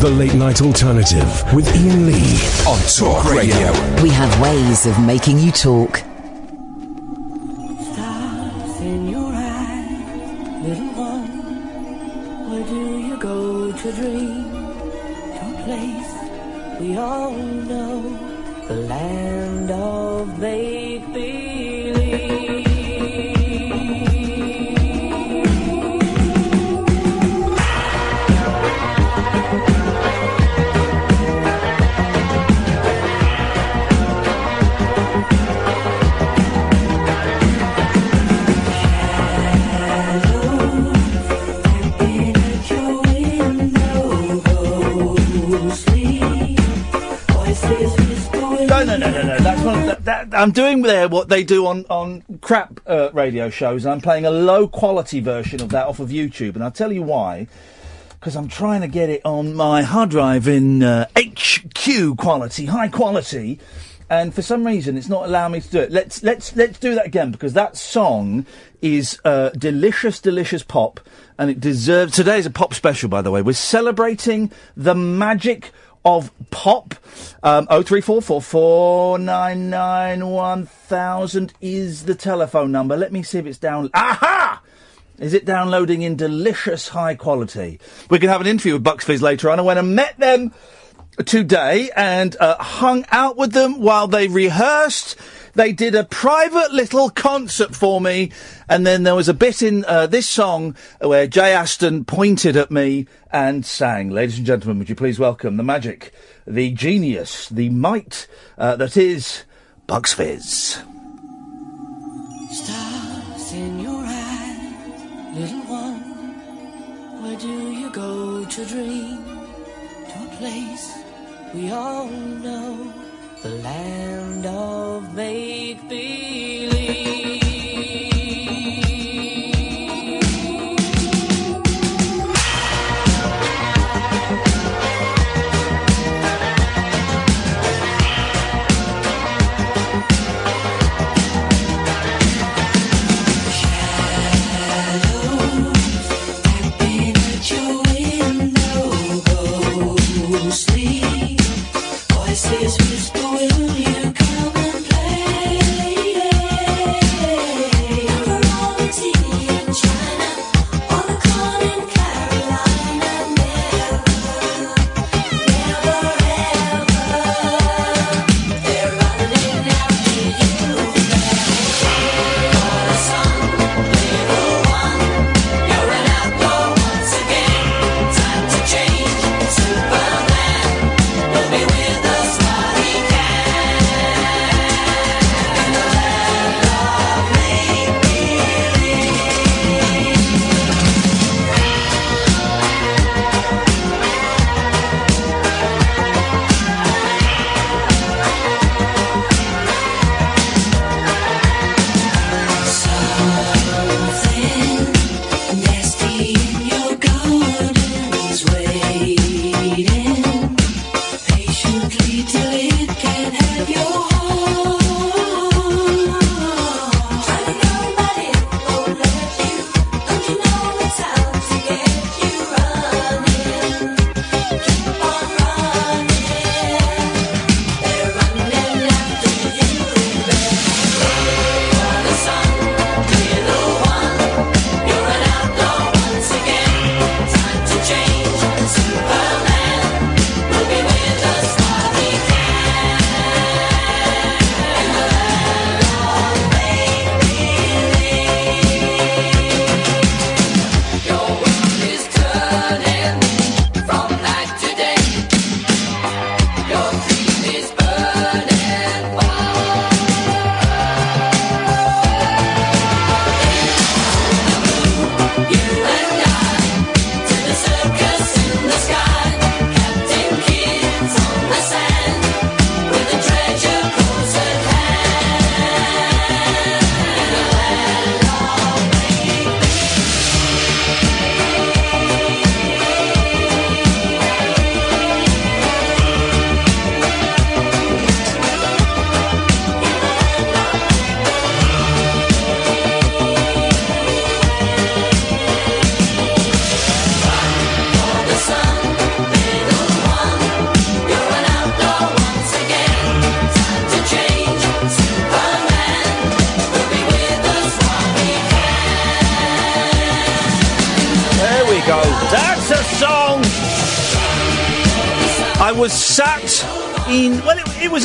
The Late Night Alternative with Iain Lee on Talk Radio. We have ways of making you talk. Stars in your eyes, little one. Where do you go to dream? To a place we all know, the land of make that, I'm doing there what they do on on crap uh, radio shows, and I'm playing a low quality version of that off of YouTube, and I'll tell you why. Because I'm trying to get it on my hard drive in uh, HQ quality, high quality, and for some reason it's not allowing me to do it. Let's let's let's do that again because that song is uh, delicious, delicious pop, and it deserves. Today's a pop special, by the way. We're celebrating the magic of pop. Um, 03444991000 is the telephone number. Let me see if it's down. Aha! Is it downloading in delicious high quality? We can have an interview with Bucks Fizz later on. I went and met them today and uh, hung out with them while they rehearsed. They did a private little concert for me, and then there was a bit in uh, this song where Jay Aston pointed at me and sang. Ladies and gentlemen, would you please welcome the magic, the genius, the might uh, that is Bucks Fizz. Stars in your eyes, little one. Where do you go to dream? To a place we all know, the land of make believe.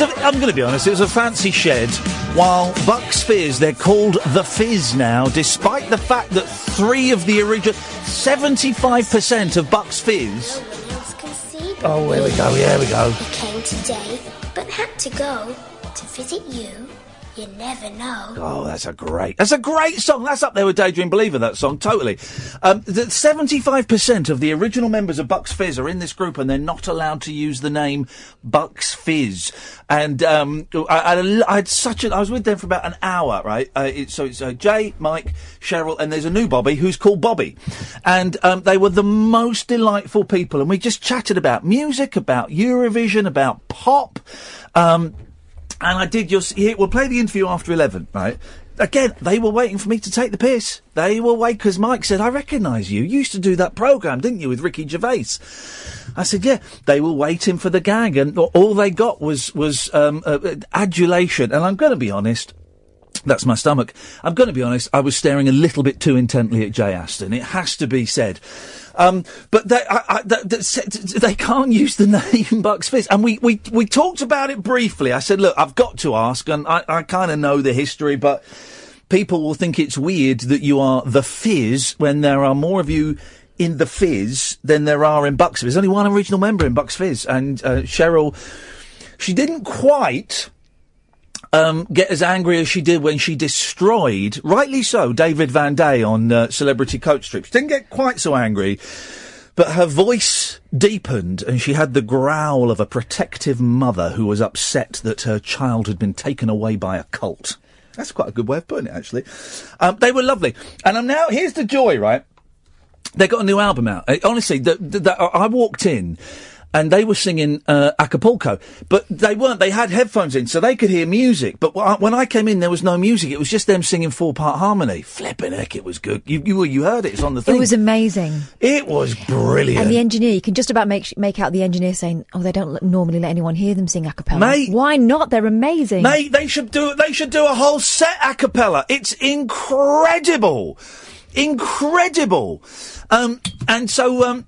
Was, a, I'm going to be honest, it was a fancy shed while Bucks Fizz, they're called The Fizz now, despite the fact that three of the original, 75% of Bucks Fizz. Oh, here we go, here we go. Came today, but had to go to visit you. You never know. Oh, that's a great, that's a great song. That's up there with Daydream Believer, that song, totally. Um, the 75% of the original members of Bucks Fizz are in this group and they're not allowed to use the name Bucks Fizz. And, um, I, I, I had such a, I was with them for about an hour, right? Uh, it, so it's uh, Jay, Mike, Cheryl, and there's a new Bobby who's called Bobby. And, um, they were the most delightful people and we just chatted about music, about Eurovision, about pop, um, and I did just here. We'll play the interview after eleven, right? Again, they were waiting for me to take the piss. They were waiting because Mike said, "I recognise you. You used to do that program, didn't you, with Ricky Gervais?" I said, "Yeah." They were waiting for the gag, and all they got was was um, uh, adulation. And I'm going to be honest. That's my stomach. I'm going to be honest. I was staring a little bit too intently at Jay Aston. It has to be said. Um, but they, I, I, they, they can't use the name Bucks Fizz. And we, we, we talked about it briefly. I said, look, I've got to ask, and I, I kind of know the history, but people will think it's weird that you are the Fizz when there are more of you in the Fizz than there are in Bucks Fizz. There's only one original member in Bucks Fizz, and uh, Cheryl, she didn't quite um, get as angry as she did when she destroyed, rightly so, David Van Day on uh, Celebrity Coach Trip. She didn't get quite so angry, but her voice deepened and she had the growl of a protective mother who was upset that her child had been taken away by a cult. That's quite a good way of putting it, actually. Um, they were lovely. And I'm now, here's the joy, right? They got a new album out. Uh, honestly, the, the, the, I walked in and they were singing uh, Acapulco, but they weren't. They had headphones in, so they could hear music. But when I came in, there was no music. It was just them singing four-part harmony. Flipping heck, it was good. You you, you heard it. It's on the thing. It was amazing. It was brilliant. And the engineer, you can just about make make out the engineer saying, "Oh, they don't normally let anyone hear them sing a cappella." Mate, why not? They're amazing. Mate, they should do they should do a whole set a cappella. It's incredible, incredible. Um, and so um,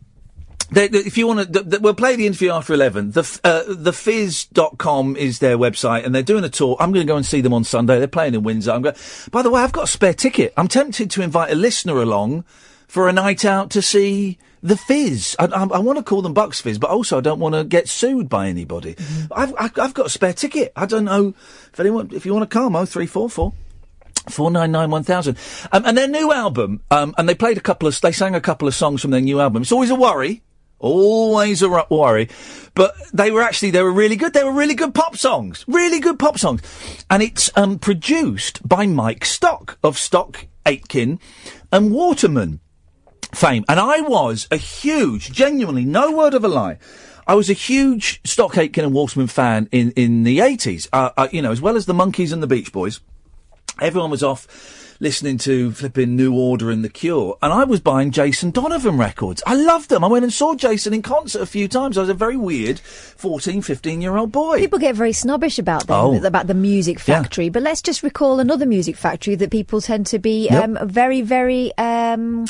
they, they, if you want to, we'll play the interview after 11. The, uh, thefizz.com is their website and they're doing a tour. I'm going to go and see them on Sunday. They're playing in Windsor. I'm going, by the way, I've got a spare ticket. I'm tempted to invite a listener along for a night out to see the Fizz. I, I, I want to call them Bucks Fizz, but also I don't want to get sued by anybody. Mm-hmm. I've, I, have got a spare ticket. I don't know if anyone, if you want to come, oh, three, four, four. Four nine nine one thousand, um, and their new album. Um, and they played a couple of, they sang a couple of songs from their new album. It's always a worry Always a worry. But they were actually, they were really good. They were really good pop songs. Really good pop songs. And it's, um, produced by Mike Stock of Stock Aitken and Waterman fame. And I was a huge, genuinely, no word of a lie. I was a huge Stock Aitken and Waterman fan in, in the 80s. Uh, uh, you know, as well as the Monkees and the Beach Boys. Everyone was off listening to flipping New Order and The Cure, and I was buying Jason Donovan records. I loved them. I went and saw Jason in concert a few times. I was a very weird 14, 15 year old boy. People get very snobbish about them, Oh. about the music factory, but let's just recall another music factory that people tend to be Yep. um, very, very um,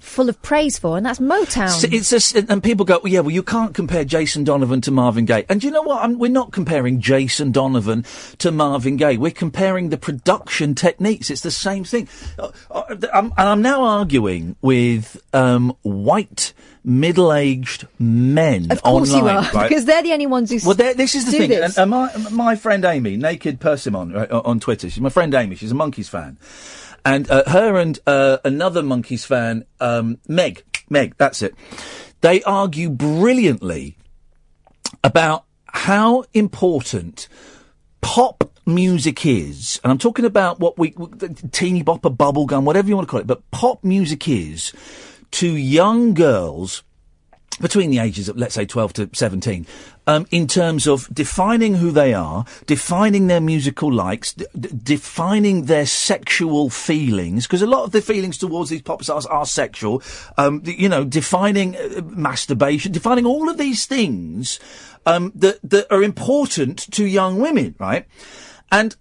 full of praise for, and that's Motown. So it's just, and people go, well, yeah, well, you can't compare Jason Donovan to Marvin Gaye. And you know what? I'm, we're not comparing Jason Donovan to Marvin Gaye. We're comparing the production techniques. It's the same thing. Uh, uh, I'm, and I'm now arguing with um, white, middle-aged men of course online, you are, right? because they're the only ones who Well, this is the thing. This. And, and my, my friend Amy, Naked Persimmon, right, on on Twitter, she's my friend Amy. She's a Monkees fan. And uh, her and uh, another Monkees fan, um, Meg, Meg, that's it. They argue brilliantly about how important pop music is, and I'm talking about what we, teeny bopper, bubblegum, whatever you want to call it, but pop music is to young girls between the ages of, let's say, 12 to 17, um, in terms of defining who they are, defining their musical likes, d- d- defining their sexual feelings, because a lot of the feelings towards these pop stars are sexual, um, you know, defining uh, masturbation, defining all of these things um, that, that are important to young women, right? And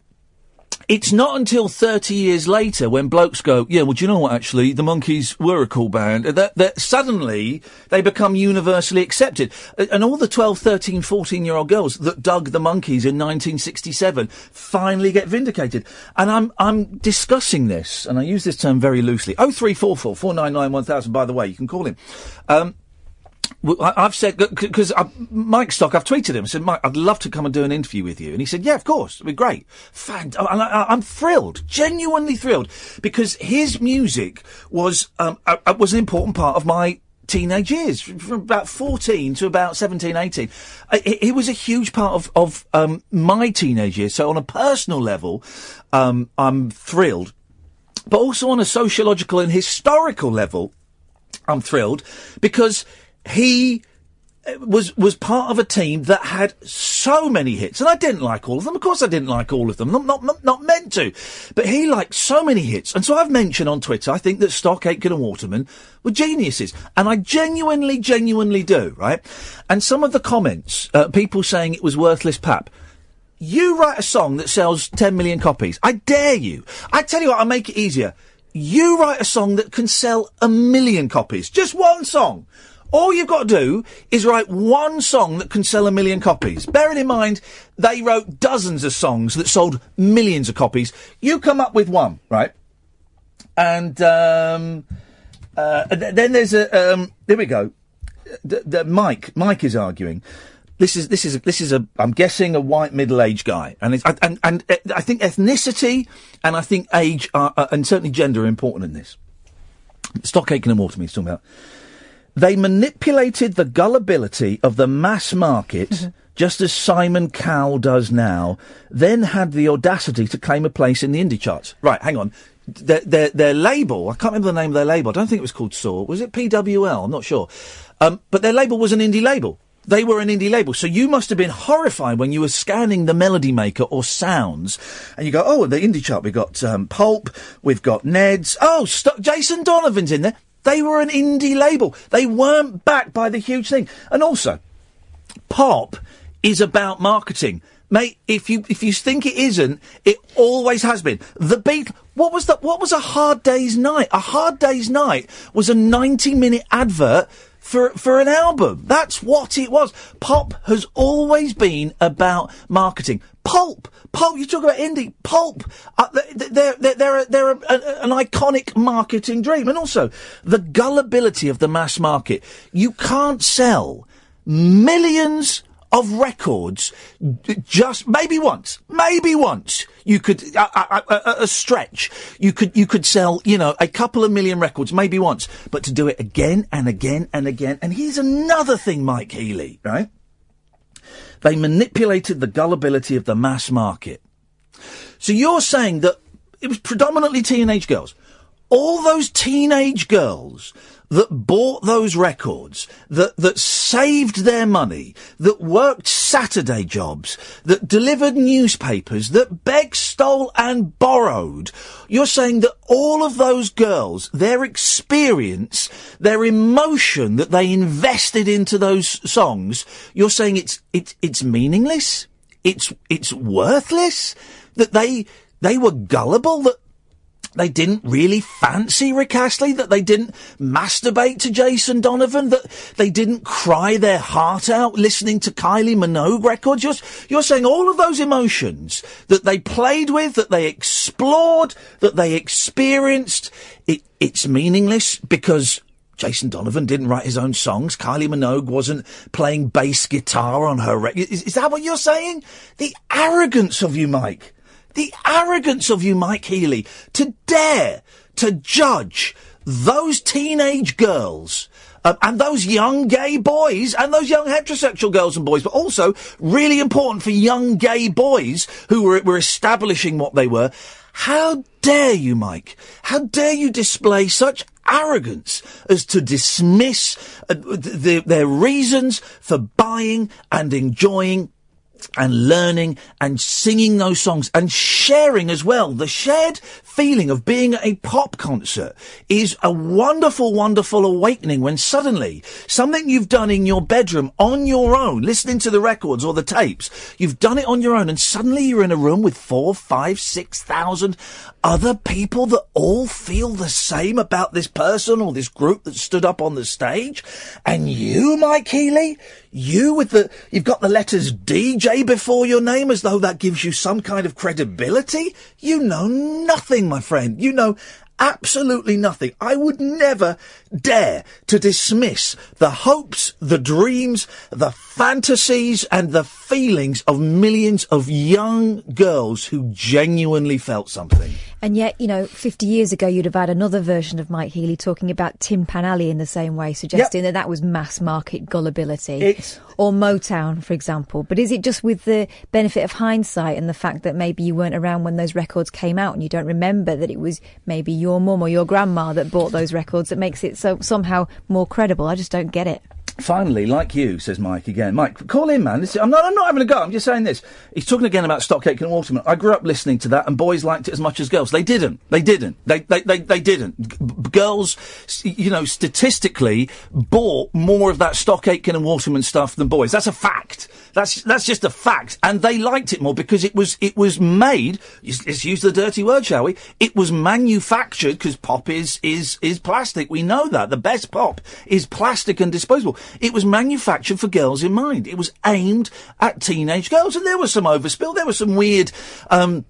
it's not until 30 years later when blokes go, yeah, well, do you know what, actually, the Monkees were a cool band, that, that suddenly they become universally accepted. And all the 12, 13, 14 year old girls that dug the Monkees in 1967 finally get vindicated. And I'm, I'm discussing this, and I use this term very loosely. 0344 499 1000, by the way, you can call him. Um, I've said because Mike Stock, I've tweeted him. I said, Mike, I'd love to come and do an interview with you, and he said, Yeah, of course, it'd be great. And I, I'm thrilled, genuinely thrilled, because his music was um, uh, was an important part of my teenage years, from about 14 to about 17, 18. Uh, It, it was a huge part of of um, my teenage years. So on a personal level, um, I'm thrilled, but also on a sociological and historical level. I'm thrilled because he uh, was was part of a team that had so many hits, and I didn't like all of them. Of course, I didn't like all of them. Not not not, not meant to, but he liked so many hits, and so I've mentioned on Twitter. I think that Stock, Aitken, and Waterman were geniuses, and I genuinely, genuinely do. Right, and some of the comments, uh, people saying it was worthless pap. You write a song that sells 10 million copies. I dare you. I tell you what, I'll make it easier. You write a song that can sell a million copies. Just one song. All you've got to do is write one song that can sell a million copies. Bearing in mind, they wrote dozens of songs that sold millions of copies. You come up with one, right? And, um, uh, th- then there's a, um, there we go. Mike, Mike is arguing. This is this is this is a I'm guessing a white middle aged guy, and and and uh, I think ethnicity and I think age are, uh, and certainly gender are important in this. Stock Aitken and Waterman he's talking about. They manipulated the gullibility of the mass market, just as Simon Cowell does now, then had the audacity to claim a place in the indie charts. Right, hang on. Their, their, their label, I can't remember the name of their label, I don't think it was called Saw. Was it PWL? I'm not sure. Um, but their label was an indie label. They were an indie label. So you must have been horrified when you were scanning the Melody Maker or Sounds and you go, oh, the indie chart, we've got um, Pulp, we've got Ned's, oh, st- Jason Donovan's in there. They were an indie label. They weren't backed by the huge thing. And also, pop is about marketing. Mate, if you if you think it isn't, it always has been. The beat what was that what was a hard day's night? A hard day's night was a ninety minute advert for for an album. That's what it was. Pop has always been about marketing. Pulp, pulp. You talk about indie pulp. Uh, they're they're they're, they're a, a, an iconic marketing dream, and also the gullibility of the mass market. You can't sell millions of records just maybe once maybe once you could a, a, a, a stretch. You could you could sell you know a couple of million records maybe once but to do it again and again and again. And here's another thing mike healy right? They manipulated the gullibility of the mass market. So you're saying that it was predominantly teenage girls. All those teenage girls that bought those records, that, that saved their money, that worked Saturday jobs, that delivered newspapers, that begged, stole and borrowed. You're saying that all of those girls, their experience, their emotion that they invested into those songs, you're saying it's, it's, it's meaningless? It's, it's worthless? That they, they were gullible? That, they didn't really fancy Rick Astley, that they didn't masturbate to Jason Donovan, that they didn't cry their heart out listening to Kylie Minogue records. You're, you're saying all of those emotions that they played with, that they explored, that they experienced, it, it's meaningless because Jason Donovan didn't write his own songs. Kylie Minogue wasn't playing bass guitar on her record. Is, is that what you're saying? The arrogance of you, Mike. The arrogance of you, Mike Healy, to dare to judge those teenage girls um, and those young gay boys and those young heterosexual girls and boys, but also really important for young gay boys who were, were establishing what they were. How dare you, Mike? How dare you display such arrogance as to dismiss uh, th- th- their reasons for buying and enjoying and learning and singing those songs and sharing as well. The shared feeling of being at a pop concert is a wonderful, wonderful awakening when suddenly something you've done in your bedroom on your own, listening to the records or the tapes, you've done it on your own and suddenly you're in a room with four, five, six thousand other people that all feel the same about this person or this group that stood up on the stage. And you, Mike Healy, you with the, you've got the letters DJ before your name as though that gives you some kind of credibility. You know nothing, my friend. You know absolutely nothing. I would never dare to dismiss the hopes, the dreams, the fantasies and the feelings of millions of young girls who genuinely felt something. And yet, you know, 50 years ago, you'd have had another version of Mike Healy talking about Tin Pan Alley in the same way, suggesting that that was mass market gullibility. It's- or Motown, for example. But is it just with the benefit of hindsight and the fact that maybe you weren't around when those records came out and you don't remember that it was maybe your mum or your grandma that bought those records that makes it so somehow more credible? I just don't get it. Finally, like you, says Mike again. Mike, call in, man. This, I'm not. I'm not having a go. I'm just saying this. He's talking again about Stock Aitken and Waterman. I grew up listening to that, and boys liked it as much as girls. They didn't. They didn't. They they they, they didn't. G- girls, you know, statistically, bought more of that Stock Aitken and Waterman stuff than boys. That's a fact. That's that's just a fact, and they liked it more because it was it was made. Let's use the dirty word, shall we? It was manufactured because pop is is is plastic. We know that the best pop is plastic and disposable. It was manufactured for girls in mind. It was aimed at teenage girls, and there was some overspill. There was some weird. Um,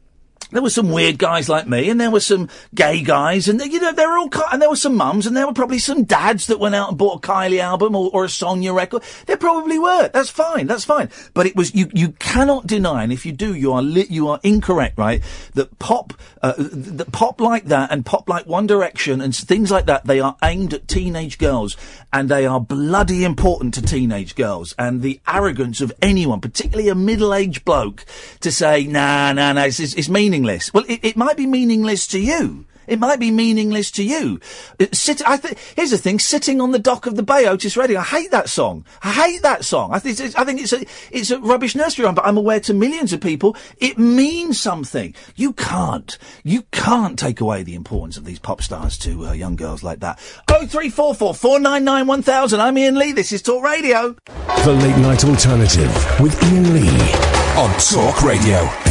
there were some weird guys like me, and there were some gay guys, and you know, there were all, and there were some mums, and there were probably some dads that went out and bought a Kylie album or, or a Sonia record. There probably were. That's fine. That's fine. But it was you. You cannot deny, and if you do, you are you are incorrect, right? That pop, uh, that pop like that, and pop like One Direction, and things like that, they are aimed at teenage girls, and they are bloody important to teenage girls. And the arrogance of anyone, particularly a middle-aged bloke, to say, "Nah, nah, nah, it's, it's, it's meaningless." Well, it, it might be meaningless to you. It might be meaningless to you. Uh, Sit, I th- here's the thing: sitting on the dock of the bay, Otis Redding. I hate that song. I hate that song. I think it's, I think it's a it's a rubbish nursery rhyme. But I'm aware to millions of people, it means something. You can't you can't take away the importance of these pop stars to uh, young girls like that. Oh three four four four nine nine one thousand. I'm Iain Lee. This is Talk Radio. The Late Night Alternative with Iain Lee on Talk Radio.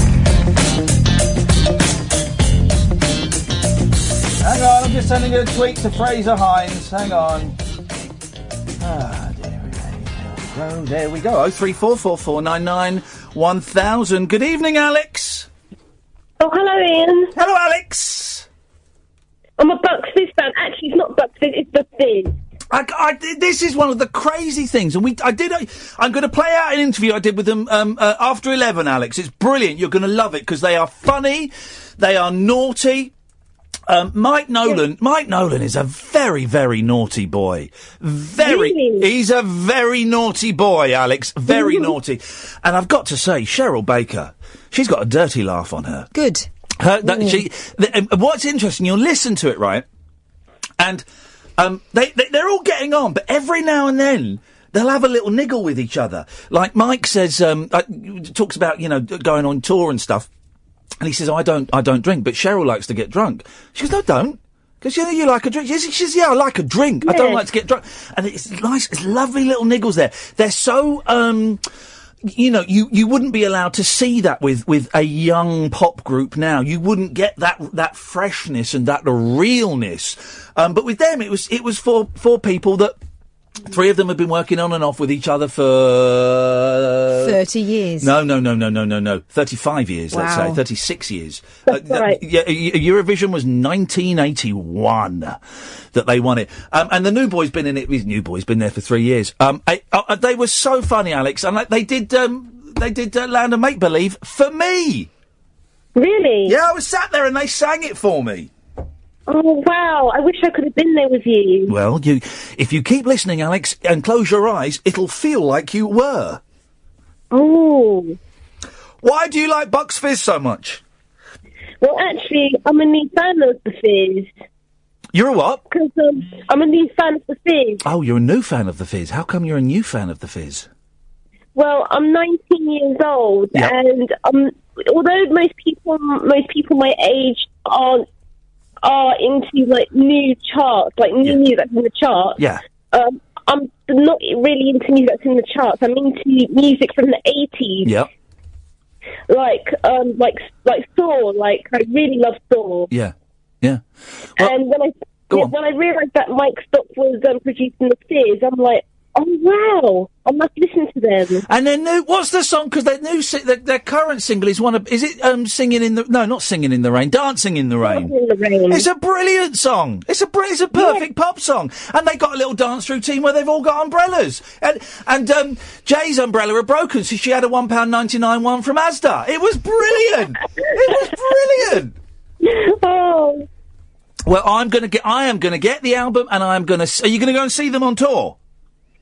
Hang on, I'm just sending a tweet to Frazer Hines. Hang on. Ah, there we go. There we go. Oh three four four four nine nine one thousand. Good evening, Alex. Oh, hello, Iain. Hello, Alex. I'm a Bucks Fizz fan. Actually, it's not Bucks Fizz, it's the Fizz. I, I- this is one of the crazy things, and we. I did. I, I'm going to play out an interview I did with them um, uh, after eleven. Alex, it's brilliant. You're going to love it because they are funny, they are naughty. Um, Mike Nolan. Mike Nolan is a very, very naughty boy. Very. He's a very naughty boy, Alex. Very naughty. And I've got to say, Cheryl Baker. She's got a dirty laugh on her. Good. Her, that, she, the, um, what's interesting, you'll listen to it, right? And um, they, they they're all getting on, but every now and then they'll have a little niggle with each other. Like Mike says, um, uh, talks about you know going on tour and stuff, and he says, oh, "I don't, I don't drink," but Cheryl likes to get drunk. She goes, "No, don't." Because you know you like a drink. She says, "Yeah, I like a drink. I don't like to get drunk." And it's nice, it's lovely little niggles there. They're so um, you know, you, you wouldn't be allowed to see that with, with a young pop group now. You wouldn't get that that freshness and that realness. Um, but with them, it was it was for for people that three of them have been working on and off with each other for 30 years. no, no, no, no, no, no, no. Thirty-five years, let's say, thirty-six years. Uh, That's right. yeah, E- Eurovision was 1981 that they won it, um, and the new boy's been in it. His new boy's been there for three years. Um, I, uh, they were so funny, Alex, and like, they did um, they did uh, Land of Make Believe for me. Really? Yeah, I was sat there and they sang it for me. Oh, wow. I wish I could have been there with you. Well, you, if you keep listening, Alex, and close your eyes, it'll feel like you were. Oh. Why do you like Bucks Fizz so much? Well, actually, I'm a new fan of the Fizz. You're a what? Because um, I'm a new fan of the Fizz. Oh, you're a new fan of the Fizz. How come you're a new fan of the Fizz? Well, I'm 19 years old, Yep. and um, although most people, most people my age aren't are into like new charts, like new music that's in the charts. Yeah. Um, I'm not really into music that's in the charts. I'm into music from the 80s, Yeah. like um, like like Saw. Like I really love Saw. Yeah. Yeah. and when I when I realised that Mike Stock was um, producing the Spears, I'm like, oh wow, I must listen to them. And their new, what's the song? Because their new, si- their, their current single is one of, is it um singing in the? No, not singing in the rain, dancing in the rain. in the rain. It's a brilliant song. It's a br- it's a perfect pop song, and they got a little dance routine where they've all got umbrellas. And and um, Jay's umbrella had broken, so she had a one pound ninety nine one from Asda. It was brilliant. it was brilliant. Oh. Well, I'm gonna get. I am gonna get the album, and I'm gonna. s- Are you gonna go and see them on tour?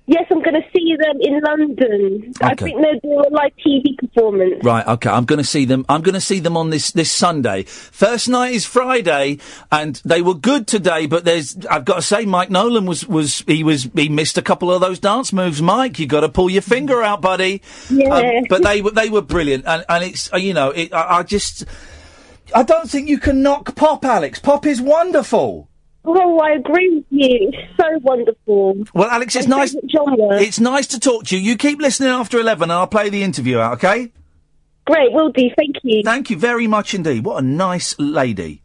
Yes, I'm going to see them in London. I Okay. think they're doing a live TV performance. Right, okay. I'm going to see them. I'm going to see them on this this Sunday. First night is Friday, and they were good today. But there's, I've got to say, Mike Nolan was was he was he missed a couple of those dance moves. Mike, you got to pull your finger out, buddy. Yeah. Um, but they were they were brilliant, and and it's uh, you know it, I, I just I don't think you can knock pop, Alex. Pop is wonderful. Oh, I agree with you. It's so wonderful. Well, Alex, it's My nice. genre. It's nice to talk to you. You keep listening after eleven, and I'll play the interview out. Okay. Great, will do. Thank you. Thank you very much indeed. What a nice lady.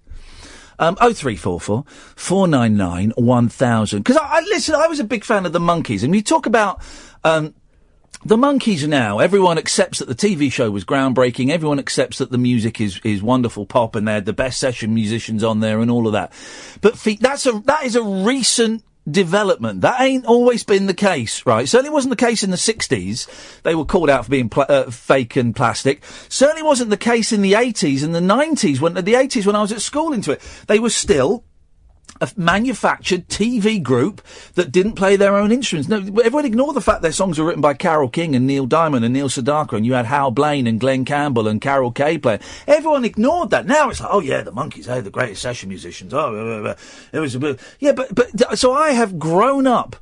Um, 0344 499 1000. Because I, I, listen, I was a big fan of the Monkees, and you talk about, um, the Monkees now, everyone accepts that the TV show was groundbreaking. Everyone accepts that the music is, is wonderful pop and they had the best session musicians on there and all of that. But fe- that's a, that is a recent development. That ain't always been the case, right? Certainly wasn't the case in the 60s. They were called out for being pla- uh, fake and plastic. Certainly wasn't the case in the 80s and the 90s when, the 80s when I was at school into it. They were still a manufactured TV group that didn't play their own instruments. No, everyone ignore the fact their songs were written by Carole King and Neil Diamond and Neil Sedaka, and you had Hal Blaine and Glen Campbell and Carol Kaye playing. Everyone ignored that. Now it's like, oh yeah, the Monkees, hey, the greatest session musicians. Oh, blah, blah, blah. it was a bit, yeah, but but so I have grown up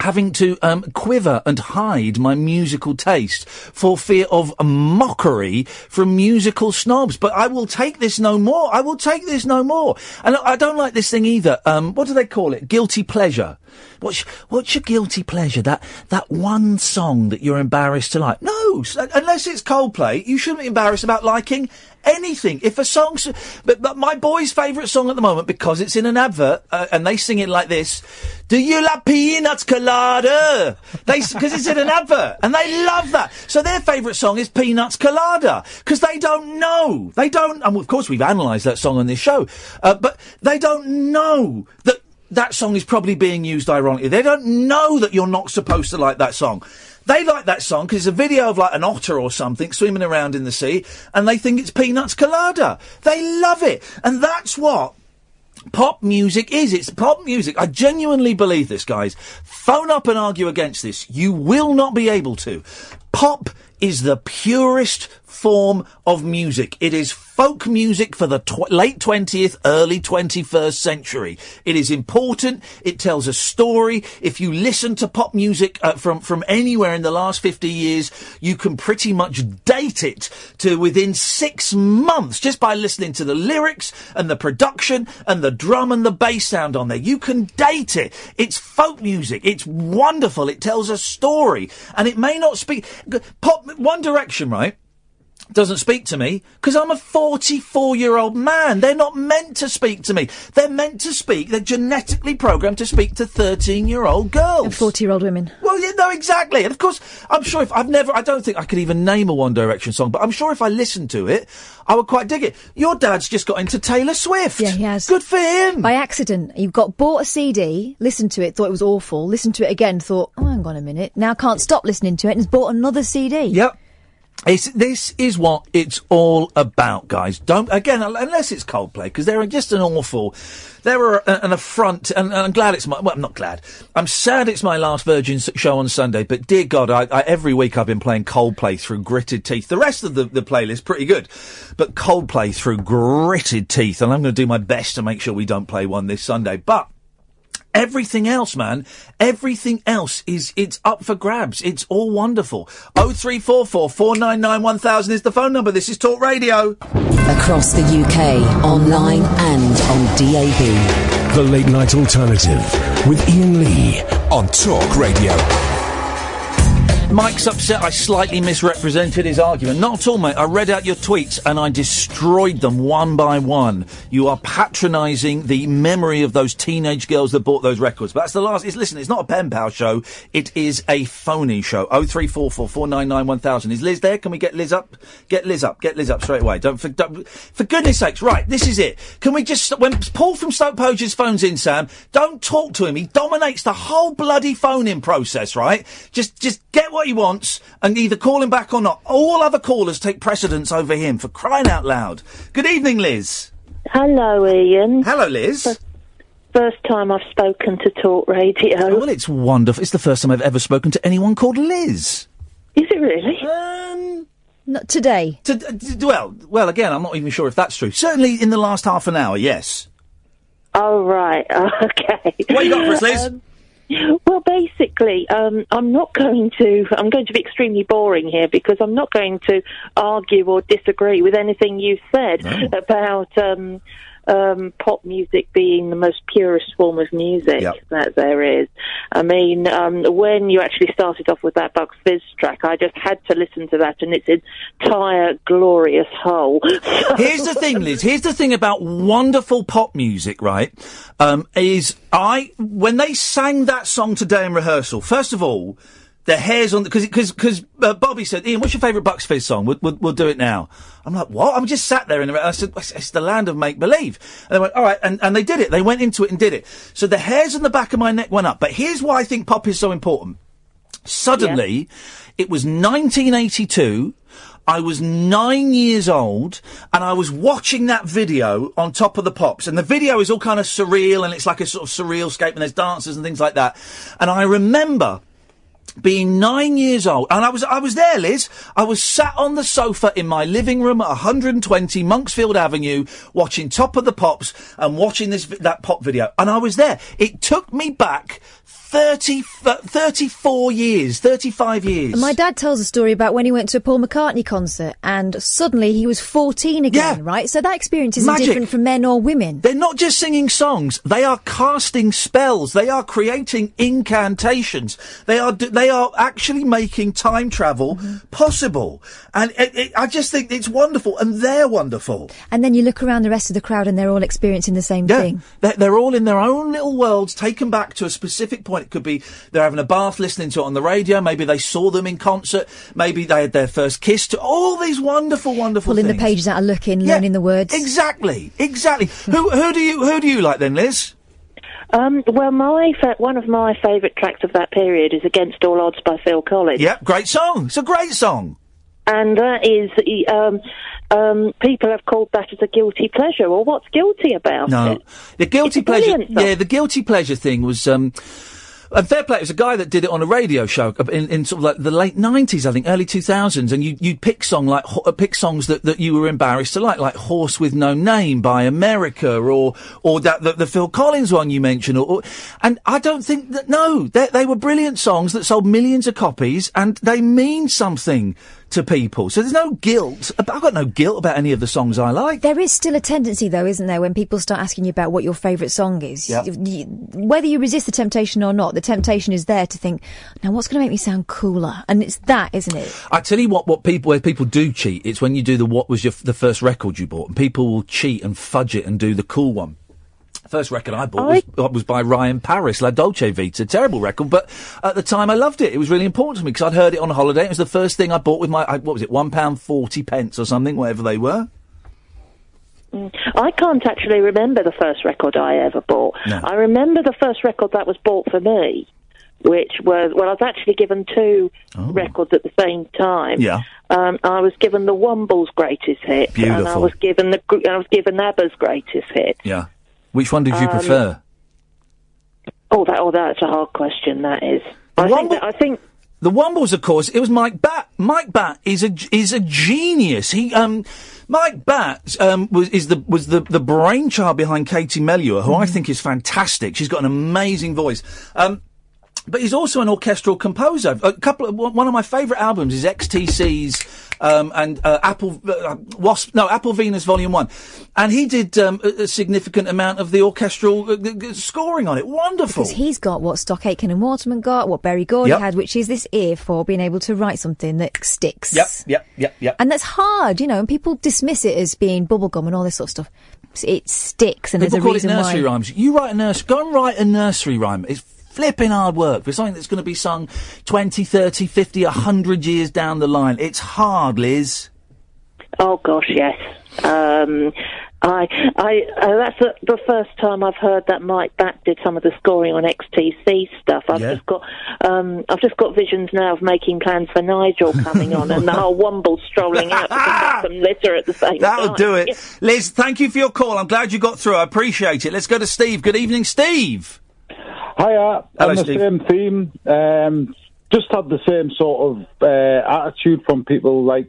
having to um, quiver and hide my musical taste for fear of mockery from musical snobs. But I will take this no more. I will take this no more. And I don't like this thing either. Um, what do they call it? Guilty pleasure. What's what's your guilty pleasure? That that one song that you're embarrassed to like? No, unless it's Coldplay, you shouldn't be embarrassed about liking anything. If a song's, but, but my boy's favourite song at the moment because it's in an advert uh, and they sing it like this: "Do you like peanuts colada?" They because it's in an advert and they love that. So their favourite song is Peanuts Colada because they don't know. They don't. And of course, we've analysed that song on this show, uh, but they don't know that that song is probably being used ironically. They don't know that you're not supposed to like that song. They like that song because it's a video of like an otter or something swimming around in the sea, and they think it's Peanuts Colada. They love it, and that's what pop music is. It's pop music. I genuinely believe this, guys. Phone up and argue against this. You will not be able to. Pop is the purest form of music. It is folk music for the tw- late 20th, early 21st century. It is important. It tells a story. If you listen to pop music uh, from, from anywhere in the last 50 years, you can pretty much date it to within six months just by listening to the lyrics and the production and the drum and the bass sound on there. You can date it. It's folk music. It's wonderful. It tells a story and it may not speak. Pop, One Direction, right? Doesn't speak to me because I'm a 44 year old man. They're not meant to speak to me. They're meant to speak. They're genetically programmed to speak to 13 year old girls. And 40 year old women. Well, yeah, no, exactly. And of course, I'm sure if I've never, I don't think I could even name a One Direction song, but I'm sure if I listened to it, I would quite dig it. Your dad's just got into Taylor Swift. Yeah, he has. Good for him. By accident. You've got bought a CD, listened to it, thought it was awful, listened to it again, thought, oh, hang on a minute. Now can't stop listening to it and has bought another CD. Yep. It's, this is what it's all about, guys. Don't again, unless it's Coldplay, because they're just an awful. They're an affront, and, and I'm glad it's my. Well, I'm not glad. I'm sad it's my last Virgin show on Sunday. But dear God, I, I, every week I've been playing Coldplay through gritted teeth. The rest of the, the playlist pretty good, but Coldplay through gritted teeth, and I'm going to do my best to make sure we don't play one this Sunday. But Everything else, man, everything else is it's up for grabs. It's all wonderful. Oh three four four four nine nine one thousand is the phone number. This is Talk Radio. Across the UK, online and on DAB. The Late Night Alternative with Iain Lee on Talk Radio. Mike's upset I slightly misrepresented his argument. Not at all, mate. I read out your tweets and I destroyed them one by one. You are patronising the memory of those teenage girls that bought those records. But that's the last. It's, listen, it's not a pen pal show. It is a phony show. Oh three four four four nine nine one thousand. Is Liz there? Can we get Liz up? Get Liz up. Get Liz up straight away. Don't for, don't, for goodness sakes. Right, this is it. Can we just when Paul from Stoke Poges phones in, Sam? Don't talk to him. He dominates the whole bloody phone-in process. Right? Just just get what he wants and either call him back or not. All other callers take precedence over him for crying out loud. Good evening, Liz. Hello, Iain. Hello, Liz. First time I've spoken to Talk Radio. Oh, well, it's wonderful. It's the first time I've ever spoken to anyone called Liz. Is it really? Um, Not today. to, d- well, well, again, I'm not even sure if that's true. Certainly in the last half an hour, yes. Oh, right. Okay. What you got for us, Liz? Um, well, basically, um, I'm not going to. I'm going to be extremely boring here because I'm not going to argue or disagree with anything you said about um, um, pop music being the most purest form of music Yep. that there is. I mean, um, when you actually started off with that Bucks Fizz track, I just had to listen to that in its entire glorious whole. Here's the thing, Liz. Here's the thing about wonderful pop music, right? Um, is I when they sang that song today in rehearsal. First of all, the hairs on because because because uh, Bobby said, "Iain, what's your favourite Bucks Fizz song? We'll, we'll, we'll do it now." I'm like, "What?" I'm just sat there in the. I said, "It's the land of make believe." And they went, "All right," and, and they did it. They went into it and did it. So the hairs on the back of my neck went up. But here's why I think pop is so important. Suddenly, it was 1982. I was nine years old and I was watching that video on top of the pops. And the video is all kind of surreal and it's like a sort of surreal scape and there's dancers and things like that. And I remember being nine years old, and I was I was there, Liz. I was sat on the sofa in my living room at 120 Monksfield Avenue, watching Top of the Pops and watching this that pop video, and I was there. It took me back 30, f- 34 years, 35 years. My dad tells a story about when he went to a Paul McCartney concert and suddenly he was 14 again, right? So that experience isn't Magic. different for men or women. They're not just singing songs; they are casting spells. They are creating incantations. They are they are actually making time travel mm-hmm. possible. And it, it, I just think it's wonderful, and they're wonderful. And then you look around the rest of the crowd and they're all experiencing the same thing. They're, they're all in their own little worlds, taken back to a specific point. It could be they're having a bath, listening to it on the radio. Maybe they saw them in concert. Maybe they had their first kiss. To all these wonderful, wonderful Pulling things. the pages out of looking, Yeah, learning the words. Exactly, exactly. who who do you who do you like then, Liz? Um, well, my fa- one of my favourite tracks of that period is "Against All Odds" by Phil Collins. Yep, great song. It's a great song. and that is um, um, people have called that as a guilty pleasure. Well, what's guilty about No, it? the guilty It's pleasure. Yeah, the guilty pleasure thing was. Um, and fair play, it was a guy that did it on a radio show in, in sort of like the late nineties, I think, early two thousands, and you you'd pick song like ho- uh, pick songs that, that you were embarrassed to like, like "Horse with No Name" by America, or or that the, the Phil Collins one you mentioned, or, or and I don't think that no, they, they were brilliant songs that sold millions of copies, and they mean something to people. So there's no guilt. I've got no guilt about any of the songs I like. There is still a tendency, though, isn't there, when people start asking you about what your favourite song is? Yep. You- whether you resist the temptation or not, the temptation is there to think, now what's going to make me sound cooler? And it's that, isn't it? I tell you what, what people where people do cheat, it's when you do the what was your the first record you bought, and people will cheat and fudge it and do the cool one. First record I bought was, uh, was by Ryan Paris, La Dolce Vita. Terrible record, but at the time I loved it. It was really important to me because I'd heard it on holiday. It was the first thing I bought with my what was it, one pound forty pence or something, whatever they were. I can't actually remember the first record I ever bought. No. I remember the first record that was bought for me, which was well, I was actually given two records at the same time. Oh. Yeah. Um, I was given the Womble's greatest hit, and I was given the I was given ABBA's greatest hit. Yeah. Which one did you Um, prefer? Oh, that oh, that's a hard question. That is. I think. That, I think The Wombles, of course, it was Mike Batt. Mike Batt is a is a genius. He um. Mike Batt um, was is the was the, the brainchild behind Katie Melua, who I think is fantastic. She's got an amazing voice. Um, but he's also an orchestral composer. A couple of, one of my favourite albums is XTC's um, and uh, Apple uh, Wasp. No, Apple Venus Volume One, and he did um, a, a significant amount of the orchestral uh, g- g- scoring on it. Wonderful. Because he's got what Stock Aitken and Waterman got, what Berry Gordy Yep. had, which is this ear for being able to write something that sticks. Yep, yep, yep, yep. And that's hard, you know, and people dismiss it as being bubblegum and all this sort of stuff. It sticks, and People there's a call it nursery why. rhymes. You write a nursery. Go and write a nursery rhyme. It's flipping hard work for something that's going to be sung 20, 30, 50, 100 years down the line. It's hard, Liz. Oh gosh, yes. Um, I, I, uh, that's the, the first time I've heard that Mike Batt did some of the scoring on XTC stuff. I've Yeah. just got, um, I've just got visions now of making plans for Nigel coming on and the whole Womble strolling out to pick up some litter at the same time. That'll time. do it. Liz, thank you for your call. I'm glad you got through. I appreciate it. Let's go to Steve. Good evening, Steve. Hiya. Hello, on the Steve. same theme. Um, just had the same sort of uh, attitude from people like,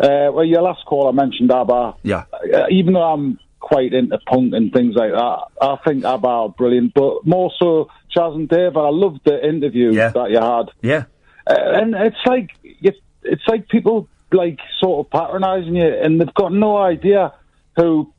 uh, well, your last call I mentioned ABBA. Yeah. Uh, even though I'm quite into punk and things like that, I think ABBA are brilliant. But more so, Chas and Dave, I loved the interview that you had. Yeah. Uh, and it's like it's like people like sort of patronising you, and they've got no idea who,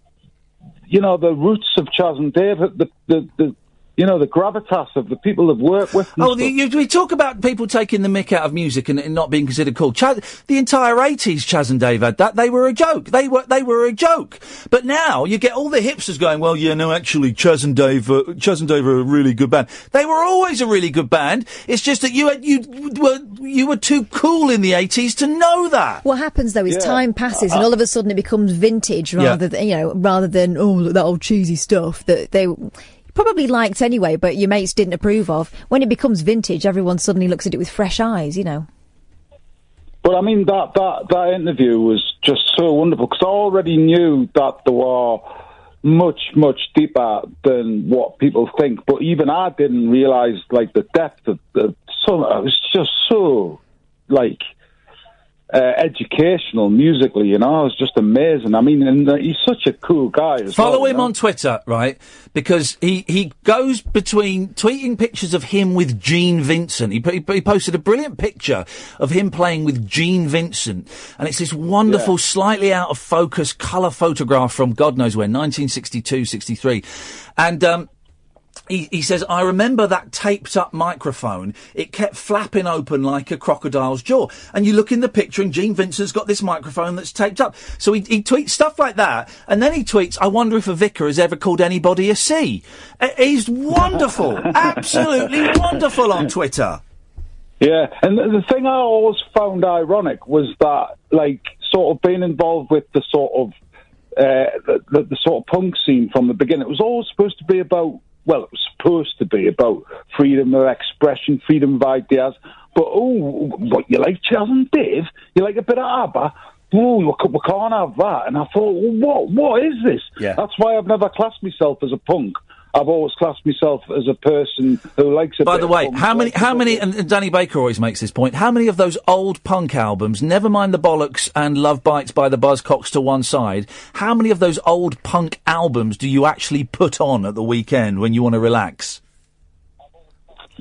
you know, the roots of Chas and Dave, the the, the you know the gravitas of the people they've worked with. and Oh, the, you, we talk about people taking the mick out of music and, and not being considered cool. Chas, the entire eighties, Chas and Dave had that. They were a joke. They were they were a joke. But now you get all the hipsters going. Well, yeah, no, actually, Chas and Dave, uh, Chas and Dave are a really good band. They were always a really good band. It's just that you had, you were you were too cool in the eighties to know that. What happens though is Yeah. time passes, and Uh, all of a sudden it becomes vintage Yeah. rather than you know rather than oh look, that old cheesy stuff that they probably liked anyway, but your mates didn't approve of. When it becomes vintage, everyone suddenly looks at it with fresh eyes. You know. But I mean that that that interview was just so wonderful because I already knew that there were much much deeper than what people think. But even I didn't realize like the depth of the. So it was just so like uh, educational musically. You know, it was just amazing. I mean, and uh, he's such a cool guy. As Follow well, you him know? on Twitter, right? Because he, he goes between tweeting pictures of him with Gene Vincent. He, he, he posted a brilliant picture of him playing with Gene Vincent. And it's this wonderful, slightly out of focus colour photograph from God knows where, 1962, 63. And, um, he, he says, I remember that taped up microphone. It kept flapping open like a crocodile's jaw. And you look in the picture and Gene Vincent's got this microphone that's taped up. So he, he tweets stuff like that. And then he tweets, I wonder if a vicar has ever called anybody a C. Uh, He's wonderful. absolutely wonderful on Twitter. Yeah, and the, the thing I always found ironic was that, like, sort of being involved with the sort of uh, the, the, the sort of punk scene from the beginning. It was always supposed to be about, well, it was supposed to be about freedom of expression, freedom of ideas. But oh, what you like, Chas and Dave? You like a bit of ABBA? Oh, we can't have that. And I thought, well, what? What is this? Yeah. That's why I've never classed myself as a punk. I've always classed myself as a person who likes a By the way, how many, how many, and, and Danny Baker always makes this point, how many of those old punk albums, never mind the bollocks and Love Bites by the Buzzcocks to one side, how many of those old punk albums do you actually put on at the weekend when you want to relax?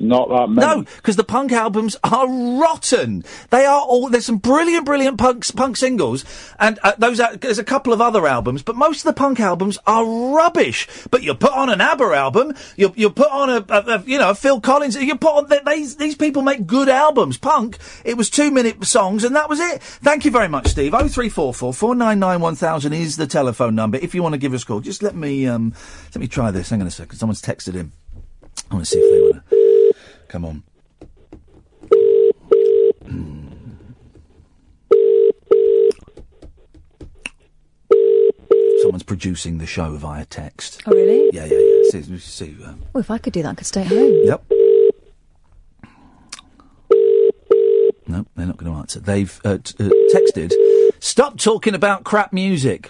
Not that many. No, because the punk albums are rotten. They are all. There's some brilliant, brilliant punk punk singles, and uh, those. There's a couple of other albums, but most of the punk albums are rubbish. But you put on an ABBA album, you you put on a, a, a you know a Phil Collins. You put on they, these these people make good albums. Punk, it was two minute songs, and that was it. Thank you very much, Steve. Oh three four four four nine nine one thousand is the telephone number. If you want to give us a call, just let me um let me try this. Hang on a second. Someone's texted him. I want to see if they want to. Come on. Someone's producing the show via text. Oh really? Yeah, yeah, yeah. See, see, um, Well, if I could do that, I could stay at home. Yep. No, they're not going to answer. They've uh, t- uh, texted, stop talking about crap music.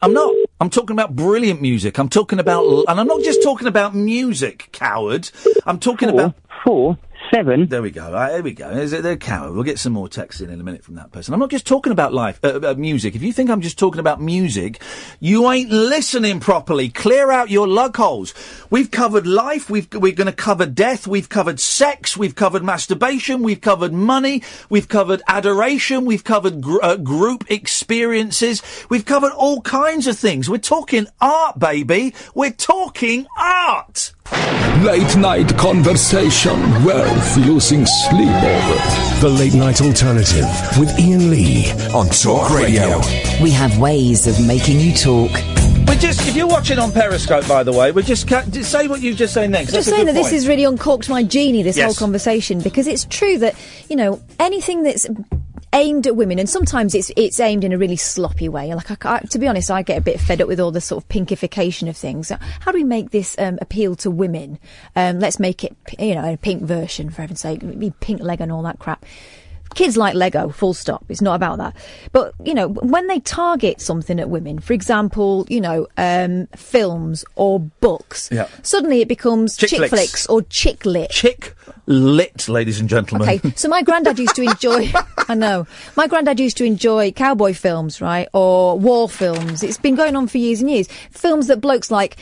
I'm not. I'm talking about brilliant music. I'm talking about, and I'm not just talking about music, coward. I'm talking about. Four seven. There we go. Right, there we go. There's a, there, Carol. We'll get some more texts in in a minute from that person. I'm not just talking about life, uh, uh, music. If you think I'm just talking about music, you ain't listening properly. Clear out your lug holes. We've covered life. We've, we're going to cover death. We've covered sex. We've covered masturbation. We've covered money. We've covered adoration. We've covered gr- uh, group experiences. We've covered all kinds of things. We're talking art, baby. We're talking art. Late night conversation worth losing sleep over. The Late Night Alternative with Iain Lee on Talk Radio. We have ways of making you talk. We're just, if you're watching on Periscope, by the way, we're just, ca- just say what you just say next. Just That's a saying good that this point. has really uncorked my genie, this Yes. whole conversation, because it's true that, you know, anything that's aimed at women, and sometimes it's it's aimed in a really sloppy way. Like, I, I- to be honest, I get a bit fed up with all the sort of pinkification of things. How do we make this um, appeal to women? Um, let's make it, you know, a pink version, for heaven's sake, pink leg and all that crap. Kids like Lego, full stop. It's not about that. But, you know, when they target something at women, for example, you know, um, films or books, Yeah. suddenly it becomes Chick chick, flicks. flicks. or chick lit. Chick lit, ladies and gentlemen. Okay, so my granddad used to enjoy. I know my granddad used to enjoy cowboy films, right, or war films. It's been going on for years and years. Films that blokes like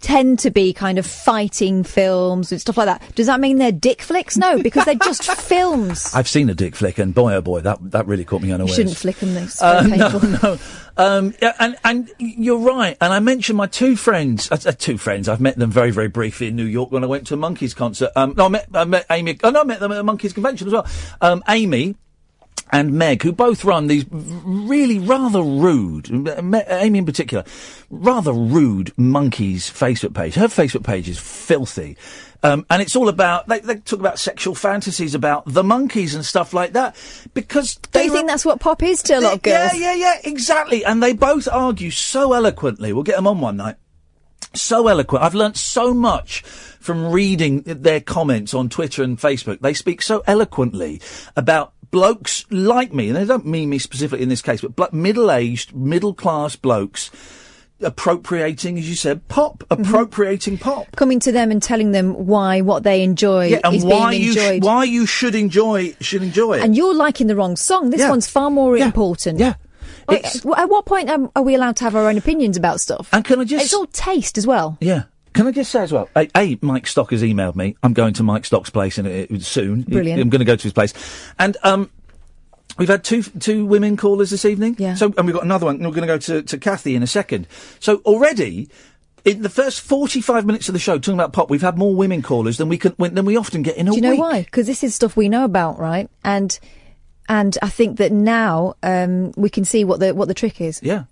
tend to be kind of fighting films and stuff like that. Does that mean they're dick flicks? No, because they're just films. I've seen a dick flick, and boy, oh boy, that that really caught me You unawares. shouldn't flick them. It's Uh, no, no. Um, yeah, and and you're right. And I mentioned my two friends. Uh, uh, two friends. I've met them very very briefly in New York when I went to a Monkees concert. Um, no, I met, I met Amy. Oh no, I met them at a Monkees convention as well. Um, Amy. And Meg, who both run these really rather rude, Amy in particular, rather rude Monkees Facebook page. Her Facebook page is filthy. Um, and it's all about, they, they talk about sexual fantasies about the Monkees and stuff like that. Because Do they you think that's what pop is to a lot of girls? yeah, yeah, yeah, exactly. And they both argue so eloquently. We'll get them on one night. So eloquent. I've learnt so much from reading their comments on Twitter and Facebook. They speak so eloquently about blokes like me, and they don't mean me specifically in this case, but blo- middle-aged, middle-class blokes appropriating, as you said, pop, Mm-hmm. appropriating pop. Coming to them and telling them why what they enjoy Yeah, and is why being you sh- enjoyed. why you should enjoy should enjoy it. and you're liking the wrong song. This Yeah. one's far more important. Yeah. It's- at what point um, are we allowed to have our own opinions about stuff? And can I just- It's all taste as well. Yeah. Can I just say as well? A, a Mike Stock has emailed me. I'm going to Mike Stock's place in, uh, soon. Brilliant. I'm going to go to his place, and um, we've had two two women callers this evening. Yeah. So and we've got another one. and We're going to go to to Kathy in a second. So already. In the first forty-five minutes of the show, talking about pop, we've had more women callers than we can than we often get in a week. Do you know week. why? Because this is stuff we know about, right? And and I think that now um, we can see what the what the trick is. Yeah,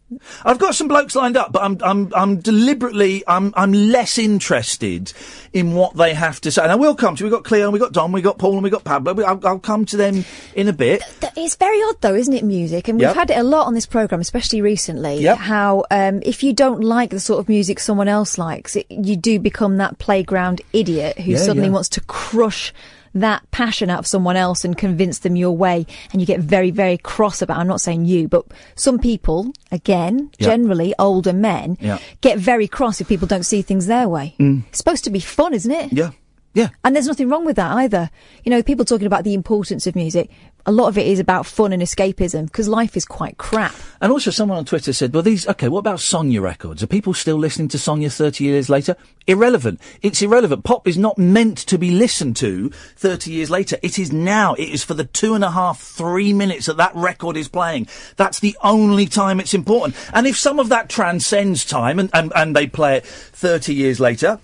I've got some blokes lined up, but I'm I'm I'm deliberately I'm I'm less interested in what they have to say. And I will come to. We got Cleo, we have got Don, we got Paul, and we got Pablo. I'll, I'll come to them in a bit. Th- It's very odd, though, isn't it? Music, and we've Yep. had it a lot on this program, especially recently. Yep. How um, if you don't like the sort of music someone else likes, it, you do become that playground idiot who Yeah, suddenly yeah. wants to crush that passion out of someone else and convince them your way, and you get very, very cross about. I'm not saying you, but some people, again, Yeah. generally older men, Yeah. get very cross if people don't see things their way. Mm. It's supposed to be fun, isn't it? Yeah, yeah. And there's nothing wrong with that either. You know, people talking about the importance of music. A lot of it is about fun and escapism because life is quite crap. And also, someone on Twitter said, "Well, these okay. What about Sonia records? Are people still listening to Sonia thirty years later? Irrelevant. It's irrelevant. Pop is not meant to be listened to thirty years later. It is now. It is for the two and a half, three minutes that that record is playing. That's the only time it's important. And if some of that transcends time, and and, and they play it thirty years later."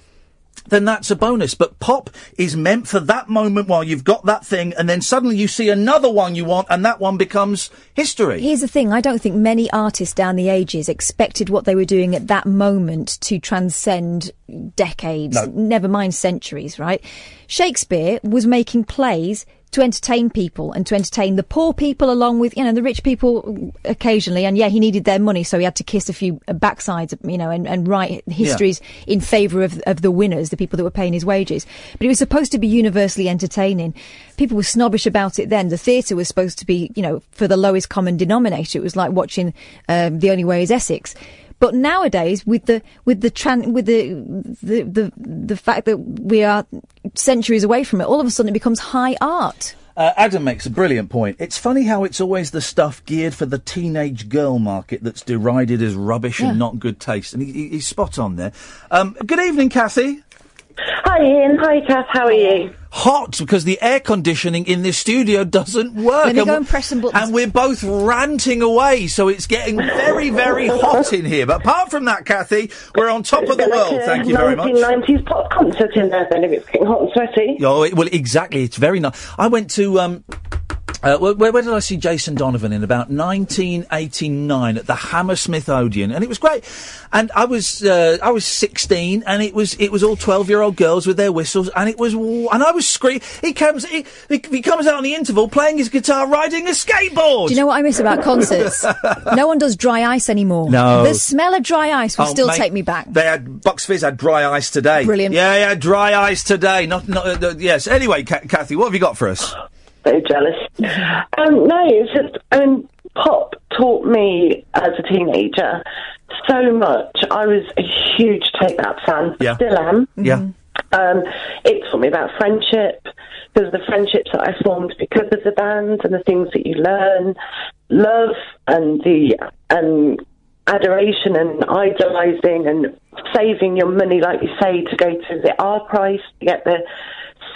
Then that's a bonus. But pop is meant for that moment while you've got that thing, and then suddenly you see another one you want, and that one becomes history. Here's the thing I don't think many artists down the ages expected what they were doing at that moment to transcend decades, No. never mind centuries, right? Shakespeare was making plays to entertain people and to entertain the poor people along with, you know, the rich people occasionally. And yeah, he needed their money, so he had to kiss a few backsides, you know, and, and write histories in favour of, of the winners, the people that were paying his wages. But it was supposed to be universally entertaining. People were snobbish about it then. The theatre was supposed to be, you know, for the lowest common denominator. It was like watching um, The Only Way is Essex. But nowadays, with the with the tran- with the, the the the fact that we are centuries away from it, all of a sudden it becomes high art. Uh, Adam makes a brilliant point. It's funny how it's always the stuff geared for the teenage girl market that's derided as rubbish Yeah. and not good taste. And he, he- he's spot on there. Um, good evening, Kathy. Hi, Iain. Hi, Kath. How are you? Hot because the air conditioning in this studio doesn't work. Let me and go we- and press some buttons. And we're both ranting away, so it's getting very, very hot in here. But apart from that, Kathy, we're on top of the like world. a Thank you very much. 1990s pop concert in there then if it's getting hot and sweaty. Oh, it, well, exactly. It's very nice. I went to. Um, uh, where, where did I see Jason Donovan in about 1989 at the Hammersmith Odeon, and it was great. And I was uh, I was 16, and it was it was all 12 year old girls with their whistles, and it was and I was screaming. He comes he, he, comes out on the interval playing his guitar, riding a skateboard. Do you know what I miss about concerts? no one does dry ice anymore. No. The smell of dry ice will Oh, still mate, take me back. They had Bucks Fizz had dry ice today. Brilliant. Yeah, yeah, dry ice today. Not, not uh, yes. Anyway, Kathy, what have you got for us? Very jealous. Um, no, it's just, I mean, pop taught me as a teenager so much. I was a huge Take That fan, Yeah. still am. Yeah. Um, it taught me about friendship, because the friendships that I formed because of the band and the things that you learn, love and the and adoration and idolising and saving your money, like you say, to go to the Our Price to get the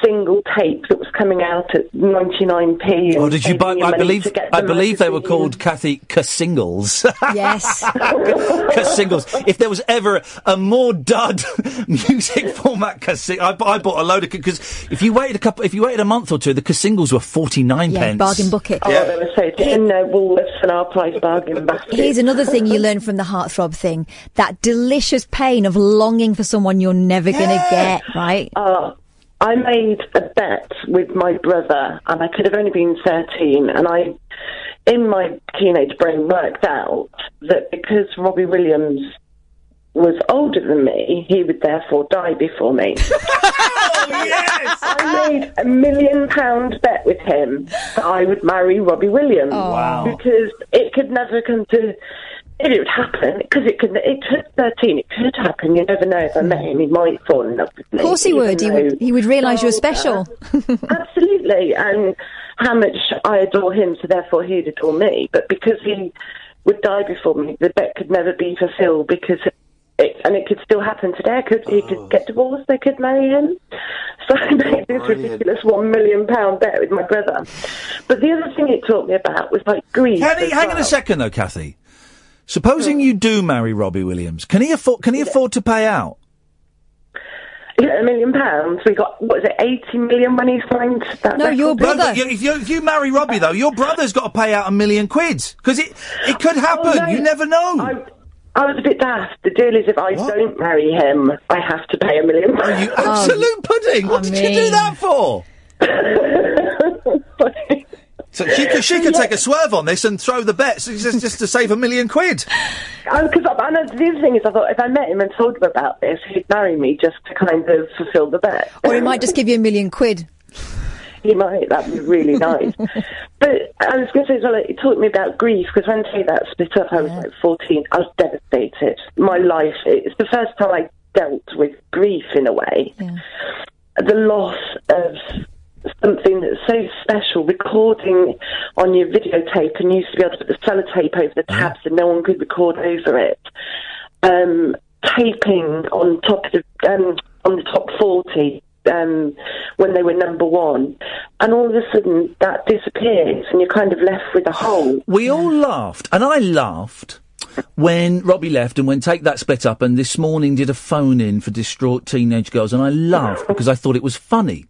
single tape that was coming out at 99p. Oh, did you buy? I believe I believe they were called Kathy Singles. yes. singles. If there was ever a more dud music format Casing, I, I bought a load of because if you waited a couple, if you waited a month or two, the singles were forty nine Yeah, pence. bargain bucket. Oh, they were so in their Woolworths and Our Price bargain basket. Here's another thing you learn from the heartthrob thing: that delicious pain of longing for someone you're never going to get. Right? Uh, I made a bet with my brother, and I could have only been 13, and I, in my teenage brain, worked out that because Robbie Williams was older than me, he would therefore die before me. oh, yes! I made a million pound bet with him that I would marry Robbie Williams. Oh, wow. Because it could never come to. If it would happen, because it could, it took 13, it could happen. You never know if I met him, he might fall in love with me. Of course he would. He would. He would realise you're Oh, special. Uh, absolutely, and how much I adore him, so therefore he'd adore me. But because he would die before me, the bet could never be fulfilled because. It, and it could still happen today. I could, he could oh. get divorced. They could marry him. So I made this ridiculous one million pound bet with my brother. But the other thing it taught me about was like grief. Can he, as hang on a second though, Kathy. Supposing hmm. you do marry Robbie Williams, can he afford? Can he afford to pay out? A million pounds. We got what is it, eighty million when he signed that. record deal? No, but you- if, you, if you marry Robbie though, your brother's got to pay out a million quid because it it could oh, happen. Oh, no. You never know. I, I was a bit daft. The deal is if I don't marry him, I have to pay a million pounds. Are you absolute pudding? What did you do that for? So she could, she could take a swerve on this and throw the bets just, just to save a million quid. Oh, because I, I know the other thing is, I thought if I met him and told him about this, he'd marry me just to kind of fulfil the bet. Or he might just give you a million quid. He might. That'd be really nice. But I was going to say as well, it taught me about grief because when Take That split up, I was like 14. I was devastated. My life, it's the first time I dealt with grief in a way. The loss of something that's so special, recording on your videotape and you used to be able to put the sellotape over the tabs and no one could record over it. Um, taping on top of the, um, on the top 40 um, when they were number one. And all of a sudden that disappears and you're kind of left with a hole. We all laughed, and I laughed when Robbie left and when Take That split up, and this morning did a phone in for distraught teenage girls, and I laughed because I thought it was funny.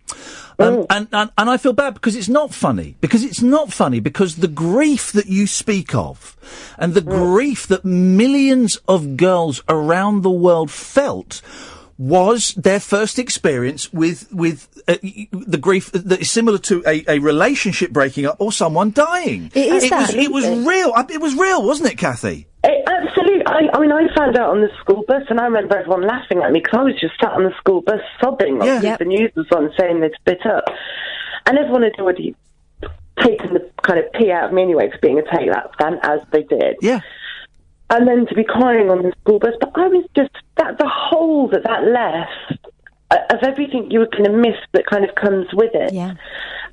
Um, and, and and I feel bad because it's not funny because it's not funny because the grief that you speak of and the grief that millions of girls around the world felt was their first experience with with uh, the grief that is similar to a, a relationship breaking up or someone dying. It is it was, that. it was real. It was real, wasn't it, Kathy? It, absolutely. I, I mean, I found out on the school bus, and I remember everyone laughing at me because I was just sat on the school bus sobbing. Yeah. The news was on saying they'd split up, and everyone had already taken the kind of pee out of me anyway for being a take that fan, as they did. Yeah. and then to be crying on the school bus. But I was just that the hole that that left uh, of everything you were going to miss that kind of comes with it. Yeah.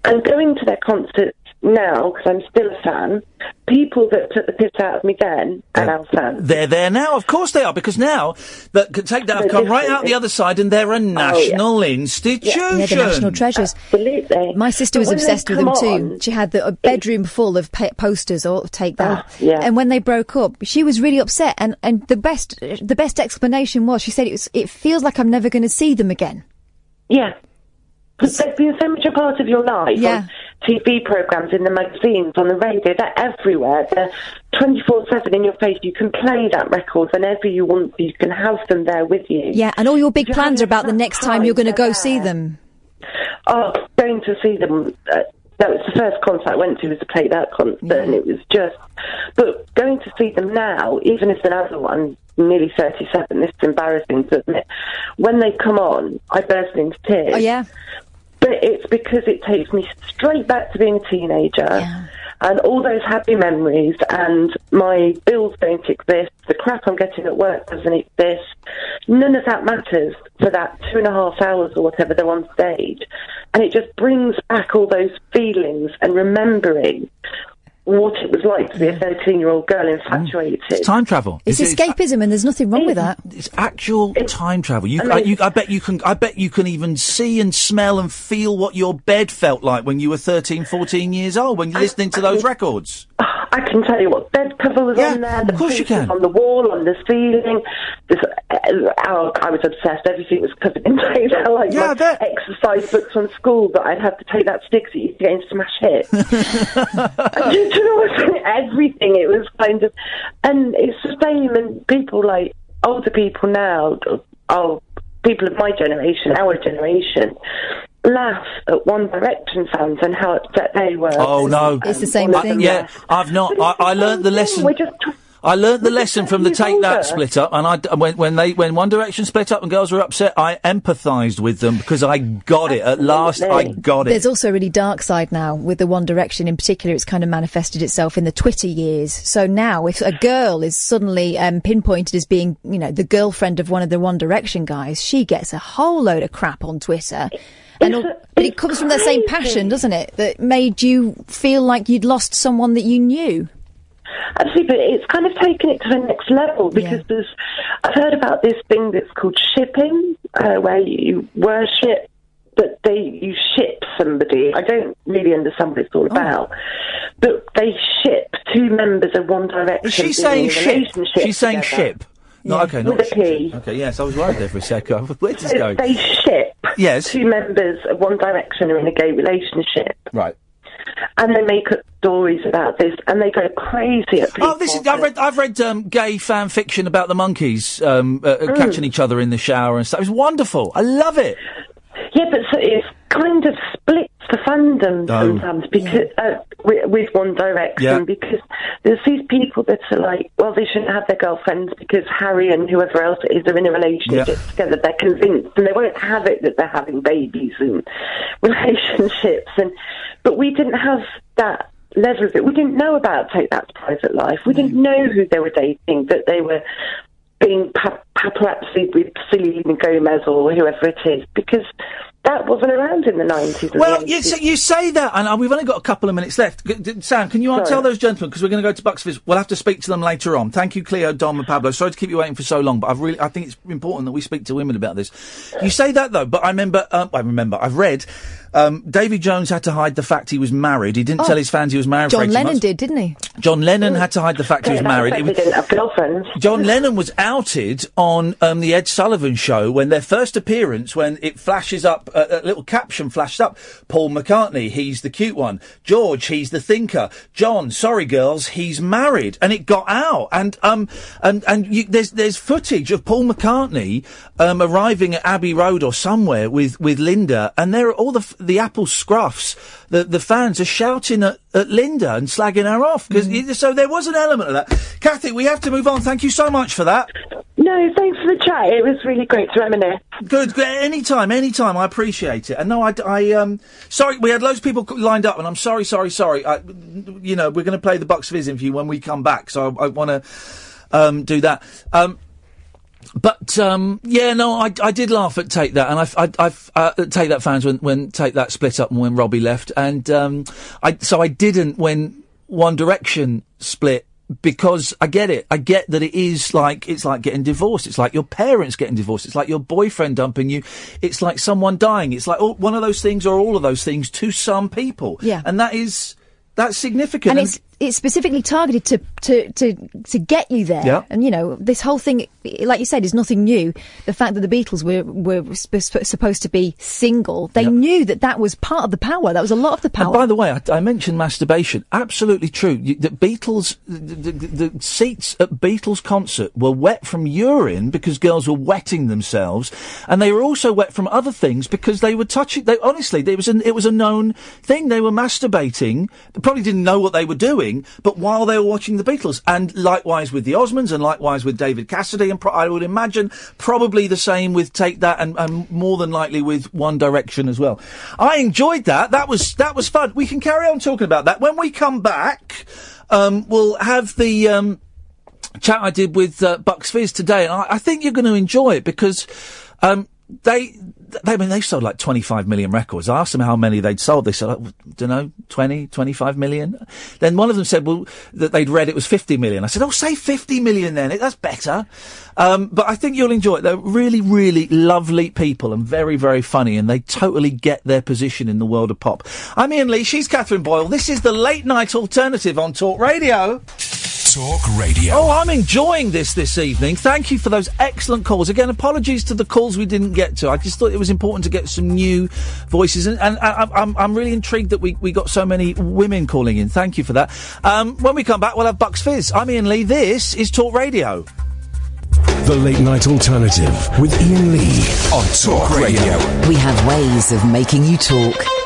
And going to their concerts now, because I'm still a fan, people that took the piss out of me then are now fans. They're there now, of course they are, because now that take that have come right out the other side, and they're a oh, national institution. Yeah, the national treasures. Absolutely. My sister was But when they obsessed with them come too. on, she had the, a bedroom full of pa- posters or take that. Oh, yeah. And when they broke up, she was really upset. And, and the best the best explanation was she said it was it feels like I'm never going to see them again. Yeah. Because they've been so much a part of your life. Yeah. TV programs, in the magazines, on the radio, they're everywhere. They're 24 7 in your face. You can play that record whenever you want. You can have them there with you. Yeah, and all your big plans are about the next time you're going to go there. see them. Oh, going to see them. Uh, that was the first concert I went to was to play that concert, and it was just. But going to see them now, even if another one, nearly 37, this is embarrassing to admit, when they come on, I burst into tears. Oh yeah, But it's because it takes me straight back to being a teenager. And all those happy memories, and my bills don't exist, the crap I'm getting at work doesn't exist. None of that matters for that two and a half hours or whatever they're on stage. And it just brings back all those feelings and remembering what it was like to be a 13 year old girl infatuated. It's time travel. it's escapism, and there's nothing wrong with that. It's actual time travel. You, and I, you, I bet you can. I bet you can even see and smell and feel what your bed felt like when you were 13, 14 years old when you're listening to those records. I can tell you what bed cover was on there, the of course you can. on the wall, on the ceiling. This, uh, oh, I was obsessed. Everything was covered in tape. like Yeah, I my bet. exercise books from school that I'd have to take that stick that used to get in smash hit. do, do you know? Everything. It was kind of, and it's the same. And people like older people now, oh, people of my generation, our generation. Laugh at One Direction fans and how upset they were. Oh no! It's the same I- thing. Yeah, I've not. I, I learned the lesson. We're just I learned the lesson from the Take That older. split up, and I d- when when they when One Direction split up and girls were upset, I empathised with them because I got it at last. I got it. There's also a really dark side now with the One Direction in particular. It's kind of manifested itself in the Twitter years. So now, if a girl is suddenly um, pinpointed as being, you know, the girlfriend of one of the One Direction guys, she gets a whole load of crap on Twitter. And all, but it comes from that same passion, doesn't it? That made you feel like you'd lost someone that you knew. Actually, but it's kind of taken it to the next level because there's. I've heard about this thing that's called shipping, uh, where you worship, but they you ship somebody. I don't really understand what it's all about, but they ship two members of One Direction. Is she saying ship? relationship She's saying together. ship. No, okay, not With a P. Okay, yes, I was worried there for a second. Where's this So going? They ship. Yes. Two members of One Direction are in a gay relationship. Right. And they make up stories about this, and they go crazy at people. Oh, this is. I've read. I've read um, gay fan fiction about the Monkees um, uh, uh, Mm. catching each other in the shower and stuff. It's wonderful. I love it. Yeah, but so it kind of splits the fandom Oh. sometimes because uh, with, with One Direction Yeah. because there's these people that are like, well, they shouldn't have their girlfriends because Harry and whoever else it is are in a relationship Yeah. together. They're convinced, and they won't have it that they're having babies and relationships. And but we didn't have that level of it. We didn't know about Take That's private life. We didn't know who they were dating. That they were being pa- paparazzi with Selena Gomez or whoever it is, because that wasn't around in the 90s. Well, the you, 80s. you say that, and we've only got a couple of minutes left. G- Sam, can you Sorry. tell those gentlemen because we're going to go to Bucks Fizz. We'll have to speak to them later on. Thank you, Cleo, Dom, and Pablo. Sorry to keep you waiting for so long, but I've really, I think it's important that we speak to women about this. You say that though, but I remember, um, I remember, I've read. Um, Davy Jones had to hide the fact he was married. He didn't Oh. tell his fans he was married. John Lennon months. did, didn't he? John Lennon had to hide the fact he was married. that's It why was- didn't have girlfriends. John Lennon was outed on um, the Ed Sullivan Show when their first appearance, when it flashes up, uh, a little caption flashed up. Paul McCartney, he's the cute one. George, he's the thinker. John, sorry girls, he's married, and it got out. And um, and and you, there's there's footage of Paul McCartney um, arriving at Abbey Road or somewhere with with Linda, and there are all the f- the Apple scruffs. The the fans are shouting at, at Linda and slagging her off because so there was an element of that. Kathy, we have to move on. Thank you so much for that. No, thanks for the chat. It was really great to reminisce. Good. good. Anytime, anytime. I appreciate it. And no, I, I, um, sorry, we had loads of people lined up, and I'm sorry, sorry, sorry. I, you know, we're going to play the Bucks Fizz in for you when we come back. So I, I want to. um, do that. Um, but um, yeah, no, I, I did laugh at Take That, and I, I, I've uh, Take That fans when, when Take That split up and when Robbie left, and um, I so I didn't when One Direction split because I get it. I get that it is like it's like getting divorced. It's like your parents getting divorced. It's like your boyfriend dumping you. It's like someone dying. It's like all, one of those things or all of those things to some people. Yeah. and that is that's significant. and it's it's specifically targeted to to to, to get you there. Yeah. And you know, this whole thing, like you said, is nothing new. The fact that the Beatles were were sp- supposed to be single, they Yeah. knew that that was part of the power. That was a lot of the power. And by the way, I, I mentioned masturbation. Absolutely true. You, the Beatles, the, the, the seats at Beatles concert were wet from urine because girls were wetting themselves, and they were also wet from other things because they were touching. They honestly, there was an, it was a known thing. They were masturbating. They probably didn't know what they were doing, but while they were watching the Beatles, and likewise with the Osmonds, and likewise with David Cassidy, and pro- I would imagine probably the same with Take That, and, and more than likely with One Direction as well. I enjoyed that. That was that was fun. We can carry on talking about that when we come back. Um, we'll have the. Um, chat I did with uh, Bucks Fizz today, and I, I think you're going to enjoy it because um, they, they, I mean, they sold like 25 million records. I asked them how many they'd sold. They said, I don't know, 20, 25 million. Then one of them said, well, that they'd read it was 50 million. I said, oh, say 50 million then. That's better. Um, but I think you'll enjoy it. They're really, really lovely people and very, very funny, and they totally get their position in the world of pop. I'm Iain Lee. She's Catherine Boyle. This is the late night alternative on Talk Radio. Talk Radio. Oh, I'm enjoying this this evening. Thank you for those excellent calls. Again, apologies to the calls we didn't get to. I just thought it was important to get some new voices, and, and I, I'm, I'm really intrigued that we, we got so many women calling in. Thank you for that. Um, when we come back, we'll have Bucks Fizz. I'm Iain Lee. This is Talk Radio. The Late Night Alternative with Iain Lee on Talk Radio. We have ways of making you talk.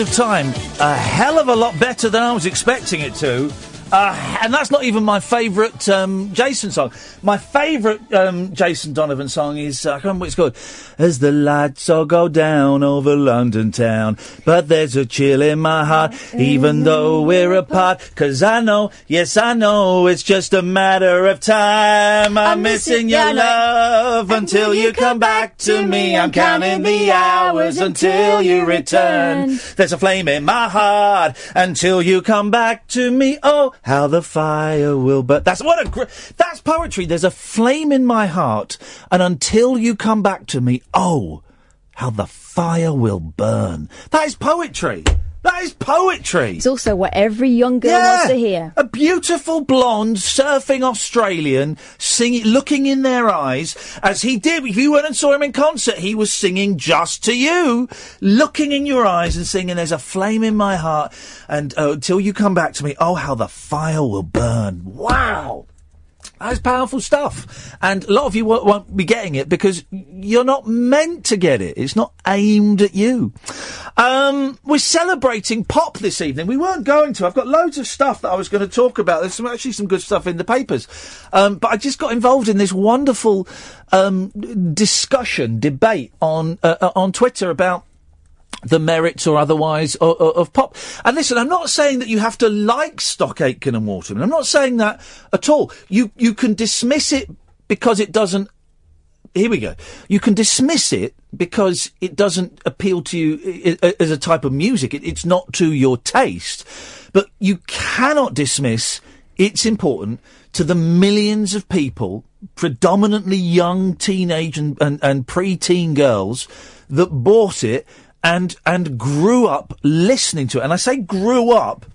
Of time a hell of a lot better than I was expecting it to. Uh, and that's not even my favourite um, Jason song. My favourite um, Jason Donovan song is, uh, I can't remember what it's called. As the lights all go down over London town, but there's a chill in my heart, even though we're apart. Cause I know, yes I know, it's just a matter of time. I'm, missing your love until you come back to me. I'm counting the hours until you return. There's a flame in my heart until you come back to me. Oh, how the fire will burn. That's what a gr- that's poetry. There's a flame in my heart, and until you come back to me, oh, how the fire will burn. That is poetry. That is poetry. It's also what every young girl wants to hear. A beautiful blonde surfing Australian singing, looking in their eyes as he did. If you went and saw him in concert, he was singing just to you, looking in your eyes and singing, "There's a flame in my heart, and uh, until you come back to me, oh how the fire will burn." Wow. That's powerful stuff. And a lot of you won't, won't be getting it because you're not meant to get it. It's not aimed at you. Um, we're celebrating pop this evening. We weren't going to. I've got loads of stuff that I was going to talk about. There's some, actually some good stuff in the papers. Um, but I just got involved in this wonderful um, discussion, debate on uh, uh, on Twitter about the merits or otherwise of, of pop. And listen, I'm not saying that you have to like Stock Aitken and Waterman. I'm not saying that at all. You you can dismiss it because it doesn't. Here we go. You can dismiss it because it doesn't appeal to you as a type of music. It, it's not to your taste. But you cannot dismiss it's important to the millions of people, predominantly young teenage and, and, and pre-teen girls, that bought it and and grew up listening to it. And I say grew up.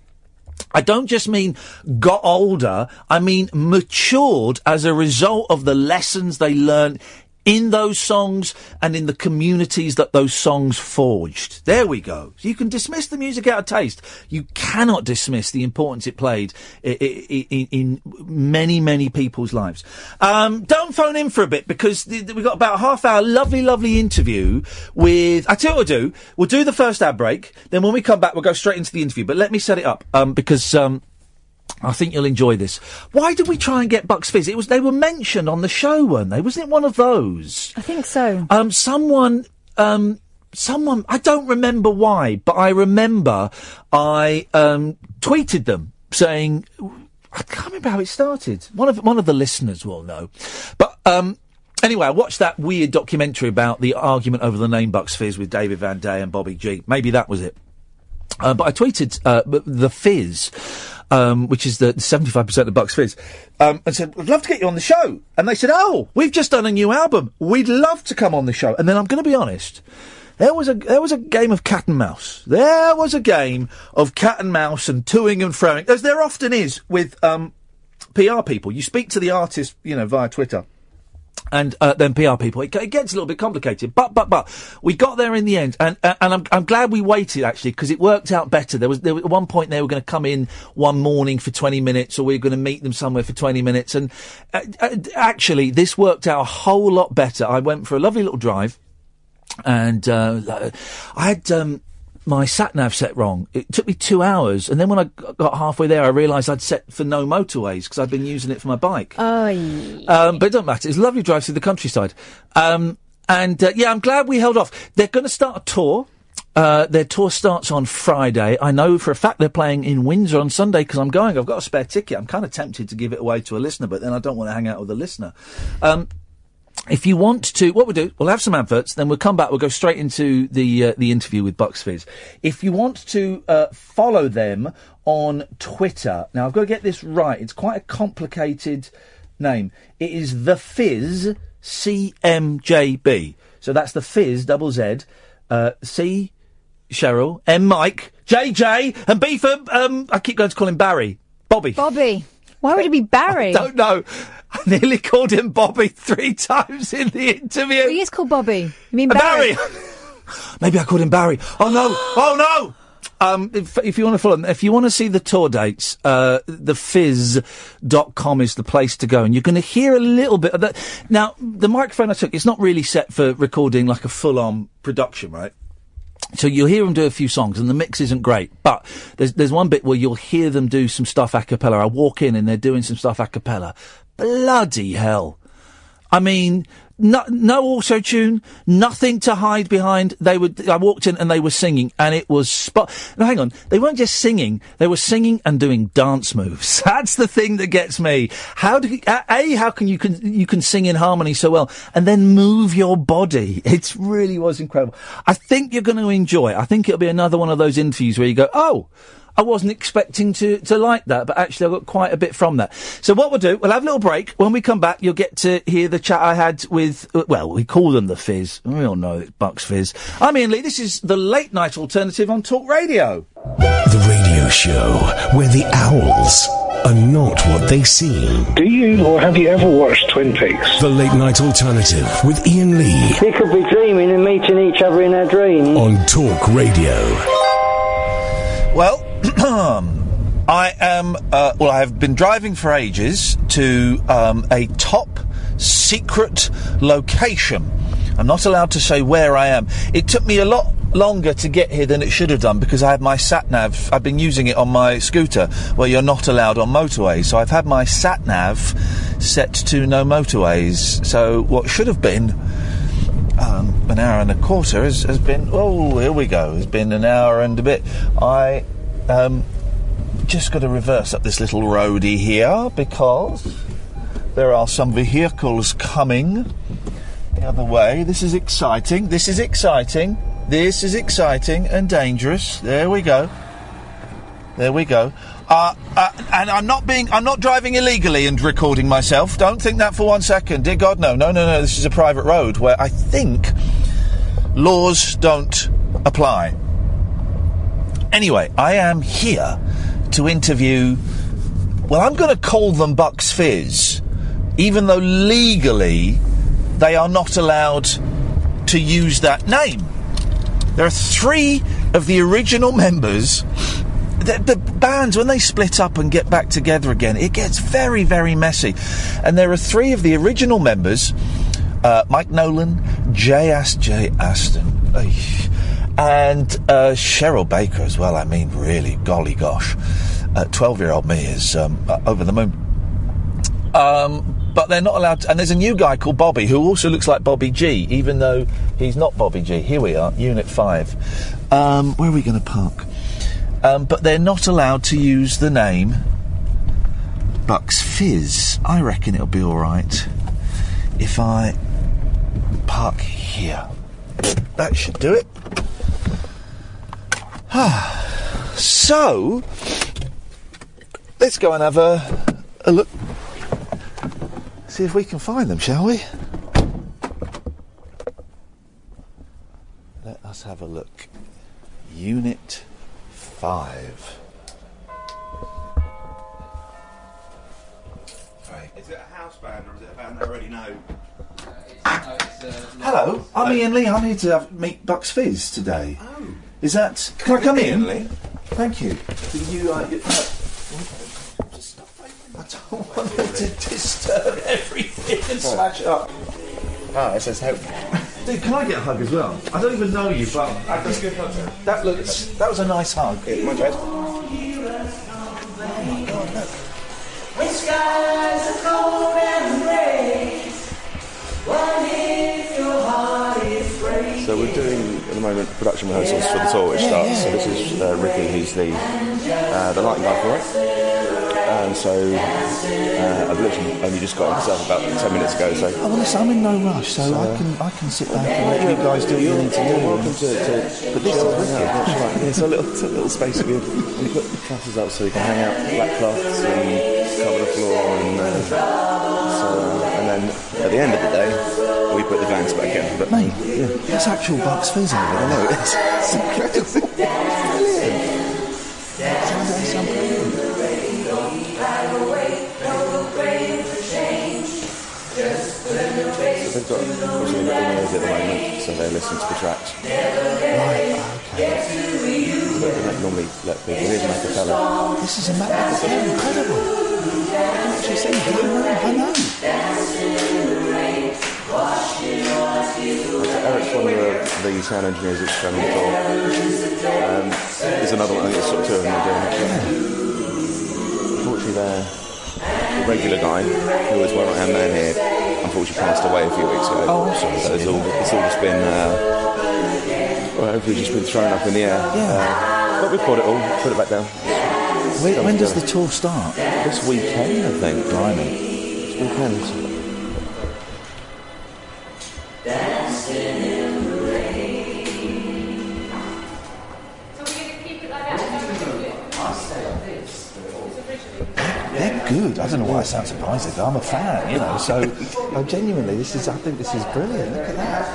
I don't just mean got older. I mean matured as a result of the lessons they learned in those songs and in the communities that those songs forged. There we go. So you can dismiss the music out of taste. You cannot dismiss the importance it played i- i- i- in many, many people's lives. Um, don't phone in for a bit because we've got about a half hour lovely, lovely interview with. I tell you what we'll do. We'll do the first ad break. Then when we come back, we'll go straight into the interview. But let me set it up um, because. Um, I think you'll enjoy this. Why did we try and get Bucks Fizz? It was they were mentioned on the show, weren't they? Wasn't it one of those? I think so. Um, someone, um, someone. I don't remember why, but I remember I um, tweeted them saying, I can't remember how it started. One of one of the listeners will know, but um. Anyway, I watched that weird documentary about the argument over the name Bucks Fizz with David Van Day and Bobby G. Maybe that was it. Uh, but I tweeted uh, the Fizz, um, which is the seventy-five percent of Bucks Fizz, um, and said, We'd love to get you on the show." And they said, "Oh, we've just done a new album. We'd love to come on the show." And then I'm going to be honest. There was a there was a game of cat and mouse. There was a game of cat and mouse and toing and froing, as there often is with um, PR people. You speak to the artist, you know, via Twitter and uh, then PR people. It, it gets a little bit complicated, but but but we got there in the end, and uh, and I'm I'm glad we waited actually because it worked out better. There was there was, at one point they were going to come in one morning for 20 minutes, or we were going to meet them somewhere for 20 minutes, and uh, uh, actually this worked out a whole lot better. I went for a lovely little drive, and uh, I had. Um, my sat nav set wrong. It took me two hours, and then when I g- got halfway there, I realised I'd set for no motorways because I'd been using it for my bike. Oh, Um, but it doesn't matter. It's a lovely drive through the countryside. Um, and uh, yeah, I'm glad we held off. They're going to start a tour. Uh, their tour starts on Friday. I know for a fact they're playing in Windsor on Sunday because I'm going. I've got a spare ticket. I'm kind of tempted to give it away to a listener, but then I don't want to hang out with a listener. Um, if you want to, what we'll do, we'll have some adverts, then we'll come back. We'll go straight into the uh, the interview with Bucks Fizz. If you want to uh, follow them on Twitter, now I've got to get this right. It's quite a complicated name. It is the Fizz CMJB. So that's the Fizz double Z uh, C Cheryl M Mike JJ and B for um. I keep going to call him Barry Bobby. Bobby. Why would it be Barry? I don't know. I nearly called him Bobby three times in the interview. He is called Bobby. You mean Uh, Barry? Maybe I called him Barry. Oh no! Oh no! Um, if, if you want to follow if you want to see the tour dates, uh, thefizz.com is the place to go. And you're going to hear a little bit of that. Now, the microphone I took, it's not really set for recording like a full on production, right? So you'll hear them do a few songs, and the mix isn't great. But there's there's one bit where you'll hear them do some stuff a cappella. I walk in and they're doing some stuff a cappella. Bloody hell! I mean, no, no auto tune, nothing to hide behind. They would. I walked in and they were singing, and it was spot. No, hang on. They weren't just singing; they were singing and doing dance moves. That's the thing that gets me. How do you, a, a? How can you can you can sing in harmony so well, and then move your body? It really was incredible. I think you're going to enjoy. it. I think it'll be another one of those interviews where you go, oh. I wasn't expecting to, to like that, but actually I got quite a bit from that. So what we'll do, we'll have a little break. When we come back, you'll get to hear the chat I had with, uh, well, we call them the Fizz. We all know it's Bucks Fizz. I'm Iain Lee. This is the late night alternative on Talk Radio. The radio show where the owls are not what they seem. Do you or have you ever watched Twin Peaks? The late night alternative with Iain Lee We could be dreaming and meeting each other in our dreams. on Talk Radio. I am. Uh, well, I have been driving for ages to um, a top secret location. I'm not allowed to say where I am. It took me a lot longer to get here than it should have done because I had my sat nav. I've been using it on my scooter, where you're not allowed on motorways. So I've had my sat nav set to no motorways. So what should have been um, an hour and a quarter has, has been oh here we go has been an hour and a bit i um, just got to reverse up this little roadie here because there are some vehicles coming the other way this is exciting this is exciting this is exciting and dangerous there we go there we go. Uh, uh, and I'm not being, I'm not driving illegally and recording myself. Don't think that for one second. Dear God, no, no, no, no. This is a private road where I think laws don't apply. Anyway, I am here to interview. Well, I'm going to call them Bucks Fizz, even though legally they are not allowed to use that name. There are three of the original members the, the bands when they split up and get back together again it gets very very messy and there are three of the original members uh, mike nolan j s j aston and uh, cheryl baker as well i mean really golly gosh 12 year old me is um, uh, over the moon um, but they're not allowed to, and there's a new guy called Bobby who also looks like Bobby G, even though he's not Bobby G. Here we are, Unit 5. Um, where are we going to park? Um, but they're not allowed to use the name Bucks Fizz. I reckon it'll be alright if I park here. That should do it. Ah, so, let's go and have a, a look. See if we can find them, shall we? Let us have a look. Unit 5. Is it a house band or is it a band I already know? Hello, I'm Iain Lee. I'm here to have, meet Bucks Fizz today. Oh. Is that. Can I come in? Iain Lee. Thank you. Did you. Uh, you uh, I don't want them to disturb everything and smash it up. Oh, it says help. Dude, can I get a hug as well? I don't even know you, but I Let's hug. that looks. That was a nice hug. My bad. When skies are cold and gray, what if your heart is brave? So we're doing at the moment production rehearsals for the tour which starts. So this is uh, Ricky, who's the uh, the lighting guy for it. And so uh, I've literally only just got myself about ten minutes ago. So Oh, well, listen, I'm in no rush, so, I can I can sit back and let you guys do what you need to do. Welcome to, to But this is wicked. out. Right. Yeah, it's a little, it's a little space we we put the classes up so you can hang out black cloths and cover the floor and uh, so and at the end of the day we put the bands back in. But Mate, that's actual Bucks Fizz over there. I know it's, it's incredible. So they've got obviously got the ears at the moment, so they listen to the tracks. Right, okay. but don't normally let people. Here's an acapella. This is this is incredible. Can actually sing. I know. Eric's one of the, the sound engineers at Experimental. Um, there's another one, I think it's sort of two of them are doing it. Unfortunately, their the regular guy, who was one hand man here, unfortunately passed away a few weeks ago. Oh, I'm sorry. So it's all, it's all just been, uh, well, hopefully just been thrown up in the air. Uh, but we've caught it all, put it back down. When, when does the tour start? This weekend, Have they climbing? Weekend. So we're going to keep it like that. I think. Blimey. This weekend. They're good. I don't know why I sound surprised. Though. I'm a fan, you know. So, no, genuinely, this is. I think this is brilliant. Look at that.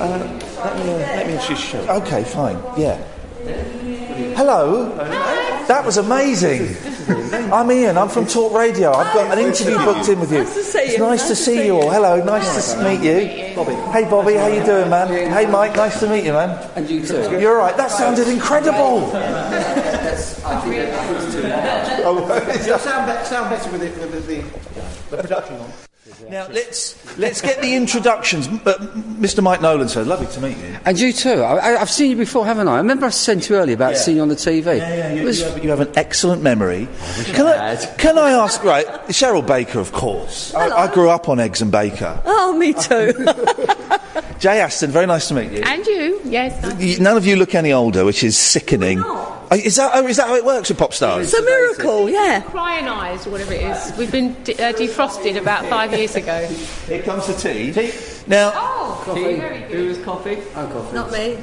Uh, let me, uh, let me introduce you. Okay, fine. Yeah. Hello. That was amazing. I'm Iain. I'm from Talk Radio. I've got an interview booked in with you. Nice to see It's you. nice to see you all. Hello. Nice to meet you. Bobby. Hey, Bobby. How you doing, man? Hey, Mike. Nice to meet you, man. And you too. You're right. That sounded incredible. Oh, You'll sound, better with, it, with the, the, the production on. Now let's let's get the introductions. M- uh, Mr. Mike Nolan, sir. Lovely to meet you. And you too. I, I, I've seen you before, haven't I? I remember I sent you earlier about Yeah. seeing you on the TV. Yeah, yeah, It you, was- you have, you have an excellent memory. Can I, can I ask, right, Cheryl Baker, of course. I, I grew up on eggs and Baker. Oh, me too. Jay Aston, very nice to meet you. and you, yes. You- None of you look any older, which is sickening. Oh, Is that, oh, is that how it works with pop stars? It's a miracle, yeah. Cryonised, or whatever it is. We've been de- uh, defrosted about five years ago. Here comes the tea. Now, Oh, Coffee. very good. Who was coffee? Oh, coffee. Not me.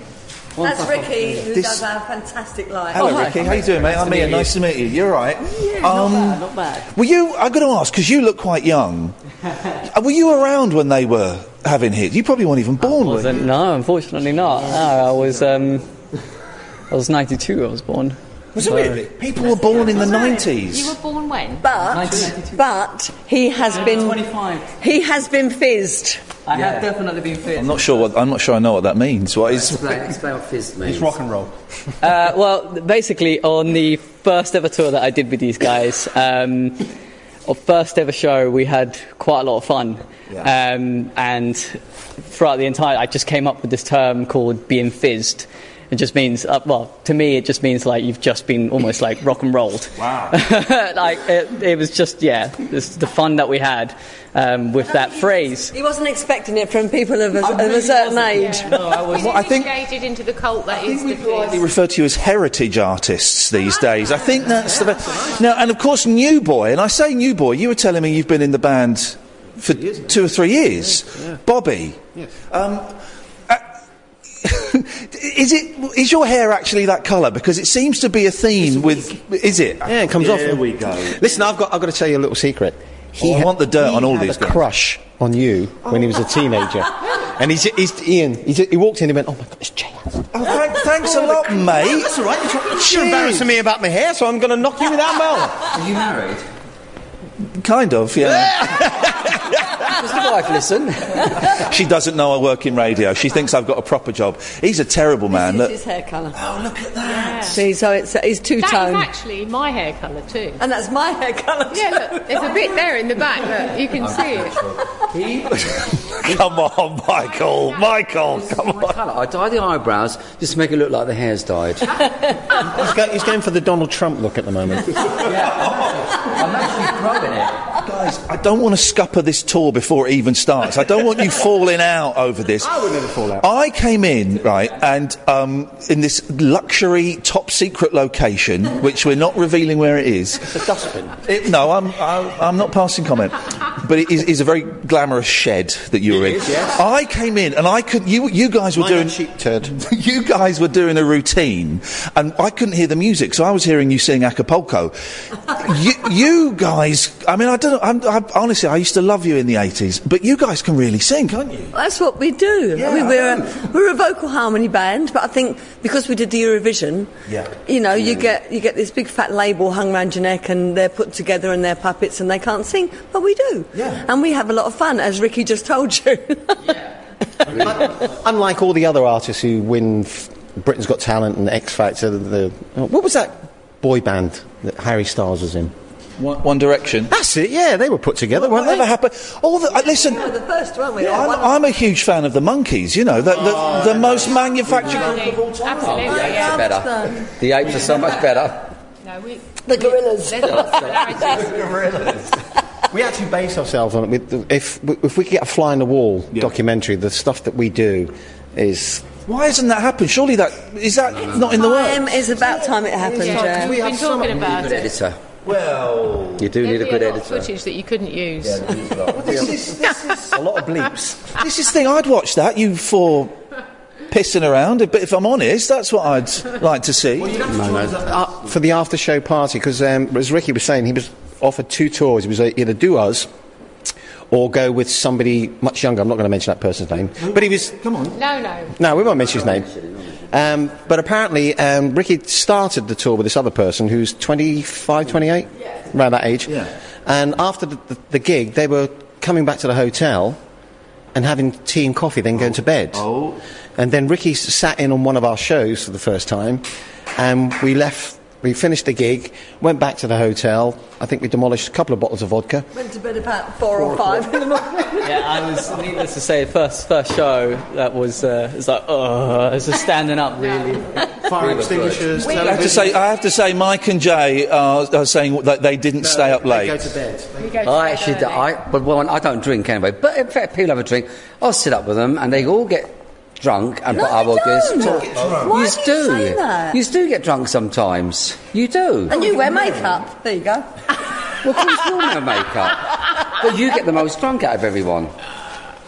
One That's Ricky, who This- does our fantastic life. hello, Ricky. How you doing, mate? I'm to Iain. Nice to meet you. You're right. Yeah, Um, not bad, not bad. Were you? I'm going to ask because you look quite young. Were you around when they were having hits? You probably weren't even born. were you? Wasn't, no, unfortunately not. No, I was um, I was 92. I was born. Was it So- really? People were born in the 90s. You were born when? But, but he has been 25. he has been fizzed. I have definitely been fit. I'm not sure what. I'm not sure I know what that means. What is? Explain, explain what fizz means. It's rock and roll. Uh, well, basically, on the first ever tour that I did with these guys, um, our first ever show, we had quite a lot of fun. Yeah. Um, and throughout the entire, I just came up with this term called being fizzed. It just means, uh, well, to me, it just means like you've just been almost like rock and rolled. Wow. like it, it was just, yeah, this, the fun that we had um, with that phrase. He wasn't expecting it from people of a, I of a certain wasn't. age. No, I was. Well, I think Initiated into the cult that is the they fizz. refer to you as heritage artists these days. I think that's the best. Now, and of course, New Boy. And I say New Boy. You were telling me you've been in the band for two or three years. Bobby. Um, uh, is it is your hair actually that colour? Because it seems to be a theme with. Is it? Yeah, it comes off. There we go. Listen, I've got, I've got to tell you a little secret. Oh, I want the dirt he on all had these a guys. crush on you when he was a teenager. And he's, he's Iain, he's, he walked in and he went, oh my God, it's Jay. Oh, thank, thanks a oh, lot, mate. That's all right. You're, trying- you're embarrassing me about my hair, so I'm going to knock you without bell. Are you married? Kind of, yeah. Does the wife listen? she doesn't know I work in radio. She thinks I've got a proper job. He's a terrible man. This Look, is his hair colour. Oh, look at that. See, so it's uh, he's two That is actually my hair colour too. and that's my hair colour. Yeah, look, there's a bit there in the back. Look, you can see it. come on, Michael. Michael, come on. Colour. I dye the eyebrows just to make it look like the hair's dyed. He's, go, he's going for the Donald Trump look at the moment. Yeah, I'm actually growing it. Guys, I don't want to scupper this tour before it even starts. I don't want you falling out over this. I would never fall out. I came in, right, and um, in this luxury, top secret location, which we're not revealing where it is. It's a dustbin. It, no, I'm, I, I'm not passing comment. But it is, is a very glamorous shed that you were in. is, yes. I came in and I could. You, you guys were Mine doing. sheep turd. you guys were doing a routine, and I couldn't hear the music, so I was hearing you sing Acapulco. you, you guys, I mean, I don't know. I'm, I, honestly, I used to love you in the '80s, but you guys can really sing, can't you? That's what we do. Yeah, I mean, we're know. a, we're a vocal harmony band, but I think because we did the Eurovision, Yeah. you know, you mm. get you get this big fat label hung around your neck, and they're put together and they're puppets, and they can't sing, but we do. Yeah. And we have a lot of fun, as Ricky just told you. yeah. Unlike all the other artists who win f- Britain's Got Talent and X Factor. The, oh, what was that boy band that Harry Styles was in? One, One Direction. That's it. Yeah, they were put together, weren't they? Whatever happened? All the uh, listen. We were the first, weren't we? I'm, One- I'm a huge fan of the Monkees. You know, the, the, the most manufactured group of all time. Absolutely, The apes yeah. are better. The apes are so much better. No, we, The gorillas. there's lots of similarities. We actually base ourselves on it. If if we could get a fly in the wall documentary, the stuff that we do is. Why hasn't that happened? Surely that is that not in the works. Time is about time it happened, yeah. We've been talking about need a good it. editor. Well, You do need a good a lot of editor. footage that you couldn't use. this is, this is A lot of bleeps. this is the thing. I'd watch that. You four pissing around. But if I'm honest, that's what I'd like to see. No, no. Uh, for the after show party, because um, as Ricky was saying, he was offered two tours. He was uh, either do us or go with somebody much younger. I'm not going to mention that person's name. But he was. Come on. No, no. No, we won't mention his name. Um, but apparently, um, Ricky started the tour with this other person who's 25, 28, around that age. Yeah. And after the, the, the gig, they were coming back to the hotel and having tea and coffee, then going to bed. Oh. And then Ricky sat in on one of our shows for the first time, and we left. We finished the gig, went back to the hotel. I think we demolished a couple of bottles of vodka. Went to bed about four or five in the morning. Yeah, I was needless to say, first first show that was uh, it's like oh, it's just standing up really. Fire extinguishers, I have to say, I have to say, Mike and Jay are, are saying that they didn't stay up late. They Go to bed. Go to I bed actually, early. I, but well, I don't drink anyway. But in fact, people have a drink. I'll sit up with them, and they all get drunk, and No, but I they will just don't. talk. Why you do you do. say that? You do get drunk sometimes. You do. And you wear makeup. There you go. Well, of course, you all wear makeup, but you get the most drunk out of everyone.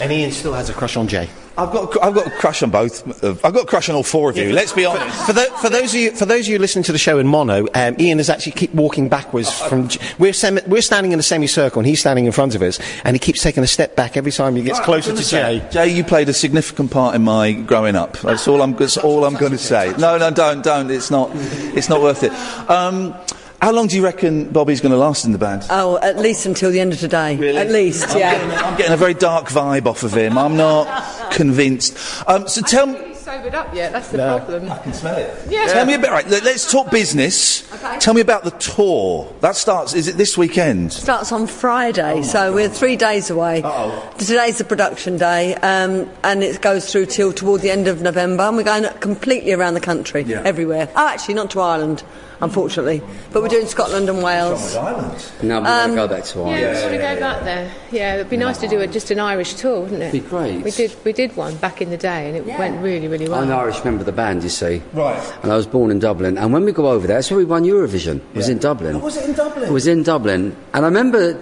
And Iain still has a crush on Jay. I've got, I've got a crush on both. I've got a crush on all four of you. Let's be honest. For, tho- for those of you, for those of you listening to the show in mono, um, Iain has actually keep walking backwards from. We're semi- we're standing in a semicircle, and he's standing in front of us, and he keeps taking a step back every time he gets closer to Jay. Jay, you played a significant part in my growing up. That's all I'm. That's all I'm going to say. No, no, don't, don't. It's not. It's not worth it. Um, how long do you reckon Bobby's going to last in the band? Oh, at least until the end of today. Really? At least, I'm yeah. getting, I'm getting a very dark vibe off of him. I'm not convinced. Um, so tell me. He's sobered up yet, that's the No. problem. I can smell it. Yeah. Tell me about. Right, let- let's talk business. Okay. Tell me about the tour. That starts. Is it this weekend? Starts on Friday, so we're three days away. Oh Today's the production day, um, and it goes through till toward the end of November, and we're going completely around the country, Yeah. everywhere. Oh, actually, not to Ireland, unfortunately, but we're doing Scotland and Wales. Island. No, we Um, want to go back to Ireland. Yeah, Ireland. we want to go back there. Yeah, it'd be nice to do a, just an Irish tour, wouldn't it? It'd Be great. We did, we did one back in the day, and it went really, really well. I'm an Irish member of the band, you see. Right. And I was born in Dublin. And when we go over there, that's where we won Eurovision. It was in Dublin. Was it in Dublin? It was in Dublin. And I remember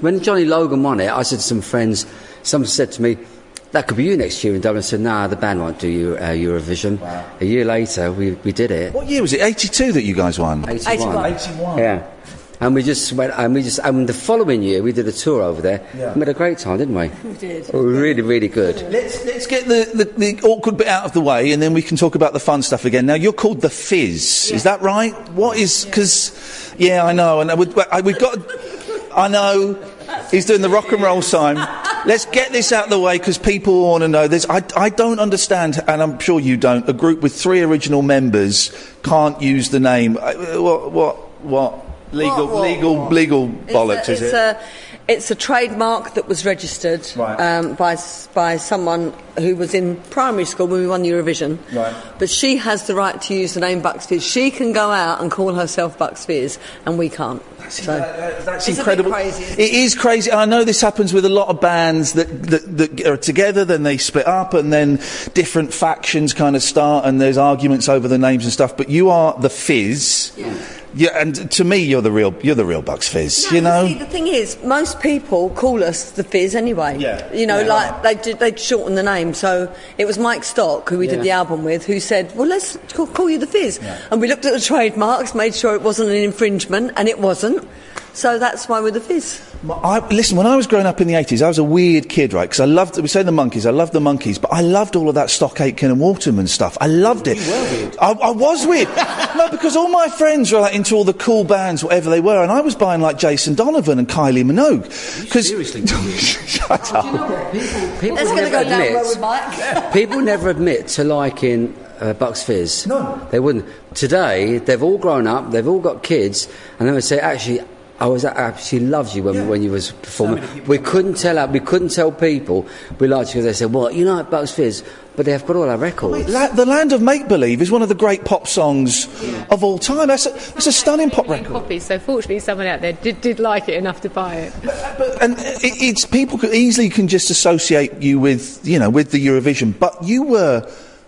when Johnny Logan won it, I said to some friends, someone said to me, that could be you next year in Dublin. I said, nah, the band won't do Euro, uh, Eurovision. A year later, we, we did it. What year was it? 82 that you guys won. 81. 81. Yeah. And we just went, and we just, and the following year we did a tour over there. Yeah. We had a great time, didn't we? We did. Really, really good. Let's, let's get the, the, the awkward bit out of the way and then we can talk about the fun stuff again. Now, you're called The Fizz. Is that right? What is. Because, yeah, I know. And I would, I, we've got. I know. He's doing the rock and roll sign. Let's get this out of the way because people want to know this. I, I don't understand, and I'm sure you don't. A group with three original members can't use the name. Uh, What? What? What? Legal, What, what, legal, what? legal bollocks, it's a, is it's it? A, it's a trademark that was registered Right. um, by by someone who was in primary school when we won Eurovision. Right. But she has the right to use the name Bucks Fizz. She can go out and call herself Bucks Fizz, and we can't. So That's it's incredible. A bit crazy. It is crazy. I know this happens with a lot of bands that, that, that are together, then they split up, and then different factions kind of start, and there's arguments over the names and stuff. But you are the Fizz. Yeah. And to me, you're the real, you're the real Bucks Fizz. you know. See, the thing is, most people call us the Fizz anyway. Yeah. You know, Yeah. like they did, they'd shorten the name. So it was Mike Stock, who we Yeah. did the album with, who said, "Well, let's call, call you the Fizz." And we looked at the trademarks, made sure it wasn't an infringement, and it wasn't. So that's why we're the Fizz. I, listen, when I was growing up in the 80s, I was a weird kid, right? Because I loved, we say the Monkees, I loved the Monkees, but I loved all of that Stock Aitken and Waterman stuff. I loved it. You were weird. I, I was weird. no, because all my friends were like, into all the cool bands, whatever they were, and I was buying like Jason Donovan and Kylie Minogue. Because Seriously. Shut up. People Let's gonna never go down admit- road with Mike. People never admit to liking uh, Bucks Fizz. No. They wouldn't. Today, they've all grown up, they've all got kids, and they would say, actually, I was actually loved you when, when you was performing. we couldn't tell out, we couldn't tell people we liked you because they said, well, you like Bucks Fizz, but they've got all our records. La- the Land of Make Believe is one of the great pop songs of all time. That's a, that's a stunning pop record. Copies, so fortunately someone out there did, did like it enough to buy it. Uh, and it, it's people could easily can just associate you with you know with the Eurovision, but you were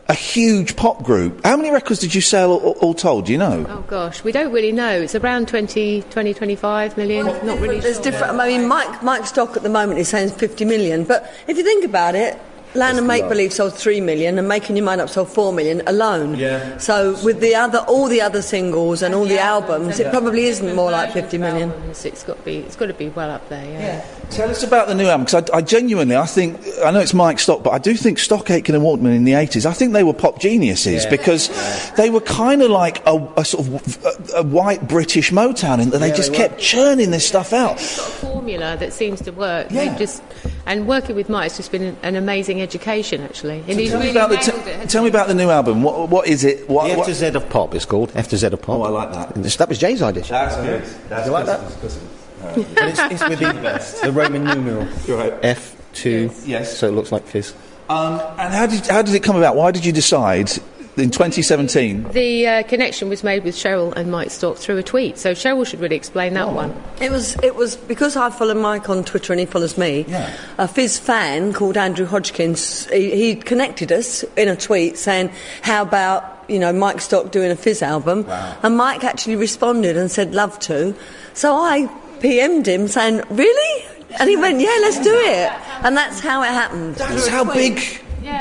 a huge pop group. How many records did you sell all, all told? Do you know? Oh gosh, we don't really know. It's around 20, 20 25 million. Not really There's sure. different. I mean, Mike Mike's Stock at the moment is saying 50 million, but if you think about it. Land and Make Believe sold three million, and Making Your Mind Up sold four million alone. Yeah. So with the other, all the other singles and all the albums, it probably isn't more like fifty million. It's got to be. It's got to be well up there. Yeah. Tell us about the new album because I, I genuinely I think I know it's Mike Stock, but I do think Stock, Aitken, and Waterman in the eighties. I think they were pop geniuses Yeah. because they were kind of like a, a sort of a, a white British Motown, and they Yeah, just they kept churning this stuff out. Got a formula that seems to work. They just and working with Mike has just been an, an amazing education actually. And he's tell, me really about the, t- it. tell me about the new album. What, what is it? What, The F what- to Z of pop is called. F to Z of pop. Oh, I like that. That was Jay's idea. That's good. That's you like good. that? And it's, it's with the, the Roman numeral. Right. F two. Yes. So it looks like fizz. Um, and how did how did it come about? Why did you decide in 2017? The uh, connection was made with Cheryl and Mike Stock through a tweet, so Cheryl should really explain that one. It was it was because I follow Mike on Twitter and he follows me. Yeah. A Fizz fan called Andrew Hodgkins, he, he connected us in a tweet saying, "How about you know Mike Stock doing a Fizz album?" Wow. And Mike actually responded and said, "Love to." So I PM'd him saying, "Really?" And he went, "Yeah, let's do it." And that's how it happened. That's how big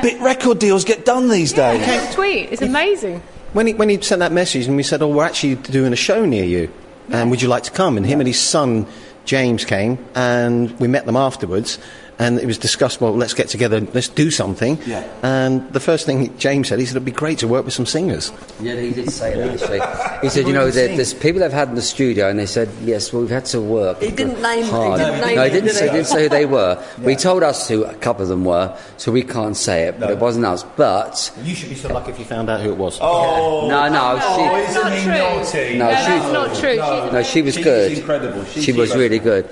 big record deals get done these days. That tweet is amazing. When he, when he sent that message and we said, oh, we're actually doing a show near you, and um, would you like to come? And him and his son, James, came, and we met them afterwards, and it was discussed, well, let's get together, let's do something. Yeah. And the first thing James said, he said, it'd be great to work with some singers. Yeah, he did say that actually. He said, you know, there, there's people they've had in the studio, and they said, yes, well, we've had to work. He didn't name- he hard. didn't name no, he them, didn't did say, he? didn't say who they were. But he told us who a couple of them were, so we can't say it. But it wasn't us. But You should be so lucky if you found out who it was. Oh, no, no, she. isn't he naughty? No, No, she, that's not true. She's no, she was She's good. incredible. She's she was incredible. really good.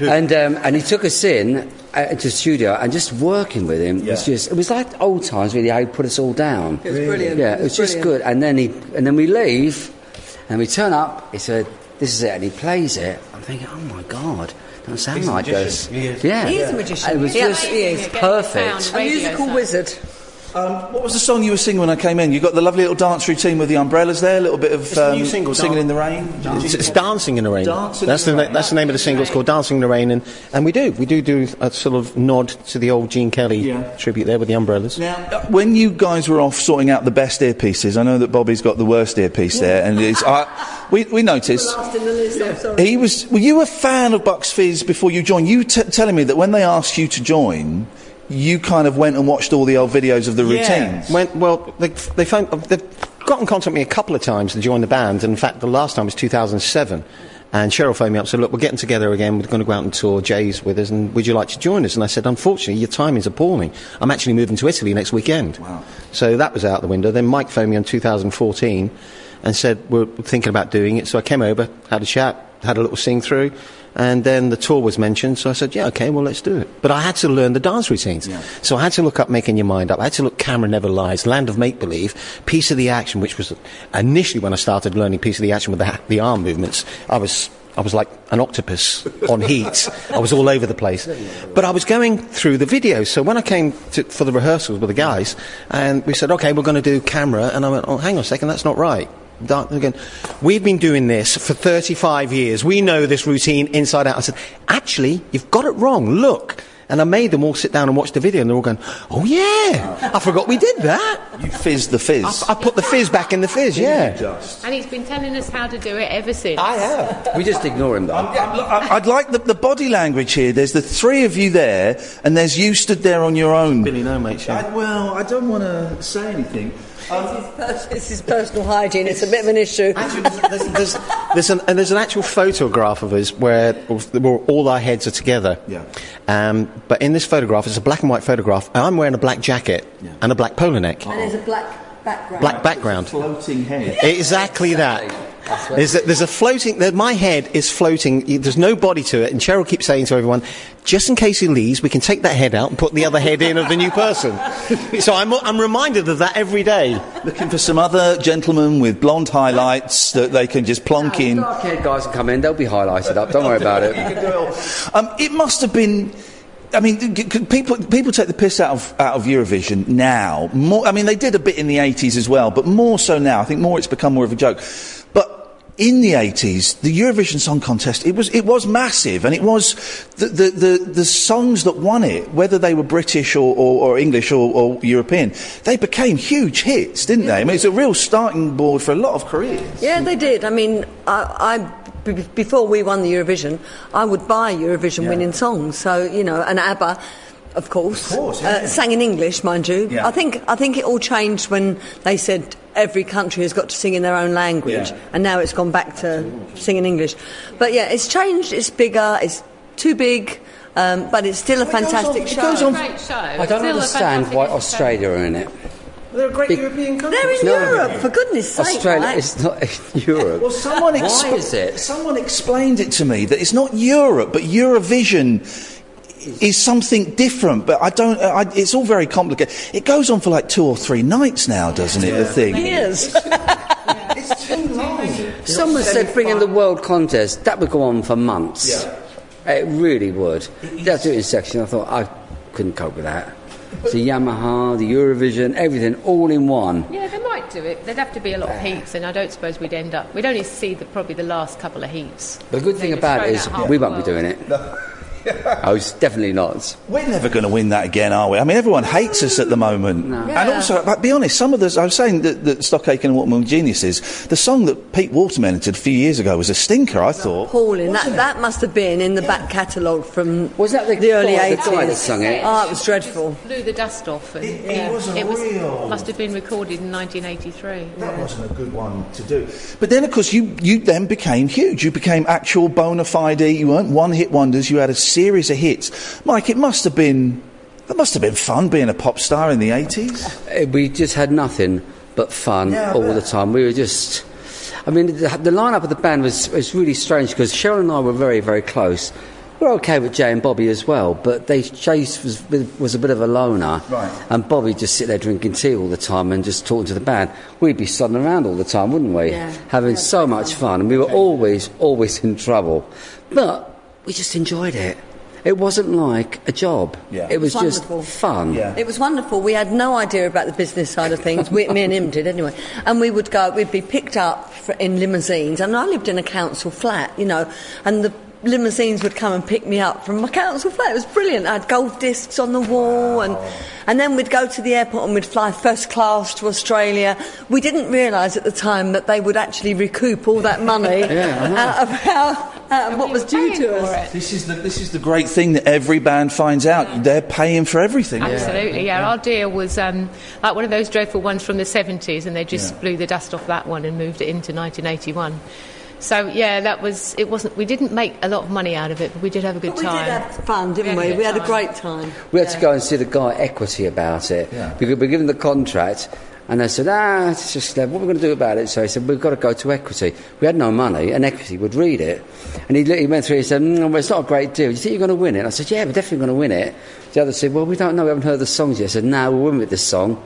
And um, and he took us in uh, into the studio and just working with him was just it was like old times really how he put us all down. It was brilliant. Yeah, It it was was just good. And then he and then we leave, and we turn up. He said, "This is it," and he plays it. I'm thinking, "Oh my god." Don't sound He's a like magician. this. He is. Yeah, He is a magician. It was He just absolutely is. perfect. A musical wizard. Um, what was the song you were singing when I came in? You got the lovely little dance routine with the umbrellas there, a little bit of It's a new um, single, singing Dan- in the rain. It's, it's Dancing in the Rain. Dancing that's in the the na- that's the name of the single. It's called Dancing in the Rain, and, and we do we do do a sort of nod to the old Gene Kelly tribute there with the umbrellas. Now, uh, when you guys were off sorting out the best earpieces, I know that Bobby's got the worst earpiece there, and it's, I, we, we noticed. Last in the list, I'm sorry. He was. Were you a fan of Bucks Fizz before you joined? You t- telling me that when they asked you to join, you kind of went and watched all the old videos of the routines. When, well, they, they found, oh, they've got in contact with me a couple of times to join the band. And in fact, the last time was 2007. And Cheryl phoned me up and said, look, we're getting together again. We're going to go out and tour. Jay's with us. And would you like to join us? And I said, unfortunately, your timing's appalling. I'm actually moving to Italy next weekend. Wow. So that was out the window. Then Mike phoned me in 2014 and said, we're thinking about doing it. So I came over, had a chat, had a little sing through. And then the tour was mentioned, so I said, yeah, okay, well, let's do it. But I had to learn the dance routines. So I had to look up Making Your Mind Up. I had to look Camera Never Lies, Land of Make Believe, Piece of the Action, which was initially when I started learning Piece of the Action with the, the arm movements. I was, I was like an octopus on heat. I was all over the place. But I was going through the videos. So when I came to, for the rehearsals with the guys, and we said, okay, we're going to do camera, and I went, oh, hang on a second, that's not right. Dance again. We've been doing this for 35 years. We know this routine inside out. I said, actually, you've got it wrong. Look. And I made them all sit down and watch the video, and they're all going, oh yeah, I forgot we did that. You fizz the fizz. I, I put the fizz back in the fizz, yeah. And he's been telling us how to do it ever since. I have. We just ignore him though. I- I'd like the, the body language here. There's the three of you there, and there's you stood there on your own. Billy, no, mate. I, well, I don't want to say anything. This is personal hygiene. It's a bit of an issue. there's, there's, there's, an, and there's an actual photograph of us where, where all our heads are together. Yeah. Um, but in this photograph, it's a black and white photograph, and I'm wearing a black jacket and a black polo neck. And there's a black background. Black background. Floating head. Exactly that. There's a, there's a floating. there- My head is floating. There's no body to it, and Cheryl keeps saying to everyone, "Just in case he leaves, we can take that head out and put the other head in of the new person." so I'm, I'm reminded of that every day. Looking for some other gentlemen with blonde highlights that they can just plonk in. Dark-haired guys can come in; they'll be highlighted up. Don't worry about it. Um, it must have been. I mean, people people take the piss out of out of Eurovision now. More, I mean, they did a bit in the eighties as well, but more so now. I think more it's become more of a joke. But in the eighties, the Eurovision Song Contest it was it was massive, and it was the the, the, the songs that won it, whether they were British or, or, or English or, or European, they became huge hits, didn't they? I mean, it's a real starting board for a lot of careers. Yeah, they did. I mean, I, I before we won the Eurovision, I would buy Eurovision winning songs. So you know, and ABBA. Of course, uh, sang in English, mind you. Yeah. I think I think it all changed when they said every country has got to sing in their own language, Yeah. and now it's gone back to singing English. But yeah, it's changed. It's bigger. It's too big, um, but it's still a fantastic it show. Great show. I don't understand fantastic why show. Australia are in it. They're a great Big- European country. They're in No. Europe, for goodness sake. Australia right? is not Europe. Well, someone Why is it? Someone explained it to me that it's not Europe, but Eurovision is something different. But I don't. Uh, I, it's all very complicated. It goes on for like two or three nights now, doesn't it? The thing. Years. It's too long. Someone said bring in the world contest. That would go on for months. It really would. That's it in section. I thought I couldn't cope with that. The Yamaha, the Eurovision, everything all in one. Yeah, they might do it. There'd have to be a lot of heats, and I don't suppose we'd end up. We'd only see the, probably the last couple of heats. The good thing about it thrown is we won't be doing it. Oh, I was definitely not. We're never going to win that again, are we? I mean, everyone hates us at the moment. And Yeah. also, but be honest, some of the I was saying that, that Stock Aitken and Waterman Geniuses, the song that Pete Waterman entered a few years ago was a stinker. I thought. Appalling. That, that must have been in the back catalogue from Was that the, the early guy, 80s. the guy that sung it? Oh, it was dreadful. Blew the dust off. And, It- it yeah, wasn't it was, real. Must have been recorded in 1983. That wasn't a good one to do. But then, of course, you, you then became huge. You became actual bona fide. You weren't one hit wonders. You had a series of hits. Mike, it must have been. That must have been fun being a pop star in the 80s. Uh, We just had nothing but fun Yeah, all bet. the time. We were just. I mean, the, the lineup of the band was, was really strange because Cheryl and I were very, very close. We were okay with Jay and Bobby as well, but they Chase was was a bit of a loner, Right. and Bobby just sit there drinking tea all the time and just talking to the band. We'd be sodding around all the time, wouldn't we? Yeah. Having so much fun, and we were always, always in trouble, but we just enjoyed it. It wasn't like a job. Yeah. It was It's just fun. Yeah. It was wonderful. We had no idea about the business side of things. We, me and him did anyway. And we would go, we'd be picked up for, in limousines. And I lived in a council flat, you know, and the limousines would come and pick me up from my council flat. It was brilliant. I had gold discs on the wall, and and then we'd go to the airport and we'd fly first class to Australia. We didn't realise at the time that they would actually recoup all that money Yeah, out of how, out of what was due to us. This is the this is the great thing that every band finds out. They're paying for everything. Absolutely, yeah. Our deal was um, like one of those dreadful ones from the 70s, and they just Yeah. blew the dust off that one and moved it into 1981. So yeah, that was. It wasn't. We didn't make a lot of money out of it, but we did have a good time. We did have fun, didn't We we? had a We had a great time. We had to go and see the guy at Equity about it. Yeah. We were given the contract, and they said, ah, it's just, uh, what are we going to do about it? So he said, we've got to go to Equity. We had no money, and Equity would read it. And he, he went through, he said, mm, well, it's not a great deal. Do you think you're going to win it? I said, yeah, we're definitely going to win it. The other said, well, we don't know, we haven't heard the songs yet. I said, no, we'll win with this song.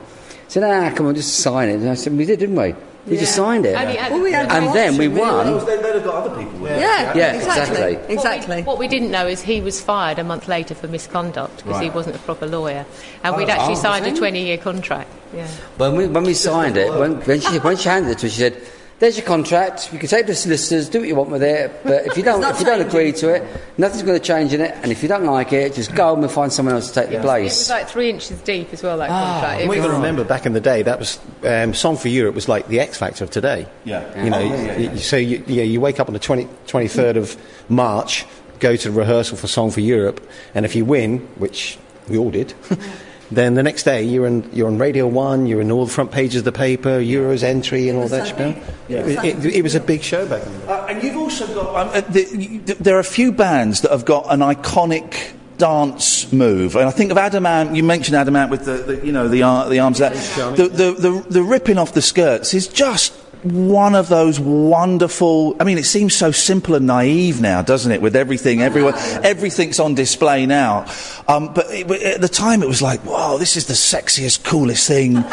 He said, ah, come on, just sign it. And I said, we did, didn't we? We just signed it. And he had- Well, we had And then we option, really. won. They'd have got other people. Yeah, Yeah, exactly. exactly. Exactly. What we, what we didn't know is he was fired a month later for misconduct because he wasn't a proper lawyer, and Oh, we'd actually oh, signed a 20-year contract. Yeah. When we, when we signed it, when, when, she, when she handed it to us, she said, "There's your contract. You can take it to the solicitors, do what you want with it. But if you don't, if you don't agree to it, nothing's going to change in it. And if you don't like it, just go home and find someone else to take the place. It was like three inches deep as well. That Ah, contract. It Well, you've got to remember back in the day, that was um, Song for Europe was like the X Factor of today. Yeah. You know, Oh, yeah, yeah, yeah. y- so you, yeah, you wake up on the 20, 23rd of March, go to the rehearsal for Song for Europe, and if you win, which we all did, then the next day you're, in, you're on Radio 1, you're in all the front pages of the paper, Euros entry and all that. Sunday. you. It, it, it was a big show back then. Uh, and you've also got. Um, uh, the, you, there are a few bands that have got an iconic dance move, and I think of Adam Ant. You mentioned Adam Ant with the, the you know the ar- the arms. That the, the the the ripping off the skirts is just one of those wonderful. I mean, it seems so simple and naive now, doesn't it? With everything, everyone, everything's on display now. Um, but, it, at the time, it was like, wow, this is the sexiest, coolest thing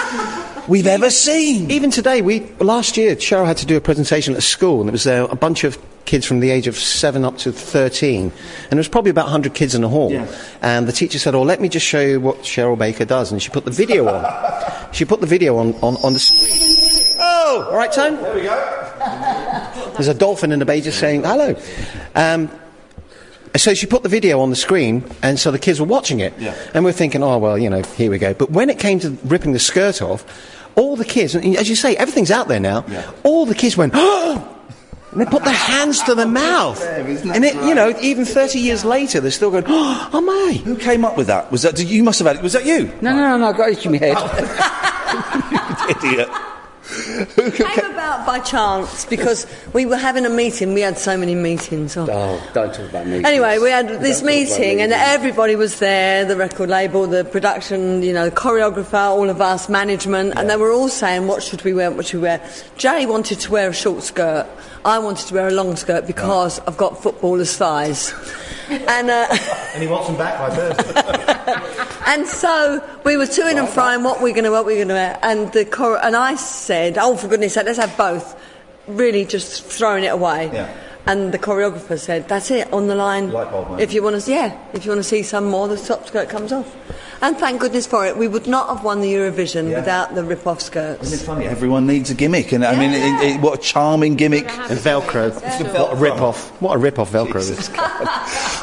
we've ever seen. Even today, we last year, Cheryl had to do a presentation at school, and it was uh, a bunch of kids from the age of seven up to 13, and there was probably about 100 kids in the hall. Yeah. And the teacher said, "Oh, let me just show you what Cheryl Baker does," and she put the video on. she put the video on on, on the screen. Oh, all right, Tone. There we go. There's a dolphin in the bay just saying hello. Um, so she put the video on the screen, and so the kids were watching it. Yeah. And we're thinking, oh, well, you know, here we go. But when it came to ripping the skirt off, all the kids, and as you say, everything's out there now, all the kids went, oh! And they put their hands to their mouth. And it, you know, even 30 years later, they're still going, oh, my. Who came up with that? Was that you must have had it? Was that you? No, no, no, no, I got it in my head. Idiot. Came about by chance because we were having a meeting. We had so many meetings. Oh. Oh, don't talk about me. Anyway, we had this Don't meeting, and everybody was there the record label, the production, you know, the choreographer, all of us, management, and they were all saying, What should we wear? What should we wear? Jay wanted to wear a short skirt. I wanted to wear a long skirt because I've got footballer's thighs. And, uh, And he wants them back by Thursday. and so we were to and froing what we're going to what we're going to wear, and the chor- and I said, "Oh, for goodness' sake, let's have both." Really, just throwing it away. Yeah. And the choreographer said, "That's it on the line. Bulb if you want to, yeah, if you want to see some more, the top skirt comes off." And thank goodness for it. We would not have won the Eurovision Yeah. without the rip-off skirts. Isn't it funny? Everyone needs a gimmick, and I mean, it, it, what a charming gimmick. And Velcro. What a rip-off. What a rip-off Velcro is.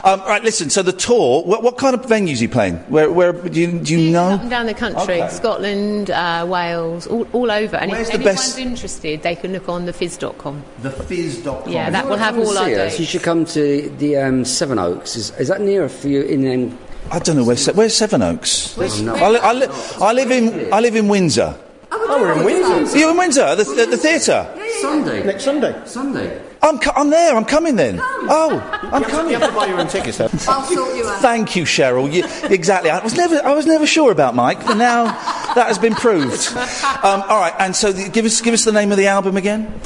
Um, right, listen. So the tour. What, what kind of venues are you playing? Where, where do you, do you know? Up and down the country, Okay. Scotland, uh, Wales, all, all over. And Where's if the anyone's best- interested, they can look on thefizz.com. Thefizz.com. Yeah, that will have all our See us, dates. You should come to the um, Sevenoaks. Is, is that nearer for you in um, I don't know where. Se- Where's Sevenoaks? Oh, no. I, li- I, li- I live in. I live in Windsor. Oh, we're in Windsor. Are you in Windsor? At the, the theatre. Sunday? Next Sunday. Sunday. I'm. Co- I'm there. I'm coming then. Oh, I'm coming. You have to buy your own tickets, though. I'll sort you out. Thank you, Cheryl. You, exactly. I was never. I was never sure about Mike, but now that has been proved. Um, all right. And so, the, give us give us the name of the album again.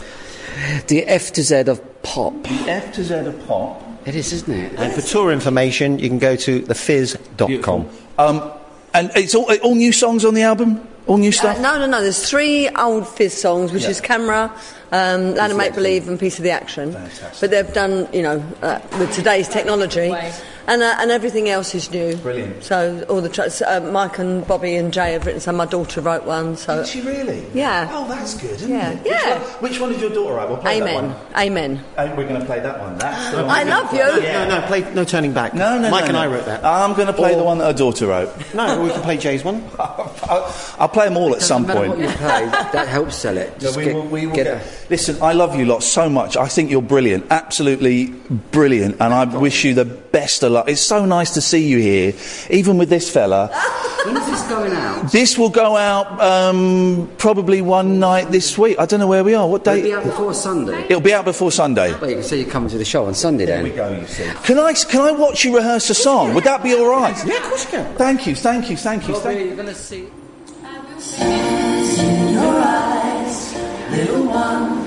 The F to Z of pop. The F to Z of pop. It is, isn't it? And for tour information, you can go to thefizz.com. Um, and it's all, all new songs on the album. All new Uh, stuff. no, no, no. There's three old Fizz songs, which Yeah. is Camera, um, Land of Make Believe, and Piece of the Action. Fantastic. But they've done, you know, uh, with today's technology, and uh, and everything else is new. Brilliant. So all the tracks, uh, Mike and Bobby and Jay have written some. My daughter wrote one. So Did she really? Yeah. Oh, that's good, isn't Yeah, it? yeah. Which one, which one is your daughter write? We'll play that one. Amen. And we're going to play that one. That's the one I love gonna you. play. Yeah. No, no, play No Turning Back. No, no, no. Mike no, and no. I wrote that. I'm going to play Or- the one that her daughter wrote. No, we can play Jay's one. I'll, I'll play them all at some Doesn't matter point. what you play, that helps sell it. No, Just we get, will, we will get get- Listen, I love you lot so much. I think you're brilliant, absolutely brilliant, and I wish you the best of luck. It's so nice to see you here, even with this fella. When is this going out? This will go out um, probably one night this week. I don't know where we are. What date? It'll be out before Sunday. It'll be out before Sunday. Well, you can say you come to the show on Sunday then. go, you see. Can I can I watch you rehearse a song? Would that be all right? Yeah, of course you can. Thank you, thank you, thank you. Thank you're going to see. in your eyes, little one.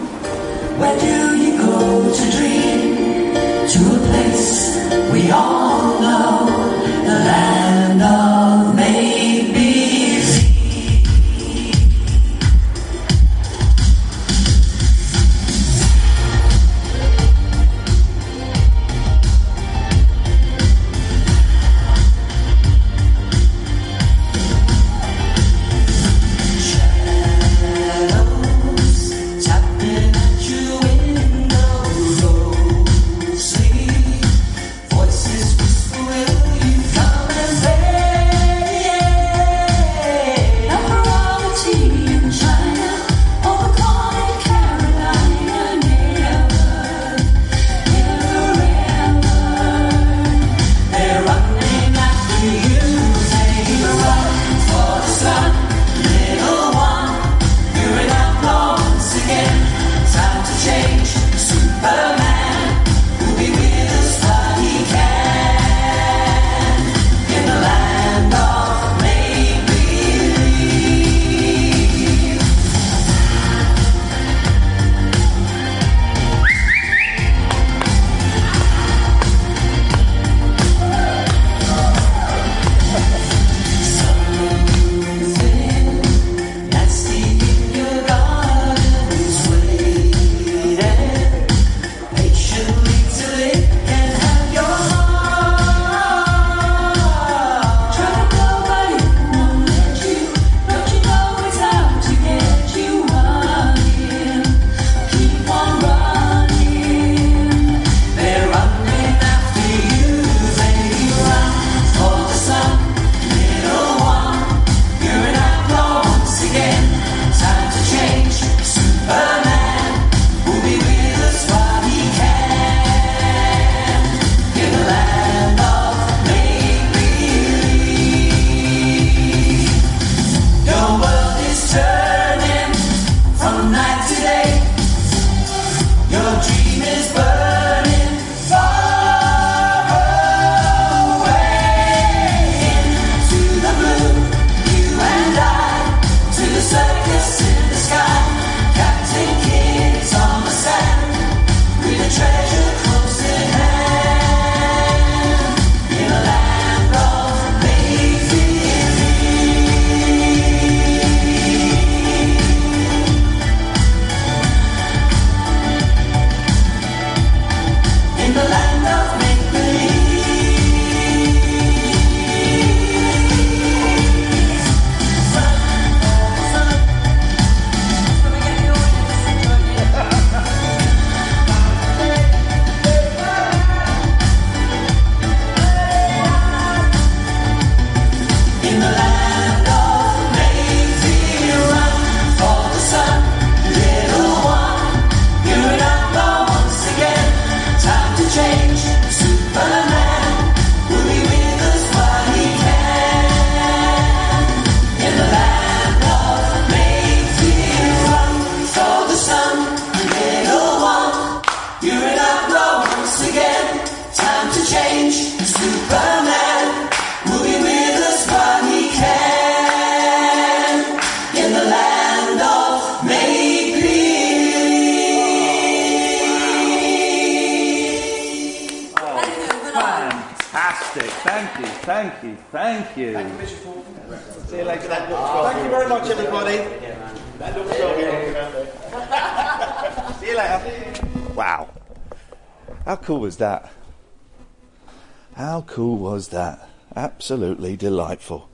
Where do you go to dream? To a place we all know, the land of Absolutely delightful.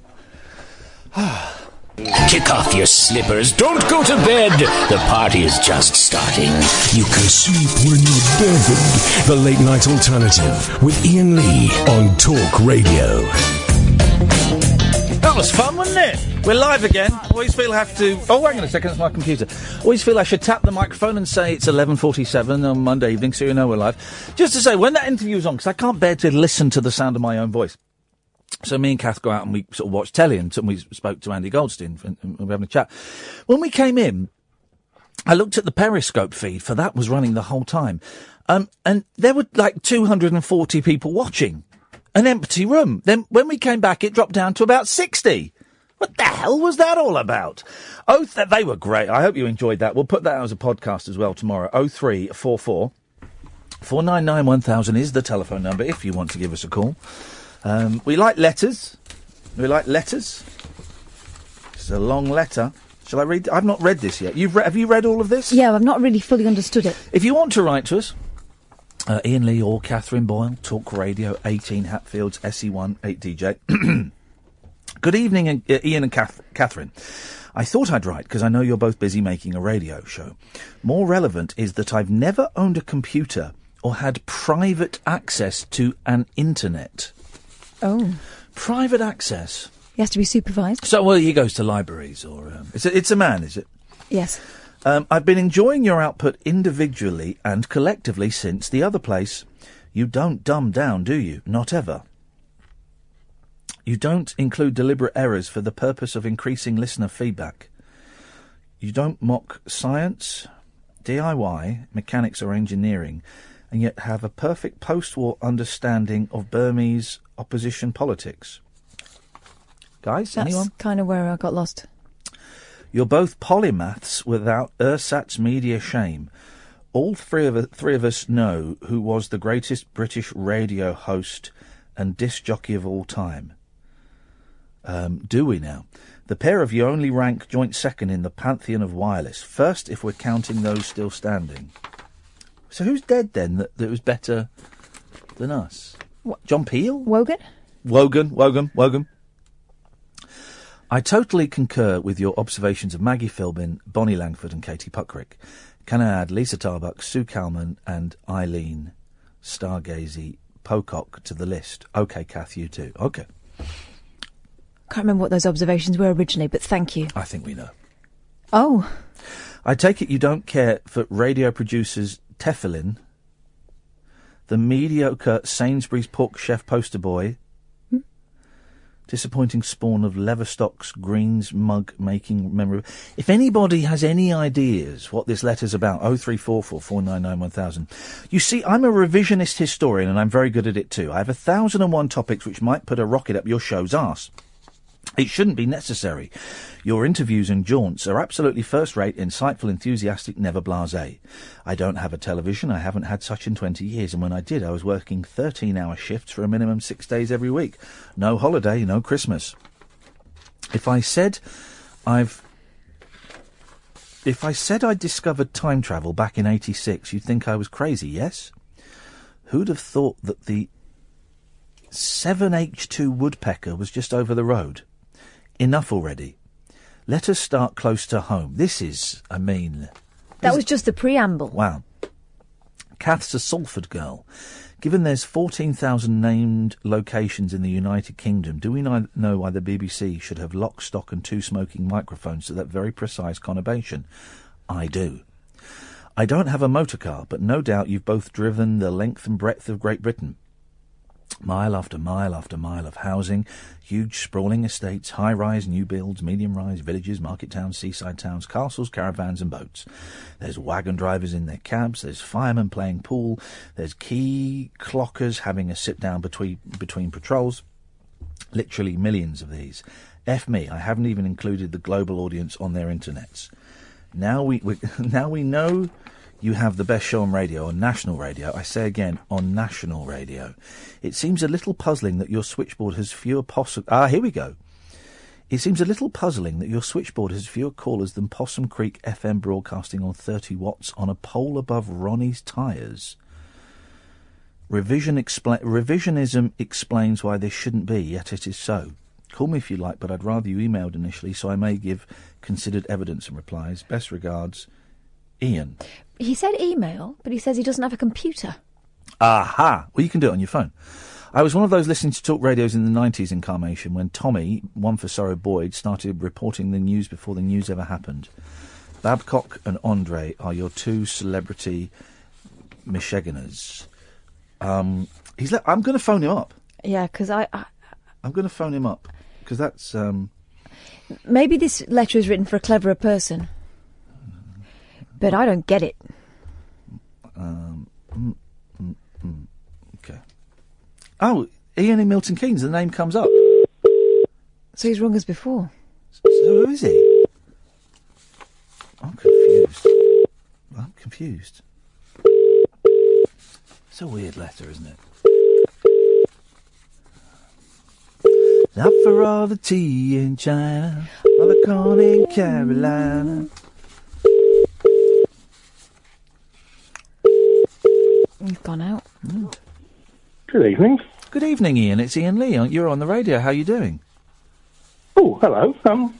Kick off your slippers. Don't go to bed. The party is just starting. You can sleep when you're dead. The Late Night Alternative with Iain Lee on Talk Radio. That was fun, wasn't it? We're live again. Always feel I have to. Oh, hang on a second. It's my computer. Always feel I should tap the microphone and say it's 11:47 on Monday evening, so you know we're live. Just to say, when that interview interview's on, because I can't bear to listen to the sound of my own voice. So me and Kath go out and we sort of watch telly, and we spoke to Andy Goldstein, and and we we're having a chat. When we came in, I looked at the Periscope feed for that was running the whole time, um, and there were like 240 people watching, an empty room. Then when we came back, it dropped down to about 60. What the hell was that all about? Oh, th- they were great. I hope you enjoyed that. We'll put that out as a podcast as well tomorrow. Oh three four four four nine nine one thousand is the telephone number if you want to give us a call. Um, we like letters. We like letters. It's a long letter. Shall I read? I've not read this yet. You've re- have you read all of this? Yeah, I've not really fully understood it. If you want to write to us, uh, Iain Lee or Catherine Boyle, Talk Radio, 18 Hatfields, SE1 8DJ. Good evening, uh, Ian and Kath- Catherine. I thought I'd write because I know you're both busy making a radio show. More relevant is that I've never owned a computer or had private access to an internet. Oh. Private access. He has to be supervised. So, well, he goes to libraries or. Um, it's, a, it's a man, is it? Yes. Um, I've been enjoying your output individually and collectively since the other place. You don't dumb down, do you? Not ever. You don't include deliberate errors for the purpose of increasing listener feedback. You don't mock science, DIY, mechanics, or engineering, and yet have a perfect post war understanding of Burmese opposition politics. Guys, That's anyone? kind of where I got lost. You're both polymaths without ersatz media shame. All three of, three of us know who was the greatest British radio host and disc jockey of all time. Um, do we now? The pair of you only rank joint second in the pantheon of wireless. First, if we're counting those still standing. So who's dead then that, that was better than us? What, John Peel? Wogan? Wogan, Wogan, Wogan. I totally concur with your observations of Maggie Philbin, Bonnie Langford, and Katie Puckrick. Can I add Lisa Tarbuck, Sue Calman, and Eileen Stargazy Pocock to the list? Okay, Kath, you too. Okay. Can't remember what those observations were originally, but thank you. I think we know. Oh, I take it you don't care for radio producers Teflon, the mediocre Sainsbury's pork chef poster boy, disappointing spawn of Leverstock's Greens mug making memory. If anybody has any ideas what this letter's about, oh three four four four nine nine one thousand. You see, I'm a revisionist historian and I'm very good at it too. I have a thousand and one topics which might put a rocket up your show's arse. It shouldn't be necessary. Your interviews and jaunts are absolutely first rate, insightful, enthusiastic, never blase. I don't have a television. I haven't had such in 20 years, and when I did, I was working 13 hour shifts for a minimum six days every week. No holiday, no Christmas. If I said I've. If I said I discovered time travel back in 86, you'd think I was crazy, yes? Who'd have thought that the 7H2 woodpecker was just over the road? Enough already. Let us start close to home. This is, I mean, that was just the preamble. wow. Kath's a Salford girl. Given there's 14,000 named locations in the United Kingdom, do we know why the BBC should have lock, stock, and two smoking microphones to that very precise conurbation? I do. I don't have a motor car, but no doubt you've both driven the length and breadth of Great Britain. Mile after mile after mile of housing, huge sprawling estates, high rise new builds, medium rise villages, market towns, seaside towns, castles, caravans, and boats. There's wagon drivers in their cabs, there's firemen playing pool, there's key clockers having a sit down between, between patrols. Literally millions of these. F me, I haven't even included the global audience on their internets. Now we, we now we know you have the best show on radio, on national radio. I say again, on national radio. It seems a little puzzling that your switchboard has fewer possum. Ah, here we go. It seems a little puzzling that your switchboard has fewer callers than Possum Creek FM broadcasting on 30 watts on a pole above Ronnie's tyres. Revision expla- revisionism explains why this shouldn't be, yet it is so. Call me if you like, but I'd rather you emailed initially so I may give considered evidence and replies. Best regards, Ian. He said email, but he says he doesn't have a computer. Aha! Well, you can do it on your phone. I was one of those listening to talk radios in the 90s incarnation when Tommy, one for Sorrow Boyd, started reporting the news before the news ever happened. Babcock and Andre are your two celebrity Michiganers. Um, he's le- I'm going to phone him up. Yeah, because I, I I'm going to phone him up because that's um, maybe this letter is written for a cleverer person, but I don't get it. um mm, mm, mm. okay. Oh, Ian in Milton Keynes. The name comes up. So he's wrong as before. So who is he? I'm confused. I'm confused. It's a weird letter, isn't it? Not for all the tea in China, all the corn in Carolina. He's gone out. Good evening. Good evening, Ian. It's Iain Lee. You're on the radio. How are you doing? Oh, hello. Um,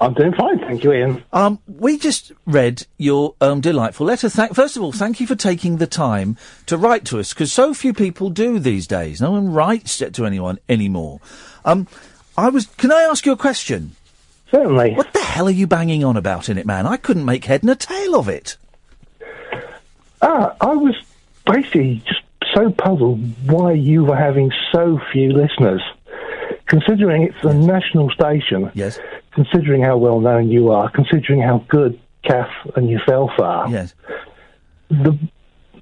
I'm doing fine, thank you, Ian. Um, we just read your um, delightful letter. Thank, first of all, thank you for taking the time to write to us because so few people do these days. No one writes to anyone anymore. Um, I was. Can I ask you a question? Certainly. What the hell are you banging on about in it, man? I couldn't make head nor tail of it. Ah, I was basically just so puzzled why you were having so few listeners. Considering it's a national station, yes. considering how well known you are, considering how good Kath and yourself are, yes. the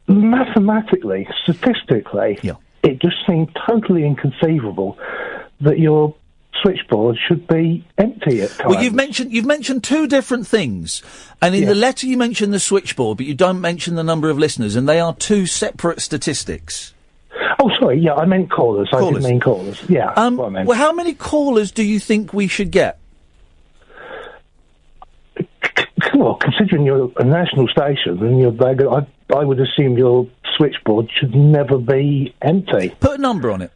mathematically, statistically, it just seemed totally inconceivable that your switchboard should be empty at times. Well, you've mentioned you've mentioned two different things, and in the letter you mention the switchboard, but you don't mention the number of listeners, and they are two separate statistics. Oh, sorry. Yeah, I meant callers. I Callers. didn't mean callers. Yeah, Um, I well, how many callers do you think we should get? Well, considering you're a national station and you're bag, I, I would assume your switchboard should never be empty. Put a number on it.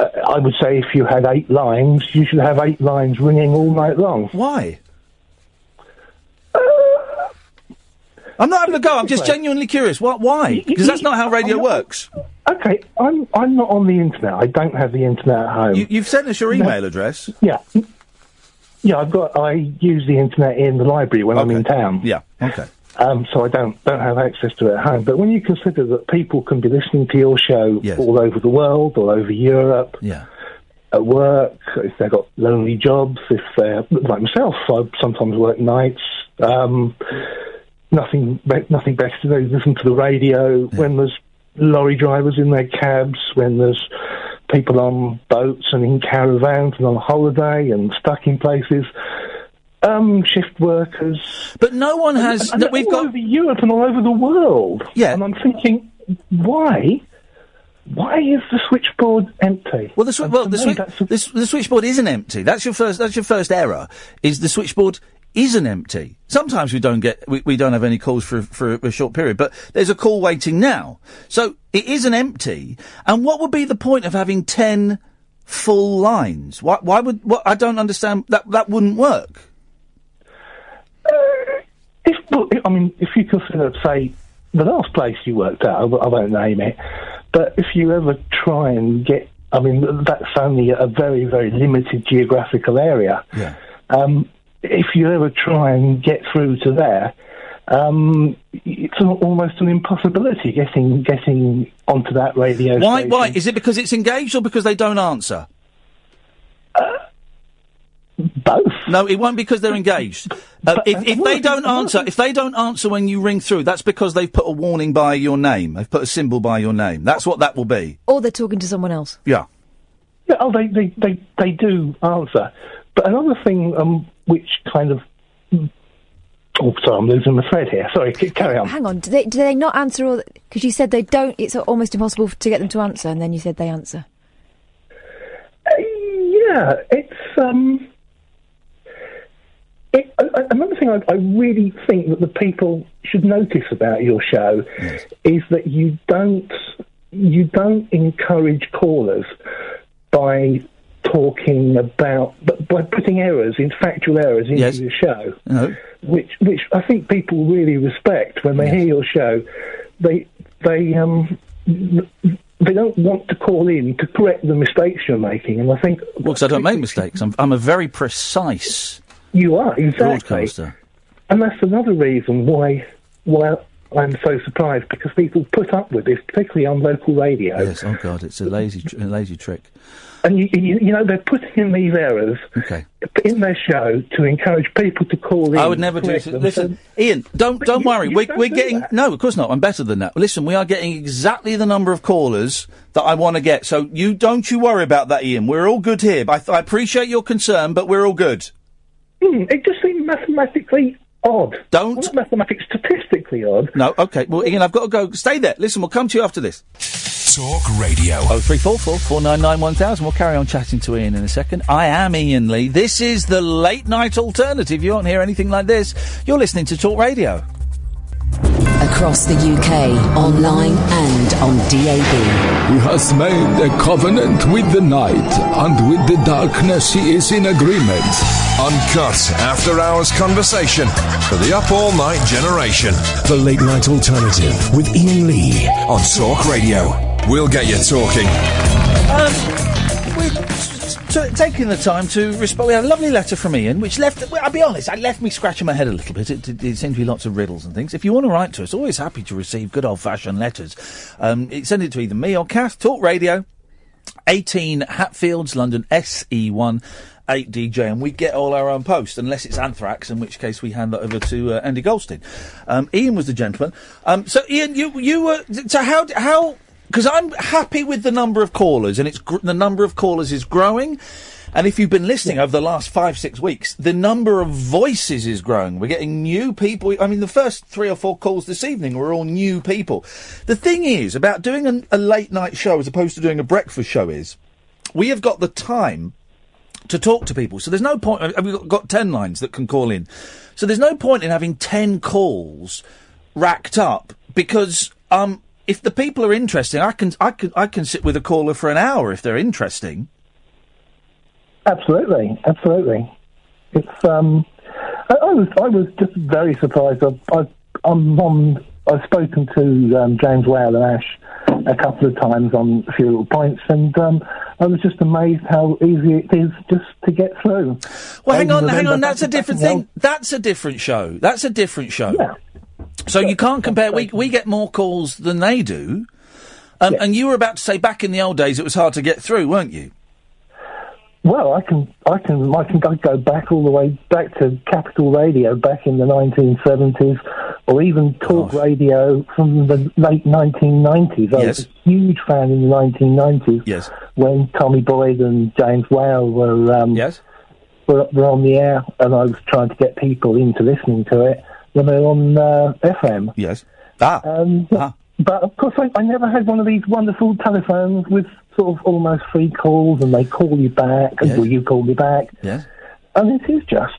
I, I would say if you had eight lines, you should have eight lines ringing all night long. Why? Uh, I'm not having a go. I'm just genuinely curious. What? Why? Because that's not how radio works. Okay, I'm I'm not on the internet. I don't have the internet at home. You, you've sent us your email address. Yeah. Yeah, I've got. I use the internet in the library when I'm in town. Yeah. Okay. Um, so I don't don't have access to it at home. But when you consider that people can be listening to your show all over the world, all over Europe, yeah. at work, if they've got lonely jobs, if they're like myself, I sometimes work nights. Um, nothing, nothing better to do. Listen to the radio when there's lorry drivers in their cabs, when there's people on boats and in caravans and on holiday and stuck in places. Um, shift workers. But no one has. And, and we've all got over Europe and all over the world. Yeah. And I'm thinking, why? Why is the switchboard empty? Well, the, swi- well, the, swi- the, the switchboard isn't empty. That's your first. That's your first error. Is the switchboard isn't empty? Sometimes we don't get. We, we don't have any calls for for a short period, but there's a call waiting now. So it isn't empty. And what would be the point of having ten full lines? Why? Why would? What? I don't understand. That that wouldn't work. If, I mean, if you consider, say, the last place you worked at, I won't name it, but if you ever try and get, I mean, that's only a very, very limited geographical area. Yeah. Um, if you ever try and get through to there, um, it's al- almost an impossibility getting getting onto that radio. Why? station. Why? Is it because it's engaged or because they don't answer? Both. No, it won't because they're engaged. Uh, if if they don't answer, if they don't answer when you ring through, that's because they've put a warning by your name. They've put a symbol by your name. That's what that will be. Or they're talking to someone else. Yeah. Yeah, oh, they, they, they, they do answer. But another thing um, which kind of Oh, sorry, I'm losing the thread here. Sorry, carry on. Hang on, do they, do they not answer all? Because you said they don't. It's almost impossible to get them to answer, and then you said they answer. Yeah, it's um. It, another thing I, I really think that the people should notice about your show is that you don't you don't encourage callers by talking about but by putting errors in factual errors into Yes. the show, No. which which I think people really respect when they hear your show. They they um. They don't want to call in to correct the mistakes you're making, and I think Well, 'cause I don't make mistakes. I'm, I'm a very precise you are exactly. broadcaster. And that's another reason why why I'm so surprised because people put up with this, particularly on local radio. Yes. Oh God, it's a lazy, tr- a lazy trick. And you, you, you know they're putting in these errors Okay. in their show to encourage people to call in. I would never do them. Listen, Ian, don't don't worry. you We're, don't we're do getting no, of course not. I'm better than that. Listen, we are getting exactly the number of callers that I want to get. So you don't you worry about that, Ian. We're all good here. I, I appreciate your concern, but we're all good. Hmm, it just seems mathematically odd. Don't Well, not mathematically, statistically odd. No, okay. Well, Ian, I've got to go. Stay there. Listen, we'll come to you after this. Talk Radio. Oh three four four four nine nine one thousand. We'll carry on chatting to Ian in a second. I am Iain Lee. This is the late night alternative. You won't hear anything like this. You're listening to Talk Radio. Across the UK, online and on DAB. He has made a covenant with the night, and with the darkness he is in agreement. Uncut after hours conversation for the up all night generation. The late night alternative with Iain Lee on Talk Radio. We'll get you talking. Um, we're t- taking the time to respond. We had a lovely letter from Ian, which left. Well, I'll be honest, it left me scratching my head a little bit. It, it, it seemed to be lots of riddles and things. If you want to write to us, always happy to receive good old fashioned letters. Um, it- send it to either me or Kath. Talk Radio, 18 Hatfields, London, SE1. 8DJ, and we get all our own post, unless it's anthrax, in which case we hand that over to uh, Andy Goldstein. Um, Ian was the gentleman. Um, so, Ian, you you were so how how because I'm happy with the number of callers, and it's gr- the number of callers is growing. And if you've been listening over the last five six weeks, the number of voices is growing. We're getting new people. I mean, the first three or four calls this evening were all new people. The thing is about doing a, a late night show as opposed to doing a breakfast show is we have got the time to talk to people. So there's no point. We've got, got 10 lines that can call in. So there's no point in having 10 calls racked up because, um, if the people are interesting, I can, I can, I can sit with a caller for an hour if they're interesting. Absolutely, absolutely. It's um, I, I was I was just very surprised. I've, I've I'm on. I've spoken to um, James Whale and Ash a couple of times on a few little points, and um, I was just amazed how easy it is just to get through. Well, hang on, hang on. That's a different thing. That's a different show. That's a different show. Yeah. So you can't compare. We we get more calls than they do. Um, And you were about to say back in the old days it was hard to get through, weren't you? Well, I can, I can, I can go- go back all the way back to Capital Radio back in the 1970s, or even Talk Radio from the late 1990s. I was a huge fan in the 1990s. Yes. When Tommy Boyd and James Whale were, um, yes. were, were on the air, and I was trying to get people into listening to it when they were on uh, FM. Yes. Ah. Um, But of course, I, I never had one of these wonderful telephones with sort of almost free calls, and they call you back, and Yes. will you call me back? Yes. And this is just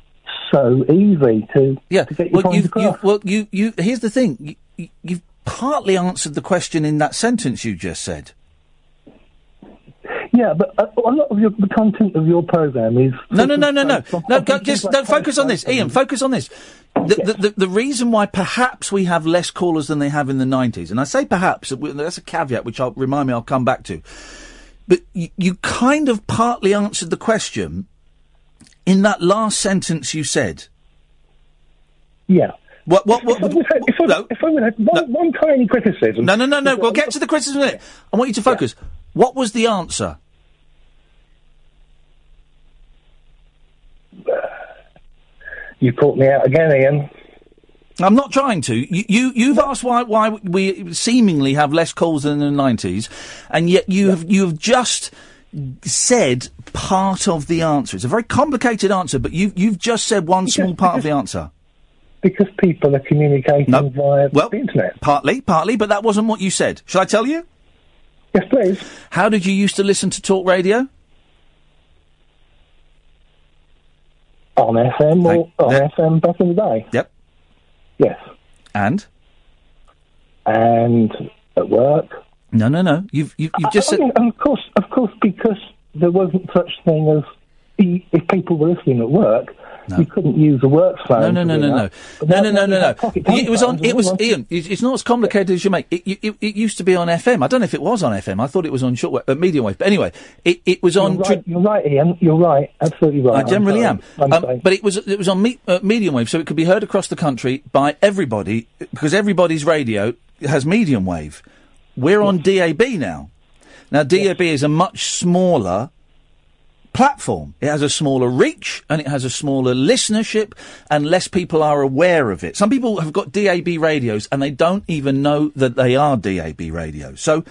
so easy to Yeah. to get your Well, you, you, well, you, you. Here's the thing. You, you, you've partly answered the question in that sentence you just said. Yeah, but a, a lot of your, the content of your program is No, no, no, no, no, no. from Go, just like don't focus on this, Ian. Focus on this. The, the, the, the reason why perhaps we have less callers than they have in the nineties, and I say perhaps uh, that's a caveat, which I'll remind me I'll come back to. But you, you kind of partly answered the question in that last sentence you said. Yeah. What? What? What? If I would have, if I, if I would have one, one tiny criticism. No, no, no, no. We'll get to the criticism in a minute. I want you to focus. What was the answer? You caught me out again, Ian. I'm not trying to. You, you you've asked why why we seemingly have less calls than in the nineties, and yet you have you have just said part of the answer. It's a very complicated answer, but you've you've just said one small part of the answer. Because people are communicating via Well, the internet. partly, partly, but that wasn't what you said. Shall I tell you? Yes, please. How did you used to listen to talk radio? On FM or on FM back in the day. Yep. Yes. And? And at work. No, no, no. You've you've, you've just I, said. I mean, of course, of course, because there wasn't such thing as if people were listening at work, you couldn't use a work phone. No, no, no, no, no, no, no, no, no, no. It was on. It was Ian. It's not as complicated as you make. It, it, it, used to be on FM. I don't know if it was on FM. I thought it was on shortwave, uh, medium wave. But anyway, it, it was on. You're right, you're right, Ian. You're right. Absolutely right. I generally am. Um, but it was it was on me, uh, medium wave, so it could be heard across the country by everybody because everybody's radio has medium wave. We're on DAB now. Now DAB is a much smaller platform. It has a smaller reach and it has a smaller listenership, and less people are aware of it. Some people have got DAB radios and they don't even know that they are DAB radios. So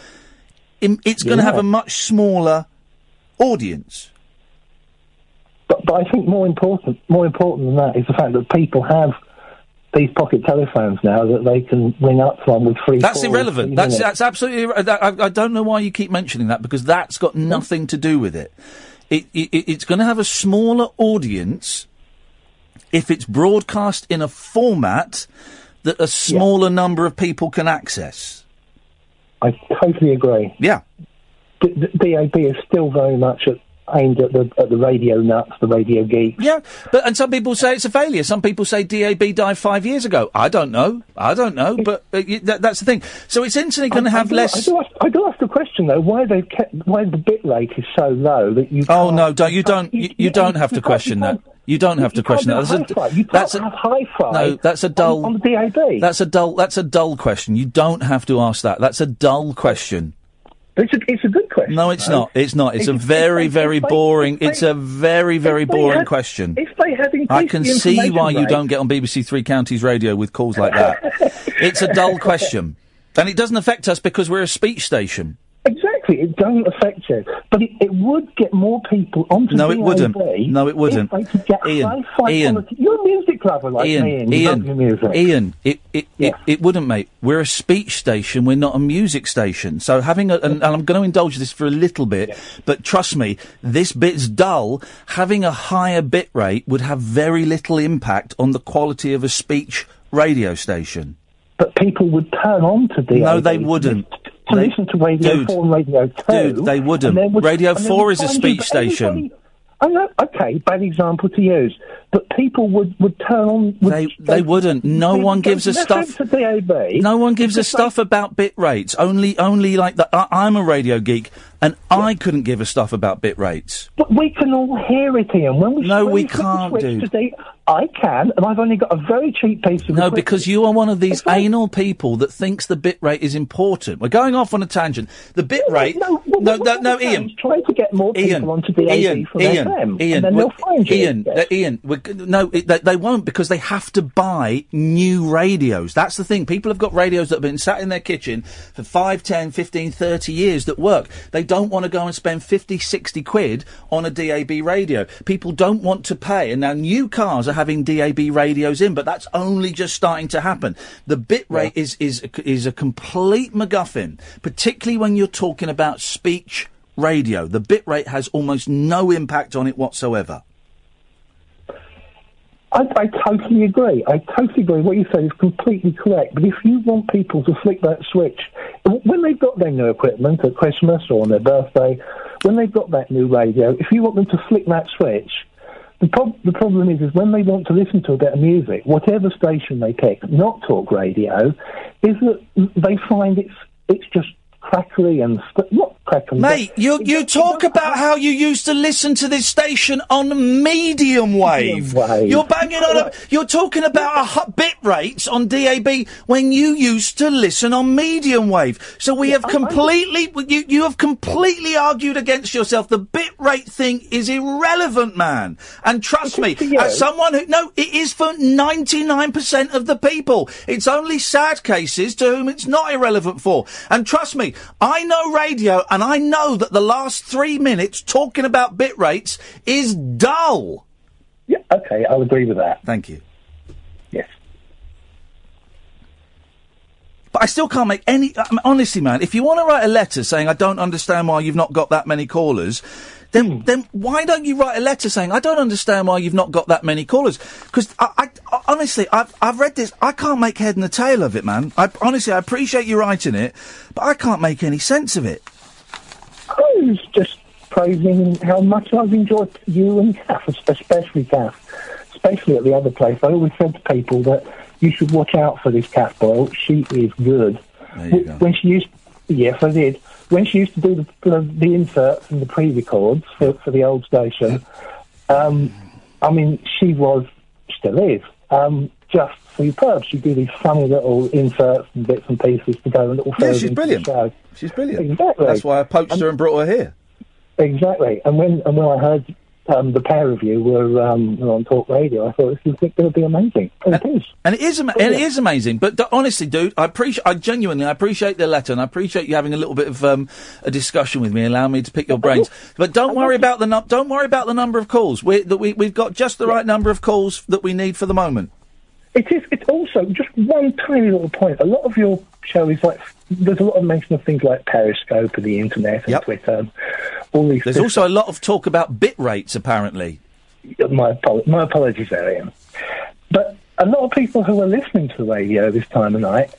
it's going to have a much smaller audience. But, but I think more important, more important than that is the fact that people have these pocket telephones now that they can ring up from with free. That's irrelevant. That's minutes. that's absolutely. That, I, I don't know why you keep mentioning that because that's got nothing to do with it. It, it it's going to have a smaller audience if it's broadcast in a format that a smaller number of people can access. I totally agree. Yeah. D- D- DAB is still very much at, aimed at the at the radio nuts, the radio geeks. Yeah, but and some people say it's a failure. Some people say DAB died five years ago. I don't know. I don't know. But uh, y- that, that's the thing. So it's instantly going to I- I have do- less. I do, ask, I do ask the question though, why they've kept, why the bit rate is so low that you. Oh no! Don't you don't you, you don't have to question that. You don't have to question that. That's a, You that's have hi-fi no. That's a dull. on the DAB. That's a dull. That's a dull question. You don't have to ask that. That's a dull question. It's a, it's a good question. No, it's though. not. It's not. It's a very, very boring. they- It's a very, very boring had- question. If they had I can see why you don't get on BBC Three Counties Radio with calls like that. it's a dull question, and it doesn't affect us because we're a speech station. Exactly, it doesn't affect you, but it, it would get more people onto the No, it wouldn't. No, it wouldn't. If they could get Ian, Ian. quality. You're a music lover like Ian, me, Ian. You Ian, your music. Ian, it, it, it, it wouldn't, mate. We're a speech station. We're not a music station. So having a, and, and I'm going to indulge this for a little bit, but trust me, this bit's dull. Having a higher bit rate would have very little impact on the quality of a speech radio station. But people would turn on to DAB. No, they wouldn't. To They- listen to Radio Dude, 4 and Radio 2. Dude, they wouldn't. would- Radio 4 is a speech station. I know, okay, bad example to use. But people would, would turn on. Would They they wouldn't. No they- one gives a stuff. No one gives a stuff about bit rates. Only only like the, I, I'm a radio geek, and I couldn't give a stuff about bit rates. But we can all hear it, Ian. When we No, we can't, dude. I can, and I've only got a very cheap piece of No, equipment. because you are one of these anal people that thinks the bit rate is important. We're going off on a tangent. The bit rate. No, no, no, Ian. Trying to get more people Ian, onto DAB Ian, from Ian, FM, Ian, and then they'll find you. Ian, uh, Ian, no, it, they, they won't because they have to buy new radios. That's the thing. People have got radios that have been sat in their kitchen for 5, 10, 15, 30 years that work. They don't want to go and spend 50, 60 quid on a DAB radio. People don't want to pay. And now new cars are having DAB radios in, but that's only just starting to happen. The bit rate is, is, is a complete MacGuffin, particularly when you're talking about speech radio. The bit rate has almost no impact on it whatsoever. I, I totally agree. I totally agree. What you say is completely correct. But if you want people to flick that switch, when they've got their new equipment at Christmas or on their birthday, when they've got that new radio, if you want them to flick that switch, the, prob- the problem is, is when they want to listen to a bit of music, whatever station they pick, not talk radio, is that they find it's it's just crackery and st- not Mate, you you talk about how you used to listen to this station on medium wave. wave. You're banging on. A, you're talking about a bit rates on DAB when you used to listen on medium wave. So we have completely you you have completely argued against yourself. The bit rate thing is irrelevant, man. And trust me, as someone who no, it is for ninety nine percent of the people. It's only sad cases to whom it's not irrelevant for. And trust me, I know radio, and I know that the last three minutes talking about bit rates is dull. Yeah, okay, I'll agree with that. Thank you. Yes. But I still can't make any. I mean, honestly, man, if you want to write a letter saying I don't understand why you've not got that many callers, then hmm. then why don't you write a letter saying I don't understand why you've not got that many callers? Because I, I, I- honestly, I've I've read this. I can't make head and the tail of it, man. I honestly, I appreciate you writing it, but I can't make any sense of it. I was just praising how much I've enjoyed you and Kath, especially Kath, especially at the other place. I always said to people that you should watch out for this Kath Boyle. She is good. When she used, yes, I did. When she used to do the, the, the inserts and the pre-records for, for the old station, um, I mean, she was, still is, um, just superb. She'd do these funny little inserts and bits and pieces to go a little Yeah, she's brilliant. She's brilliant. Exactly. That's why I poached her and brought her here. Exactly. And when and when I heard um, the pair of you were, um, were on Talk Radio, I thought this is going to be amazing. And it is. And it is, ama- and it is amazing. But d- honestly, dude, I appreciate, I genuinely, I appreciate the letter, and I appreciate you having a little bit of um, a discussion with me, allowing me to pick your brains. But don't worry about the num- don't worry about the number of calls. We, that we we've got just the right number of calls that we need for the moment. It is. It's also just one tiny little point. A lot of your show is like there's a lot of mention of things like Periscope and the internet and Twitter. And all these. There's also a lot of talk about bit rates, apparently. my my apologies, there, Ian. But a lot of people who are listening to the radio this time of night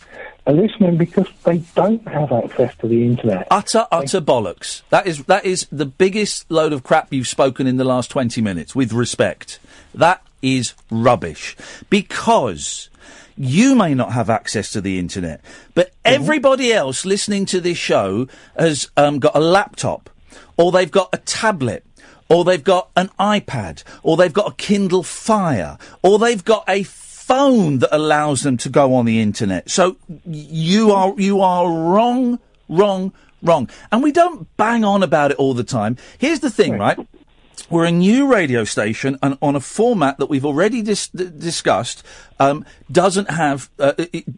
are listening because they don't have access to the internet. Utter, utter bollocks. That is that is the biggest load of crap you've spoken in the last twenty minutes. With respect, that is rubbish because. You may not have access to the internet, but everybody else listening to this show has um, got a laptop, or they've got a tablet, or they've got an iPad, or they've got a Kindle Fire, or they've got a phone that allows them to go on the internet. So you are you are wrong, wrong, wrong. And we don't bang on about it all the time. Here's the thing, right? We're a new radio station and on a format that we've already dis- discussed um, doesn't have uh,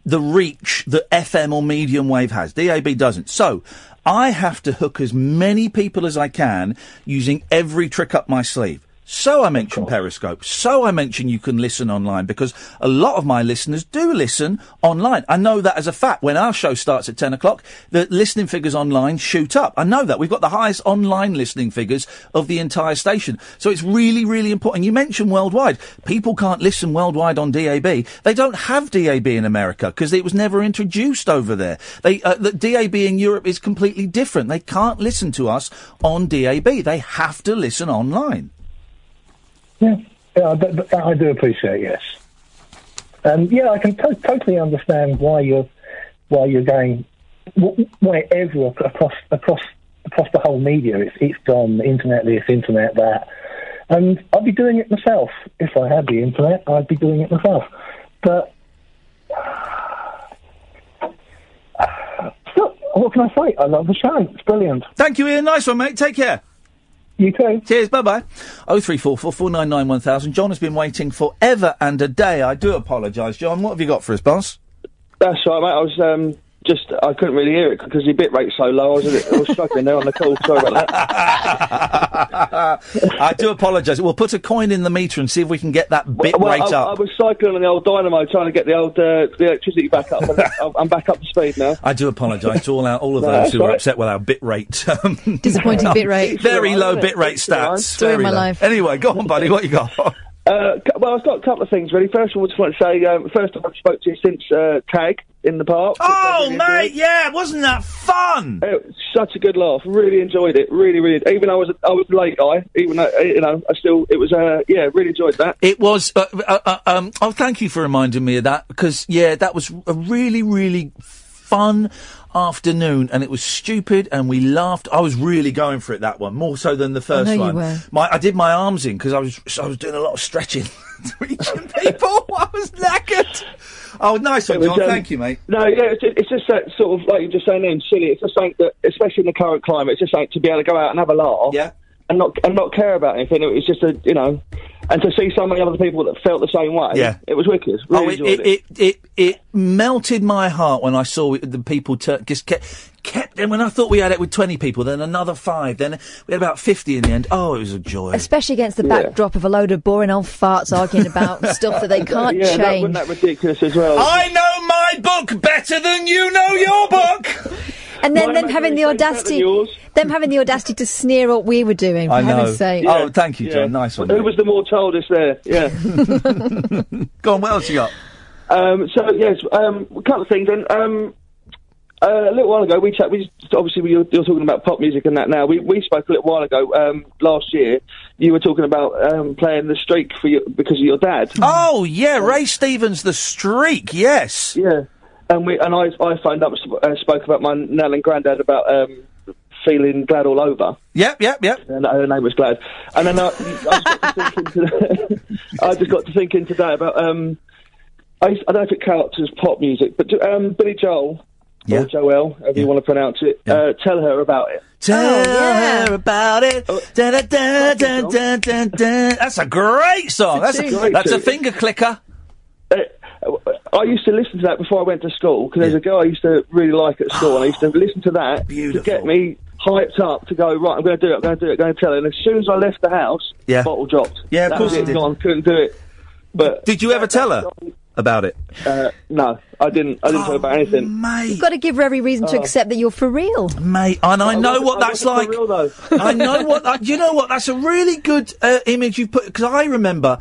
the reach that FM or medium wave has. DAB doesn't. So I have to hook as many people as I can using every trick up my sleeve. So I mention Periscope. So I mention you can listen online because a lot of my listeners do listen online. I know that as a fact. When our show starts at 10 o'clock, the listening figures online shoot up. I know that. We've got the highest online listening figures of the entire station. So it's really, really important. You mentioned worldwide. People can't listen worldwide on DAB. They don't have DAB in America because it was never introduced over there. They, uh, the DAB in Europe is completely different. They can't listen to us on DAB. They have to listen online. Yeah, yeah I, do- I do appreciate yes. Um, yeah, I can to- totally understand why you're why you're going wh- wherever across across across the whole media. It's it's gone internet this, internet that, and I'd be doing it myself if I had the internet. I'd be doing it myself, but. What can I say? I love the show. It's brilliant. Thank you, Ian. Nice one, mate. Take care. You too. Cheers. Bye bye. Oh three four four four nine nine one thousand. John has been waiting forever and a day. I do apologise, John. What have you got for us, boss? That's right, mate. I was um, just I couldn't really hear it because the bit rate's so low. I was, I was struggling there on the call. Sorry about that. I do apologise. We'll put a coin in the meter and see if we can get that bit well, rate I, up. I was cycling on the old dynamo trying to get the old uh, the electricity back up. I'm- I'm back up to speed now. I do apologise to all our, all of No, those that's who are upset with our bit rate. um, Disappointing bit rate. Very low Isn't bit rate It's all right. stats. Story of my low. life. Anyway, go on, buddy. What you got? Uh, well, I've got a couple of things really. First of all, I just want to say, um, first time I've spoke to you since uh, Tag in the park. Oh, mate, yeah, wasn't that fun? It was such a good laugh. Really enjoyed it. Really, really. Even though I was a, I was late guy, even though you know, I still it was. Uh, yeah, really enjoyed that. It was. Uh, uh, uh, um, oh, thank you for reminding me of that because yeah, that was a really, really fun afternoon, and it was stupid, and we laughed. I was really going for it that one more so than the first know you one. were. My, I did my arms in because I was I was doing a lot of stretching, reaching people. I was knackered. Oh, nice one, It was, John. um, thank you, mate. No, yeah, it's, it's just that sort of like you're just saying, then silly. It's just something that, especially in the current climate, it's just something to be able to go out and have a laugh. Yeah. And not and not care about anything. It was just a you know, and to see so many other people that felt the same way. Yeah. It was wicked. Really oh, it, enjoyed it, it, it, it melted my heart when I saw the people tur- just kept, kept, and when I thought we had it with 20 people, then another five, then we had about 50 in the end. Oh, it was a joy. Especially against the Yeah. backdrop of a load of boring old farts arguing about stuff that they can't yeah, that, change. wasn't that ridiculous as well? I know my book better than you know your book. and then them having the audacity, them having the audacity to sneer at what we were doing. For I know. heaven's sake. Oh, thank you, John. Nice one. Who was the more childish there? Yeah. Go on, what else you got? Um, so yes, um, a couple of things. And um, uh, a little while ago, we chat. We just, obviously we, you're, you're talking about pop music and that. Now we, we spoke a little while ago um, last year. You were talking about um, playing the streak for your, because of your dad. Oh yeah, Ray Stevens, the streak. Yes. Yeah, and we and I I phoned up and uh, spoke about my nan and granddad about um, feeling glad all over. Yep, yep, yep. And her name was Glad. And then I, I, just, got to thinking today, I just got to thinking today about um, I, I don't know if it counts as pop music, but um, Billy Joel or Joel, however you want to pronounce it. Uh, tell her about it. Tell her about it. Da, da, da, da, da, da, da. That's a great song. That's a, Great that's a finger clicker. Uh, I used to listen to that before I went to school because there's a girl I used to really like at school, and I used to listen to that to get me hyped up to go right. I'm going to do it. I'm going to do it. I'm going to tell her. And as soon as I left the house, Yeah. bottle dropped. Yeah, of That course was it did. Gone. Couldn't do it. But Did you ever tell her about it? Uh, no, I didn't. I didn't tell her about anything. Mate. You've got to give her every reason to Oh. accept that you're for real. Mate, and I know what that's like. I know what. Uh, you know what? That's a really good uh, image you've put because I remember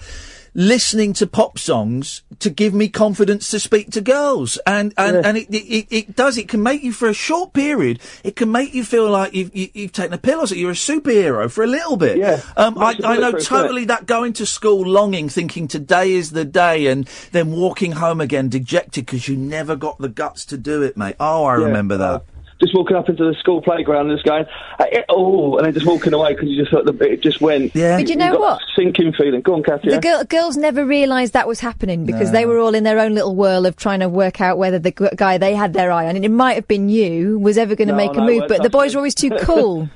listening to pop songs to give me confidence to speak to girls, and and Yeah. and it, it it does. It can make you for a short period. It can make you feel like you've you, you've taken a pill or something. You're a superhero for a little bit. Yeah. Um, I I know it for a bit. totally that going to school longing, thinking today is the day, and then walking home again dejected because you never got the guts to do it, mate. Oh, I Yeah. remember that. Just walking up into the school playground and just going, "Eh, oh, and then just walking away because you just thought the, it just went. Yeah. But you know got what? Sinking feeling. Go on, Kathy. The girl, girls never realised that was happening because they were all in their own little whirl of trying to work out whether the guy they had their eye on, and it might have been you, was ever going to No, make a move. But the boys were always too cool.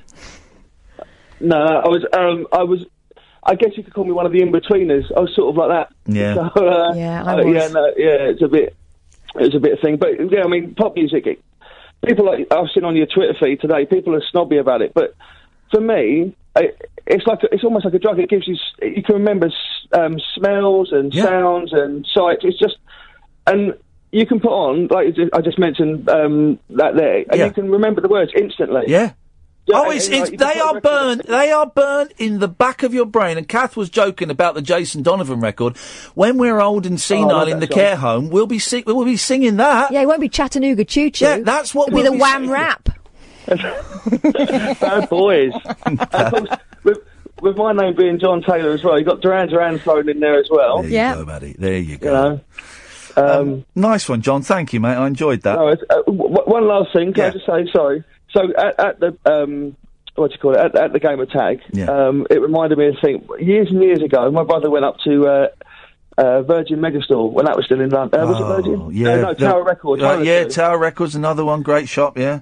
No, I was. Um, I was. I guess you could call me one of the in-betweeners. I was sort of like that. Yeah. So, uh, Yeah, I uh, was. yeah, no, yeah. It's a bit. It's a bit of thing, but yeah, I mean, pop music. It, people like I've seen on your Twitter feed today. People are snobby about it, but for me, it, it's like it's almost like a drug. It gives you. You can remember um, smells and sounds and sights. It's just and. You can put on, like I just mentioned, um, that there, and Yeah. you can remember the words instantly. Yeah. Yeah, Oh, it's, it's like, they are burned. They are burned in the back of your brain. And Kath was joking about the Jason Donovan record. When we're old and senile love in the song. care home, we'll be sing- we'll be singing that. Yeah, it won't be Chattanooga Choo Choo. Yeah, that's what It'll we'll the be Wham singing. Rap. Bad boys. course, with, with my name being John Taylor as well, you got Duran Duran thrown in there as well. There you go, buddy. There you go. You know. Um, nice one, John. Thank you, mate. I enjoyed that. no, uh, w- w- one last thing, can I just say sorry? So at, at the um, what do you call it? At, at the game of tag, Yeah. um, it reminded me of a thing. Years and years ago, my brother went up to. Uh, uh, Virgin Megastore when that was still in London. Uh, was it Virgin? Oh, yeah. Uh, no, the- Tower Records. Uh, one of the yeah, two. Tower Records, another one. Great shop. Yeah.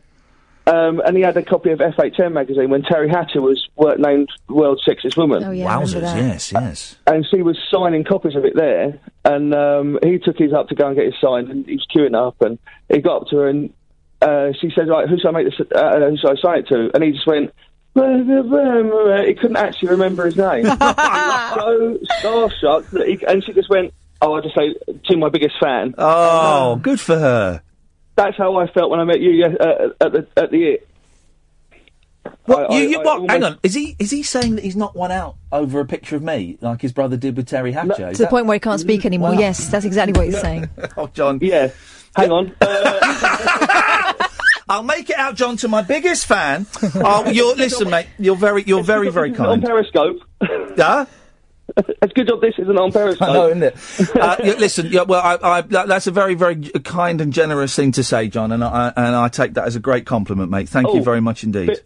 Um, and he had a copy of FHM magazine when Teri Hatcher was wor- named World's Sexiest Woman. Oh, yeah, Wowzers. Yes, yes. and she was signing copies of it there. And um, he took his up to go and get his signed, and he was queuing up, and he got up to her, and uh, she said, "Right, who should I make this? Uh, who should I sign it to?" And he just went. He couldn't actually remember his name. he was so starstruck that he, and she just went, "Oh, I just say to my biggest fan." Oh, good for her. That's how I felt when I met you uh, at the at the it. What, I- you, you, I- I what, hang almost- on. Is he is he saying that he's not won out over a picture of me like his brother did with Teri Hatcher? To Is the point where he can't speak anymore. Wow. Yes, that's exactly what he's saying. Oh, John. Yeah. Hang on. I'll make it out, John, to my biggest fan. Oh, you're listen, mate. You're very, you're very, very kind. on. Periscope. Yeah. It's good job this isn't on Periscope. I know, isn't it? uh, you- listen, yeah, well, I, I, that, that's a very, very kind and generous thing to say, John, and I, and I take that as a great compliment, mate. Thank you Oh, very much indeed.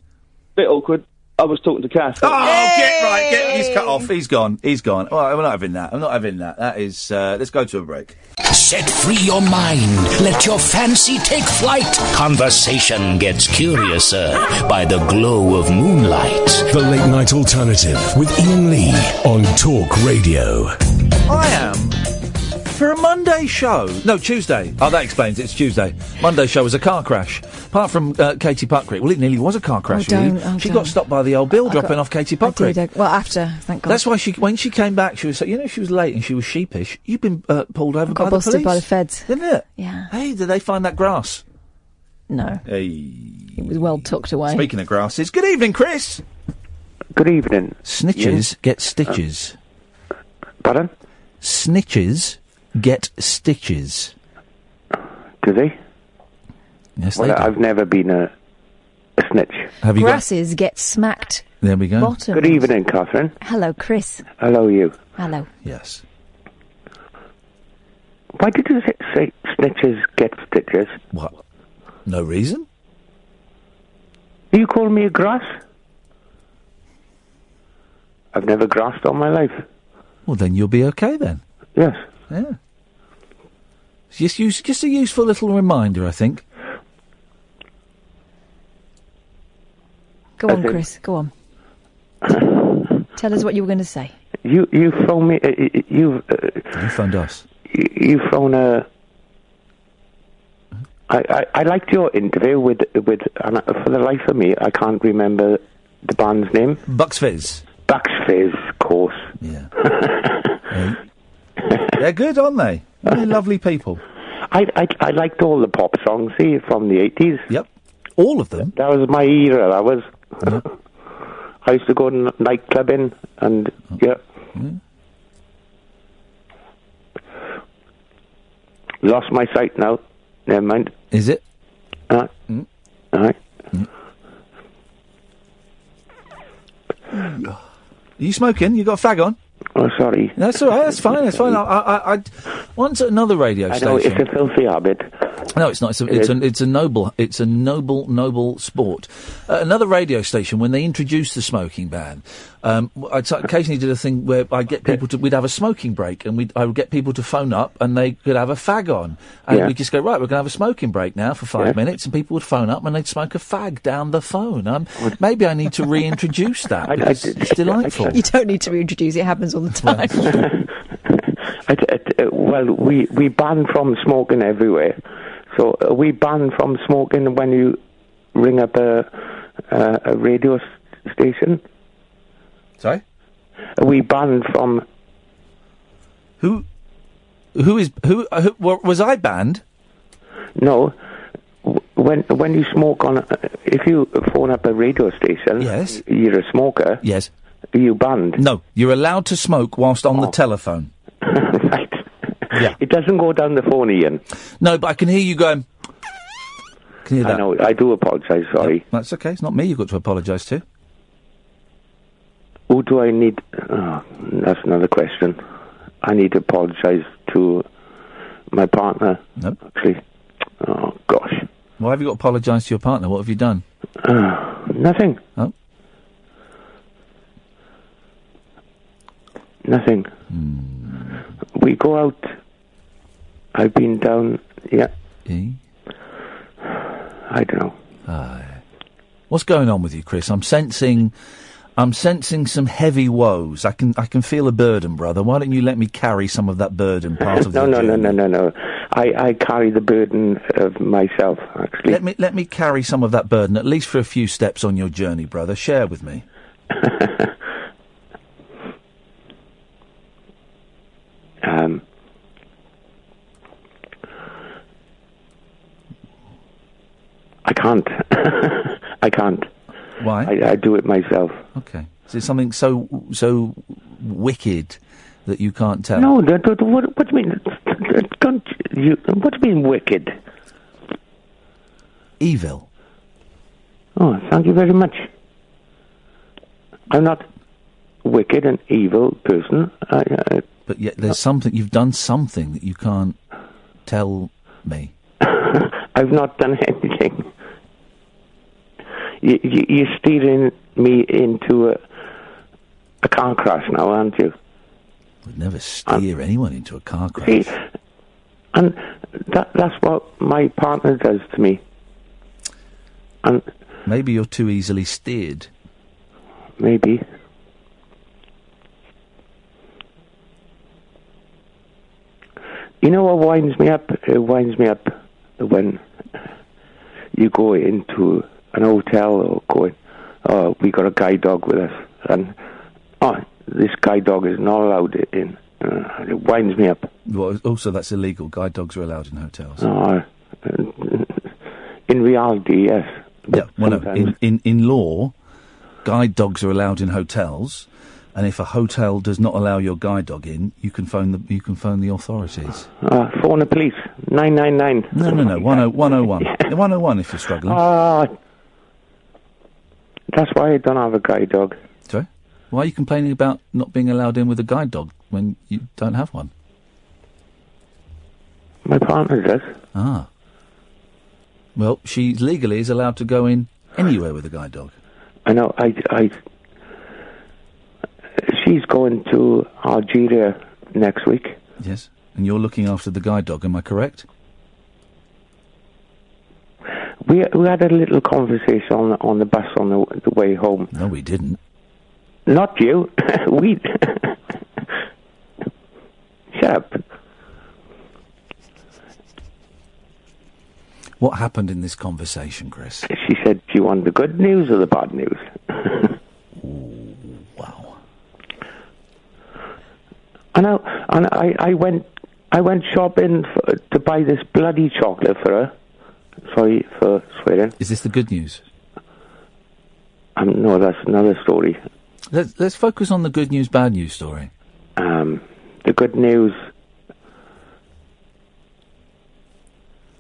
Bit awkward. I was talking to Kath. Oh, get right, get he's cut off. He's gone. He's gone. All right, I'm not having that. I'm not having that. That is. Uh, let's go to a break. Set free your mind. Let your fancy take flight. Conversation gets curiouser by the glow of moonlight. The Late Night Alternative with Iain Lee on Talk Radio. I am for a Monday show. No, Tuesday. Oh, that explains it. It's Tuesday. Monday show was a car crash. Apart from uh, Katie Puckrick. Well, it nearly was a car crash. Oh, really. don't, oh, she don't. got stopped by the old Bill I dropping got- off Katie I Puckrick. did. I- well, after, thank God. That's why she, when she came back, she was, you know, she was late and she was sheepish. You've been uh, pulled over got by busted the police, by the feds. didn't it? Yeah. Hey, did they find that grass? No. Hey. It was well tucked away. Speaking of grasses, good evening, Chris. Good evening. Snitches get stitches. Pardon? Snitches get stitches. Do they? Yes, well, they do. I've never been a, a snitch. Have you got? Grasses get smacked. There we go. Bottoms. Good evening, Catherine. Hello, Chris. Hello, you. Hello. Yes. Why did you say, say snitches get stitches? What? No reason. Do you call me a grass? I've never grassed all my life. Well, then you'll be okay then. Yes. Yeah. It's Just use, just a useful little reminder, I think. Go on, think- Chris. Go on. Tell us what you were going to say. You you phone me. Uh, you uh, You phoned us. you, you phone a. I, I, I liked your interview with with and for the life of me I can't remember the band's name. Bucks Fizz. Bucks Fizz, of course. Yeah. They're good, aren't they? They're lovely people. I, I I liked all the pop songs see from the eighties. Yep, all of them. That was my era. That was. I used to go to night clubbing and mm. yeah. Mm. Lost my sight now. Never mind. Is it? Uh, mm. All right. Are you smoking? You got a fag on? Oh, sorry. That's all right. That's fine. That's fine. I, I, I, once another radio I know station. it's a filthy habit. No, it's not. It's a, It it's, a, it's a noble, it's a noble, noble sport. Uh, another radio station when they introduced the smoking ban, um, I t- occasionally did a thing where I would get people to, we'd have a smoking break, and we I would get people to phone up, and they could have a fag on, and Yeah. we'd just go right, we're going to have a smoking break now for five Yeah. minutes, and people would phone up and they'd smoke a fag down the phone. Um, maybe I need to reintroduce that. I, because it's delightful. You don't need to reintroduce it. It happens all the time. I, I, uh, well, we we ban from smoking everywhere. So uh, we ban from smoking when you ring up a a, a radio s- station. Sorry. We ban from Who who is who, uh, who was I banned? no. When when you smoke on, if you phone up a radio station, Yes. you're a smoker. Yes. Are you banned? No, you're allowed to smoke whilst on Oh. the telephone. right. Yeah. It doesn't go down the phone, Iain. No, but I can hear you going. Can you hear I that? know. I do apologise. Sorry. That's okay. It's not me you've got to apologise to. Who do I need? Oh, that's another question. I need to apologise to my partner. No. Actually. Oh, gosh. Why have you got to apologise to your partner? What have you done? Uh, nothing. Oh. Nothing. We go out. I've been down. Yeah. E? I don't know. What's going on with you, Chris? I'm sensing, I'm sensing some heavy woes. I can, I can feel a burden, brother. Why don't you let me carry some of that burden? Part of no, the no, no, no, no, no. I, I carry the burden of myself, actually. Let me, let me carry some of that burden, at least for a few steps on your journey, brother. Share with me. Um, I can't. I can't. Why? I, I do it myself. Okay. Is it something so, so wicked that you can't tell? No, that, that, what, what do you mean? Don't you, what do you mean wicked? Evil. Oh, thank you very much. I'm not wicked and evil person. I, I, But yet there's something, you've done something that you can't tell me. I've not done anything. You, you, you're steering me into a, a car crash now, aren't you? I would never steer anyone into a car crash. See, and that, that's what my partner does to me. And Maybe you're too easily steered. maybe. You know what winds me up? It winds me up when you go into an hotel or going, oh, we got a guide dog with us, and oh, this guide dog is not allowed in. Uh, it winds me up. Well, also, that's illegal. Guide dogs are allowed in hotels. Oh, uh, in reality, yes. Yeah, well, no, in, in, in law, guide dogs are allowed in hotels, and if a hotel does not allow your guide dog in, you can phone the you can phone the authorities. Uh, phone the police. 999. No, no, no. 10, 101. 101 if you're struggling. Ah, that's why I don't have a guide dog. Sorry? Why are you complaining about not being allowed in with a guide dog when you don't have one? My partner does. Ah. Well, she legally is allowed to go in anywhere with a guide dog. I know. I, I. She's going to Algeria next week. Yes. And you're looking after the guide dog, am I correct? We we had a little conversation on the, on the bus on the, the way home. No, we didn't. Not you. we. Shut up. What happened in this conversation, Chris? She said, "Do you want the good news or the bad news?" wow. And I and I, I went I went shopping for, to buy this bloody chocolate for her. Sorry for swearing. Is this the good news? Um, no, that's another story. Let's, let's focus on the good news, bad news story. Um, the good news.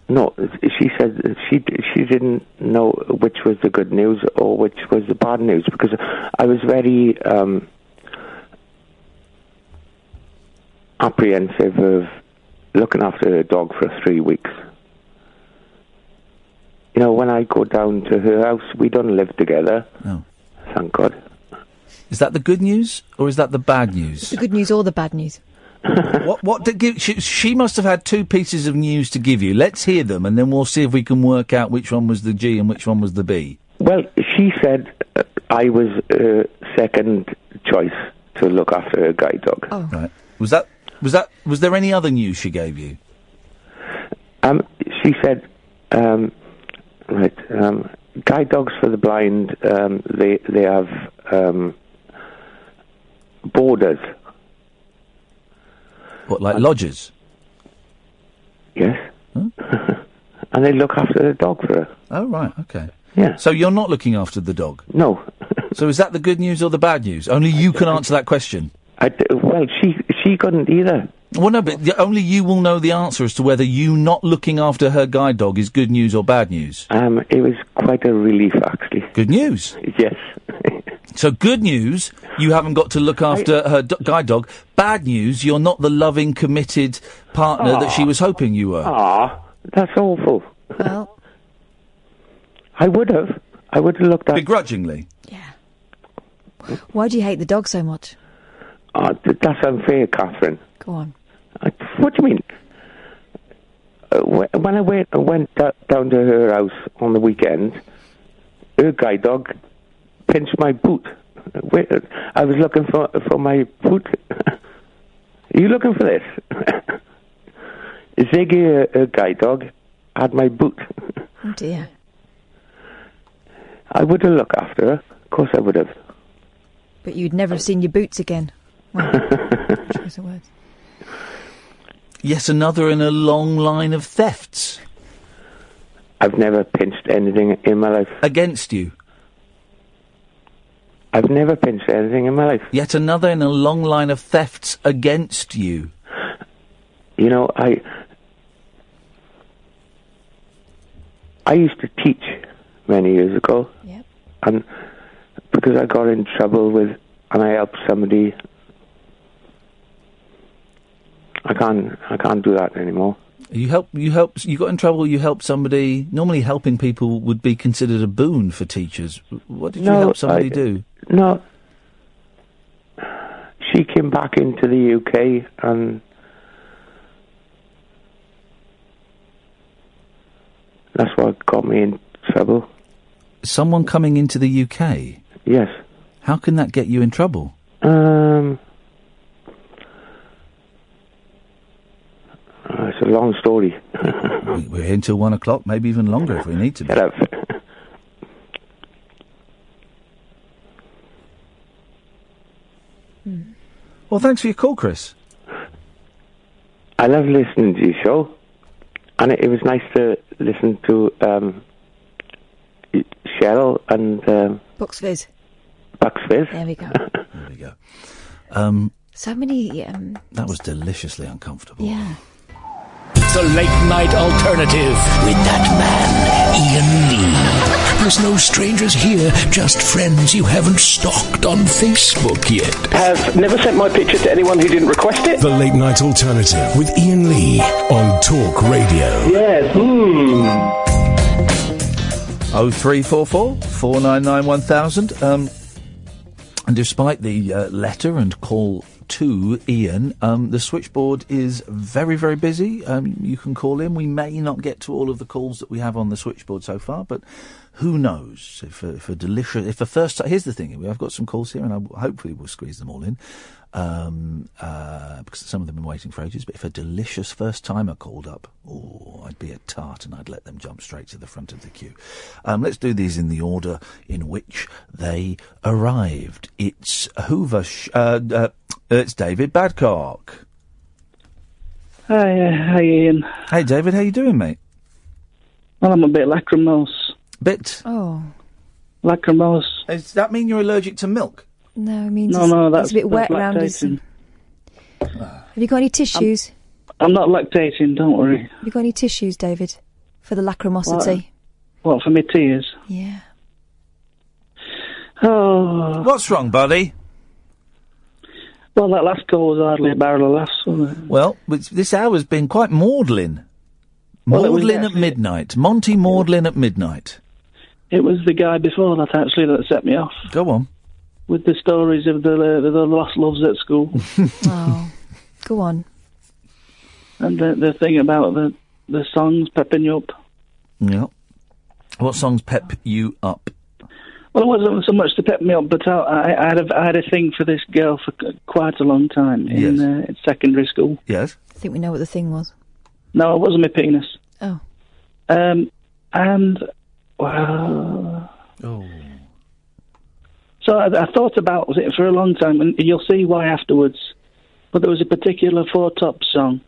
No, she said she she didn't know which was the good news or which was the bad news because I was very um, apprehensive of looking after a dog for three weeks. You know, when I go down to her house, we don't live together. No. Thank God. Is that the good news or is that the bad news? The good news or the bad news? what what did give, she, she must have had two pieces of news to give you. Let's hear them and then we'll see if we can work out which one was the G and which one was the B. Well, she said uh, I was uh, second choice to look after a guide dog. Oh. Right. Was that was that was there any other news she gave you? Um, she said, um, right, um, guide dogs for the blind. Um, they they have um, borders. What like lodges? Yes. and they look after the dog for her. Oh right, okay. Yeah. So you're not looking after the dog? No. so is that the good news or the bad news? Only you can answer that question. I d- well, she she couldn't either. Well, no, but the, only you will know the answer as to whether you not looking after her guide dog is good news or bad news. Um, it was quite a relief, actually. Good news. Yes. So good news, you haven't got to look after her do- guide dog. Bad news, you're not the loving, committed partner that she was hoping you were. Ah, that's awful. Well, I would have. I would have looked at. Begrudgingly. Yeah. Why do you hate the dog so much? Ah, th- that's unfair, Catherine. Go on. I, what do you mean? Uh, when I went, I went down to her house on the weekend, her guide dog pinched my boot. I was looking for for my boot. Are you looking for this? Ziggy, her, her guide dog, had my boot. Oh dear. I would have looked after her. Of course, I would have. But you'd never have seen your boots again. Well, choice of words. Yes, another in a long line of thefts. I've never pinched anything in my life. Against you. I've never pinched anything in my life. Yet another in a long line of thefts against you. You know, I I used to teach many years ago. Yep. And because I got in trouble with and I helped somebody I can't I can't do that anymore. You help. You help. You got in trouble. You helped somebody. Normally, helping people would be considered a boon for teachers. What did you help somebody I- do? No. She came back into the UK and that's what got me in trouble. Someone coming into the UK. Yes. How can that get you in trouble? Um it's a long story. We're here until one o'clock, maybe even longer if we need to. Be. Get up. Well, thanks for your call, Chris. I love listening to your show, and it, it was nice to listen to um, Cheryl and um, Bucks Fizz. Bucks Fizz. There we go. there we go. Um, So many. Um, that was deliciously uncomfortable. yeah. The late night alternative with that man, Iain Lee. There's no strangers here, just friends you haven't stalked on Facebook yet. Have never sent my picture to anyone who didn't request it. The late night alternative with Iain Lee on Talk Radio. Yes. Hmm. Oh three four four four nine nine one thousand. Um, and despite the uh, letter and call to Ian, um, the switchboard is very very busy. Um, you can call in. We may not get to all of the calls that we have on the switchboard so far, but who knows? If a, if a delicious, if a first, here's the thing. I've got some calls here, and I, hopefully we'll squeeze them all in. Um, uh, because some of them have been waiting for ages. But if a delicious first timer called up, oh, I'd be a tart and I'd let them jump straight to the front of the queue. Um, let's do these in the order in which they arrived. It's Hoover. Sh- uh, uh, it's David Badcock. Hi, uh, hi Iain. Hey, David, how you doing, mate? Well, I'm a bit lachrymose. Bit Oh. Lachrymose. Does that mean you're allergic to milk? No, it means No, it's, no, it's that's- a bit wet that's around his. lactating. Have you got any tissues? I'm not lactating, don't worry. Have you got any tissues, David, for the lachrymosity? What, for my tears? Yeah. Oh. What's wrong, buddy? Well, that last call was hardly a barrel of laughs, wasn't it? Well, this hour's been quite maudlin. Well, was Maudlin at actually- midnight. Monty Maudlin at midnight. It was the guy before that, actually, that set me off. Go on. With the stories of the, uh, the lost loves at school. oh. Go on. and the, the thing about the, the songs pepping you up. Yeah. What songs pep you up? Well, it wasn't so much to pep me up, but I, I, I, had, a, I had a thing for this girl for quite a long time in, Yes. uh, in secondary school. Yes. I think we know what the thing was. No, it wasn't my penis. Oh. Um, and well, oh. So I, I thought about it for a long time, and you'll see why afterwards. But there was a particular Four Top song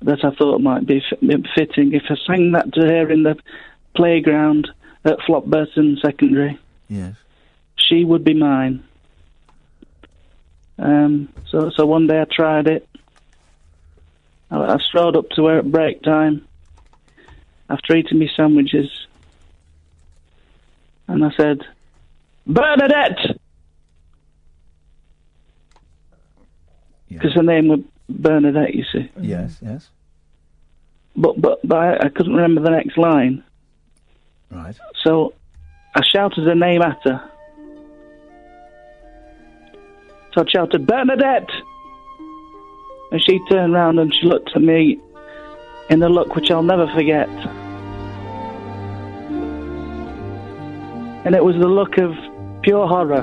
that I thought might be f- fitting if I sang that to her in the playground at Flopburton Secondary. Yes. She would be mine. Um, so, so one day I tried it. I, I strolled up to her at break time after eating my sandwiches, and I said, "Bernadette," because her name was Bernadette. You see. Yes, yes. But but but I, I couldn't remember the next line. Right. So I shouted her name at her. So I shouted, Bernadette! And she turned round and she looked at me in a look which I'll never forget. And it was the look of pure horror.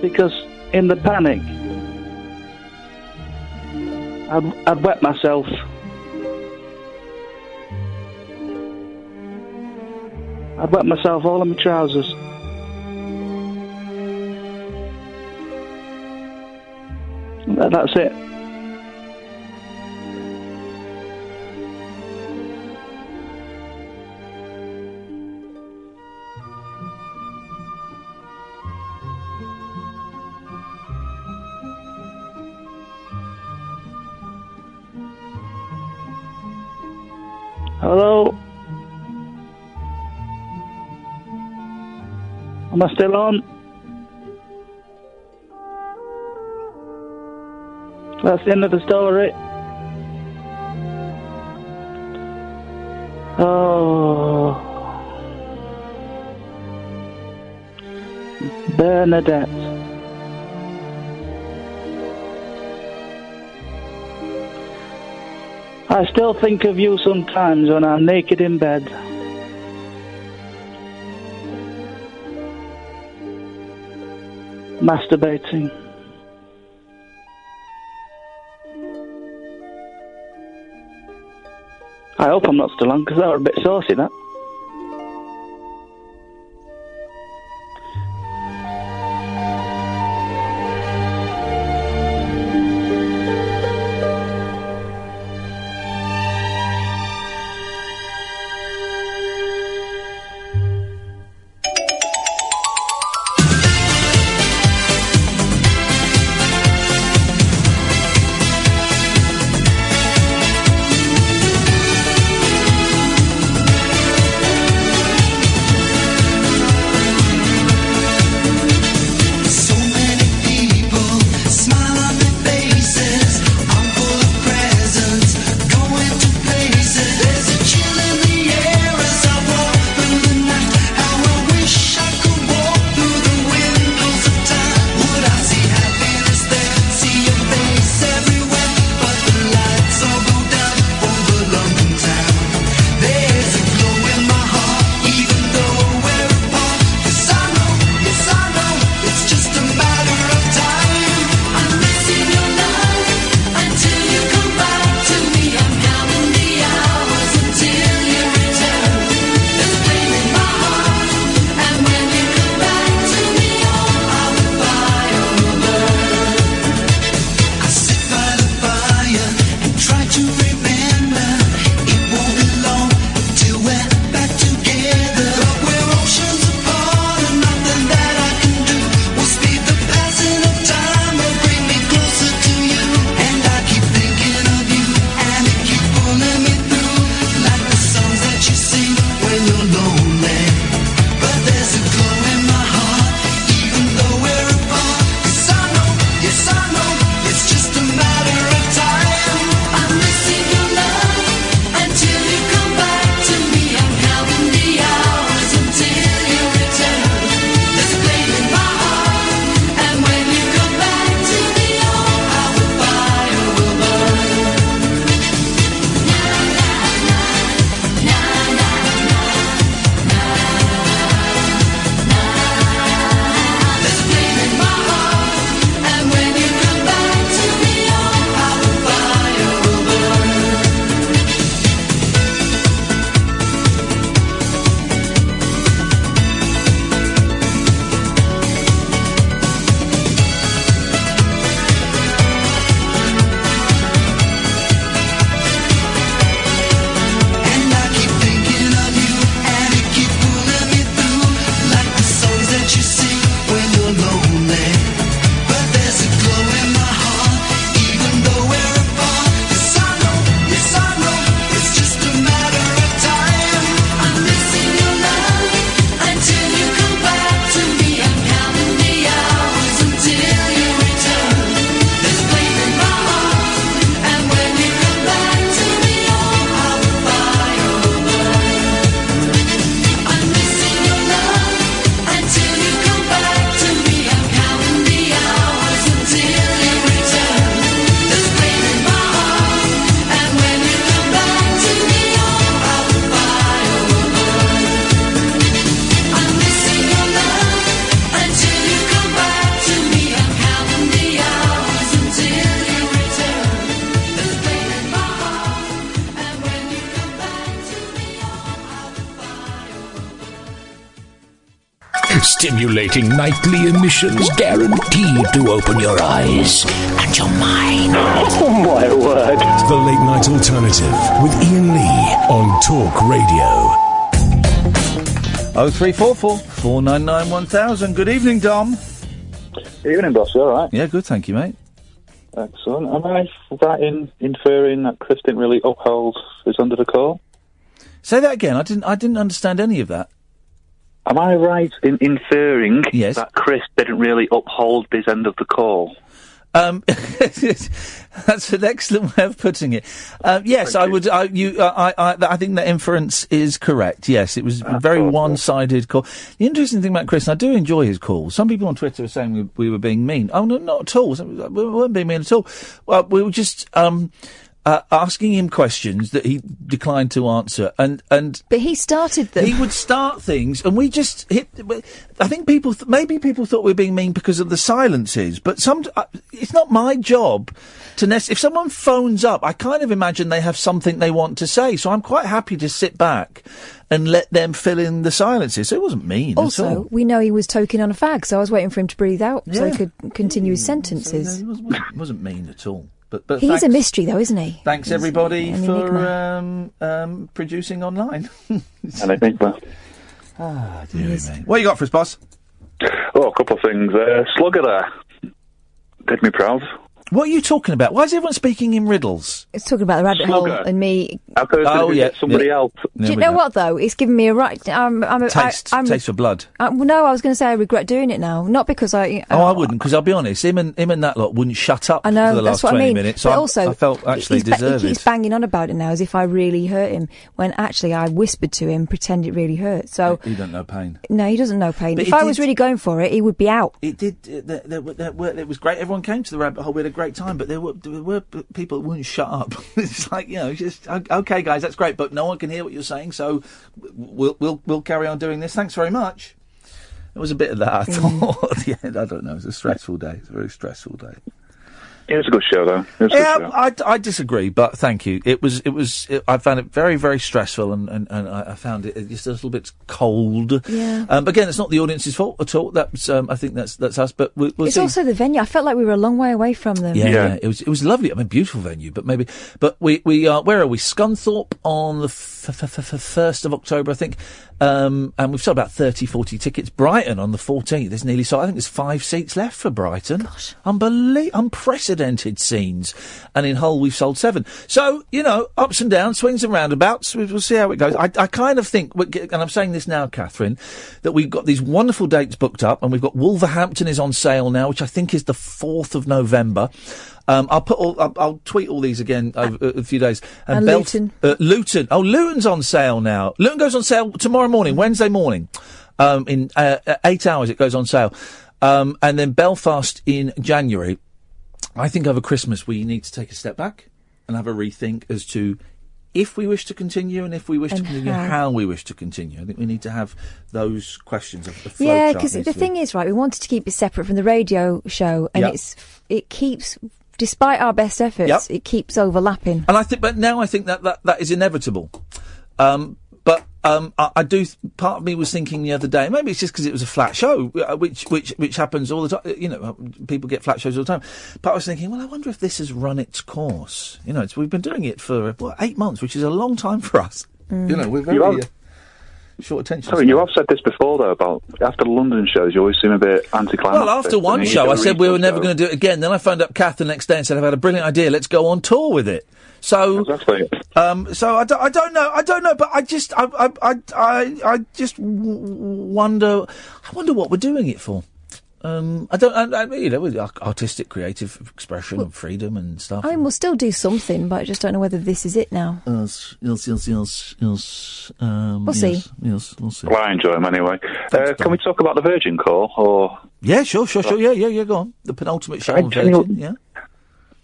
Because in the panic, I'd, I'd wet myself. I'd wet myself all in my trousers. That- That's it. Hello? Am I still on? That's the end of the story. Oh. Bernadette. I still think of you sometimes when I'm naked in bed. masturbating. I hope I'm not still on because that was a bit saucy, that. guaranteed to open your eyes and your mind. Oh, my word. The Late Night Alternative with Iain Lee on Talk Radio. 0344 499 1000. Good evening, Dom. Evening, boss. You all right? Yeah, good. Thank you, mate. Excellent. Am I right in inferring that Chris didn't really uphold his under the call? Say that again. I didn't. I didn't understand any of that. Am I right in inferring yes. that Chris didn't really uphold his end of the call? Um, that's an excellent way of putting it. Um, yes, Thank I would. I, you, uh, I, I, I, think that inference is correct. Yes, it was a very one-sided call. The interesting thing about Chris, I do enjoy his calls. Some people on Twitter are saying we, we were being mean. Oh no, not at all. We weren't being mean at all. Well, we were just. Um, uh, asking him questions that he declined to answer, and and But he started them. he would start things, and we just hit. I think people, th- maybe people thought we were being mean because of the silences, but some. Uh, it's not my job to. Nec- if someone phones up, I kind of imagine they have something they want to say, so I'm quite happy to sit back and let them fill in the silences. So it wasn't mean at all. Also, we know he was toking on a fag, so I was waiting for him to breathe out so Yeah. he could continue his sentences. It wasn't, it wasn't mean at all. But but He's thanks, a mystery, though, isn't he? Thanks He's everybody an for um, um, producing online. And I think, well, ah, dearie me. What you got for us, boss? oh, a couple of things. Uh, Slugger there did me proud. What are you talking about? Why is everyone speaking in riddles? It's talking about the rabbit hole and me. I've heard Oh, that yeah, it's somebody yeah. else. Do you know what though? It's given me a right. I'm. I'm. a- Taste, I, am taste for blood. Uh, well, no, I was going to say I regret doing it now, not because I. Oh, I wouldn't, because I'll be honest, him and him and that lot wouldn't shut up I know for the that's last what I twenty mean. minutes. So but I'm- also, I felt actually he's ba- deserved he keeps banging on about it now as if I really hurt him, when actually I whispered to him, pretend it really hurt. So You don't know pain. no, he doesn't know pain. But if he I was really going for it, he would be out. It did. uh, There, there, were- there were, it was great. Everyone came to the rabbit hole. We had a great time, but there were there were people that wouldn't shut up. it's like you know, just okay, guys, that's great, but no one can hear what you're saying. So we'll we'll we'll carry on doing this. Thanks very much. There was a bit of that. I mm. thought. at the end. I don't know. It was a stressful day. It's a very stressful day. It was a good show, though. It was a Yeah, good show. I, I disagree, but thank you. It was, it was. It, I found it very, very stressful, and, and, and I I found it just a little bit cold. Yeah. Um, again, it's not the audience's fault at all. That's, um, I think that's that's us. But we'll, we'll it's see. also the venue. I felt like we were a long way away from them. Yeah, yeah, it was it was lovely. I mean, beautiful venue, but maybe. But we we are where are we? Scunthorpe on the f- f- f- f- first of October, I think. Um, and we've sold about 30, 40 tickets. Brighton on the fourteenth. There's nearly so I think there's five seats left for Brighton. Gosh, Unbelie- unprecedented scenes. And in Hull we've sold seven. So you know, ups and downs, swings and roundabouts. We- We'll see how it goes. I, I kind of think, and I'm saying this now, Catherine, that we've got these wonderful dates booked up, and we've got Wolverhampton is on sale now, which I think is the fourth of November. Um, I'll put all, I'll, I'll tweet all these again over a, a few days. And Belf- Luton. uh, Luton. Oh, Luton's on sale now. Luton goes on sale tomorrow morning, Wednesday morning. Um, in uh, uh, eight hours, it goes on sale. Um, and then Belfast in January. I think over Christmas we need to take a step back and have a rethink as to if we wish to continue and if we wish to continue, how. how. we wish to continue. I think we need to have those questions of the flow Yeah, because the to be- thing is, right, we wanted to keep it separate from the radio show, and Yeah. it's it keeps, despite our best efforts, Yep. it keeps overlapping. And I think, but now I think that that, that is inevitable. Um, but um, I, I do. Part of me was thinking the other day, maybe it's just because it was a flat show, uh, which which which happens all the time. You know, uh, people get flat shows all the time. But I was thinking, well, I wonder if this has run its course. You know, it's, we've been doing it for what, eight months, which is a long time for us. You know, we're very You uh, have- short attention. Sorry, you have said this before, though, about after the London shows, you always seem a bit anticlimactic. Well, after one show, I said we were never going to do it again. Then I phoned up Kath the next day and said, I've had a brilliant idea. Let's go on tour with it. So, um, so I don't, I don't know, I don't know, but I just, I, I, I, I, I just w- wonder, I wonder what we're doing it for. Um, I don't, I, I, you know, with artistic, creative expression and freedom and stuff. I mean, we'll still do something, but I just don't know whether this is it now. Yes, yes, yes, yes, yes. Um, We'll yes, see. Yes, we'll see. Well, I enjoy them anyway. Uh, can we talk about the Virgin call? Or Yeah, sure, sure, sure. Yeah, yeah, yeah. Go on. The penultimate show I on genuine- Virgin. Yeah.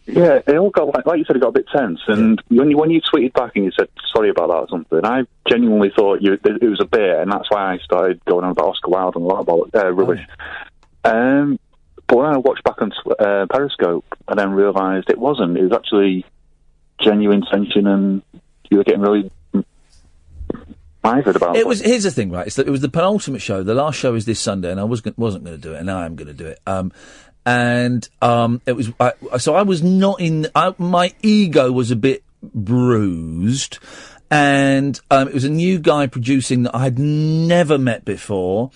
Yeah, it all got like, like you said, it got a bit tense. And when you when you tweeted back and you said sorry about that or something, I genuinely thought you it was a bit, and that's why I started going on about Oscar Wilde and a lot about uh, rubbish. Um, but when I watched back on uh, Periscope, I then realised it wasn't. It was actually genuine tension, and you were getting really about It was. Here's the thing, right? It's that it was the penultimate show. The last show is this Sunday, and I was wasn't going to do it, and now I'm going to do it. Um, and um, it was. I, so I was not in. I, my ego was a bit bruised, and um, it was a new guy producing that I had never met before.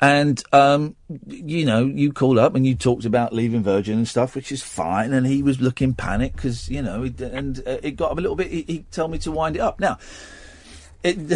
And um, you know, you called up and you talked about leaving Virgin and stuff, which is fine. And he was looking panicked because you know, and uh, it got a little bit. He, he told me to wind it up. Now, It,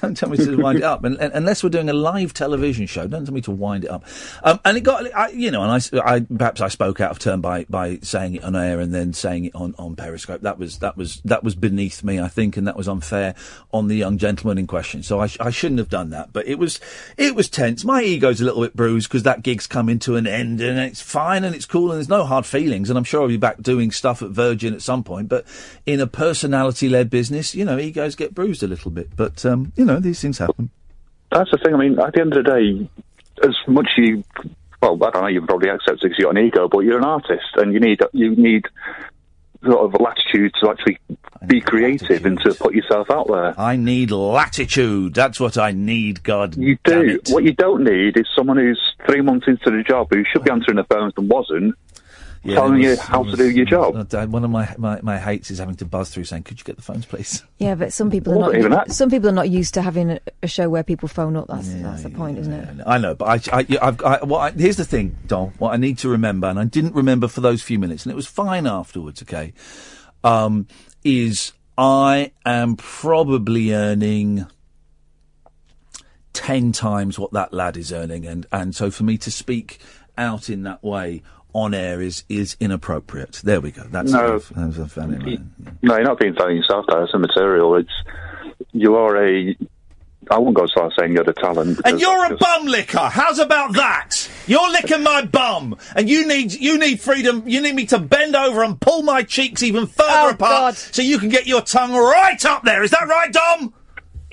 don't tell me to wind it up, and, and- unless we're doing a live television show. Don't tell me to wind it up. Um, and it got, I, you know, and I I, perhaps I spoke out of turn by, by saying it on air and then saying it on, on Periscope. That was that was that was beneath me, I think, and that was unfair on the young gentleman in question. So I, I shouldn't have done that. But it was it was tense. My ego's a little bit bruised because that gig's coming to an end, and it's fine and it's cool and there's no hard feelings. And I'm sure I'll be back doing stuff at Virgin at some point. But in a personality led business, you know, egos get bruised a little bit. But um, you know, these things happen. That's the thing. I mean, at the end of the day, as much you, well, I don't know, you probably accept it because you're an ego, but you're an artist, and you need you need sort of latitude to actually be creative and to put yourself out there. I need latitude. That's what I need. God, you do. What you don't need is someone who's three months into the job who should be answering the phones and wasn't. Yeah, telling it you how it to do your job. One of my, my, my hates is having to buzz through saying, "Could you get the phones, please?" Yeah, but some people are Wasn't even not. that. Some people are not used to having a, a show where people phone up. That's that's the point, isn't it? I know, but I, I, yeah, I've, I, what I, here's the thing, Dom. What I need to remember, and I didn't remember for those few minutes, and it was fine afterwards. Okay, um, is I am probably earning ten times what that lad is earning, and and so for me to speak out in that way on air is is inappropriate. There we go. That's No. enough. That's enough anyway. No, you're not being funny yourself that. It's immaterial. It's you are a. I wouldn't go as far as saying you're the talent. And you're a that's bum licker. How's about that? You're licking my bum, and you need you need freedom. You need me to bend over and pull my cheeks even further oh, apart, so you can get your tongue right up there. Is that right, Dom?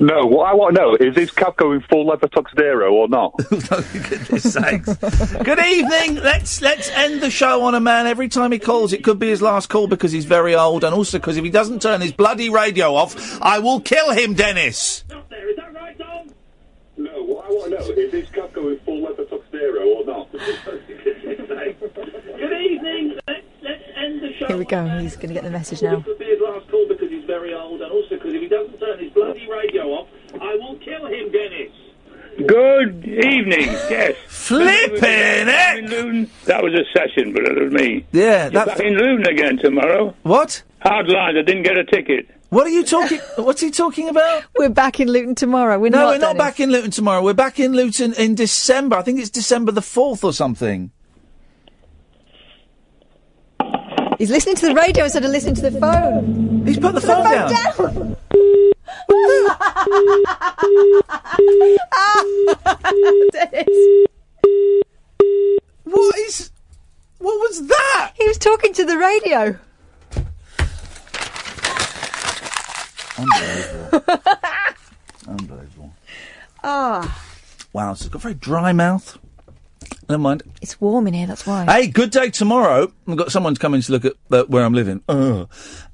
No, what I want to know is is Cap going full leather tuxedo or not? Oh, goodness sakes. Good evening. Let's let's end the show on a man. Every time he calls, it could be his last call because he's very old, and also because if he doesn't turn his bloody radio off, I will kill him, Dennis. No, what I want to know is is Cap going full leather tuxedo or not? Good evening. Let's, let's end the show. Here we go. He's going to get the message now. This will be his last call because he's very old, and also because if he doesn't turn his bloody radio off, I will kill him, Dennis. Good evening. Yes. Flipping it. Luton. That was a session, but it was me. Yeah, You're that's back in Luton again tomorrow. What? Hard lines. I didn't get a ticket. What are you talking? What's he talking about? We're back in Luton tomorrow. We're no, not. we're not Dennis. back in Luton tomorrow. We're back in Luton in December. I think it's December the fourth or something. He's listening to the radio instead of listening to the phone. He's put the phone down. Dennis. What is? What was that? He was talking to the radio. Unbelievable. Unbelievable. Ah, Wow, so it's got a very dry mouth. Never mind. it's warm in here. That's why. Hey, good day tomorrow. I've got someone coming to look at uh, where I'm living. Uh,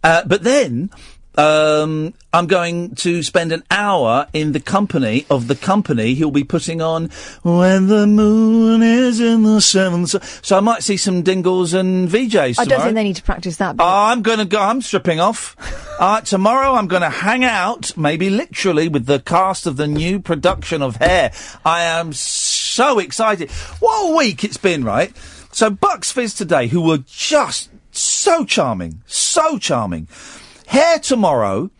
but then um, I'm going to spend an hour in the company of the company he'll be putting on When the Moon is in the Seventh. So, so I might see some Dingles and VJs I don't think they need to practice that. But I'm going to go. I'm stripping off. uh, tomorrow, I'm going to hang out, maybe literally, with the cast of the new production of Hair. I am so excited. What a week it's been, right? So, Bucks Fizz today, who were just so charming, so charming. Hair tomorrow.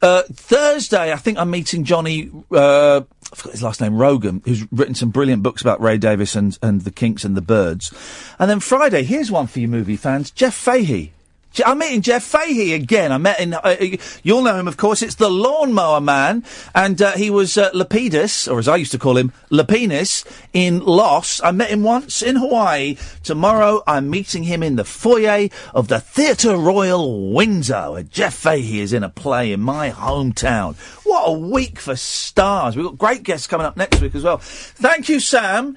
Uh, Thursday, I think I'm meeting Johnny. Uh, I forgot his last name, Rogan, who's written some brilliant books about Ray Davies and, and the Kinks and the Byrds. And then Friday, here's one for you movie fans: Jeff Fahey. I'm meeting Jeff Fahey again. I met in. Uh, uh, you'll know him, of course. It's the Lawnmower Man, and uh, he was uh, Lapidus, or as I used to call him, Lapinis, in Lost. I met him once in Hawaii. Tomorrow, I'm meeting him in the foyer of the Theatre Royal Windsor, where Jeff Fahey is in a play in my hometown. What a week for stars! We've got great guests coming up next week as well. Thank you, Sam.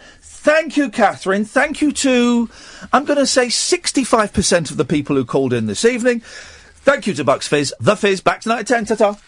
Thank you, Catherine. Thank you to, I'm going to say 65% of the people who called in this evening. Thank you to Bucks Fizz, The Fizz, back tonight at 10. Ta-ta.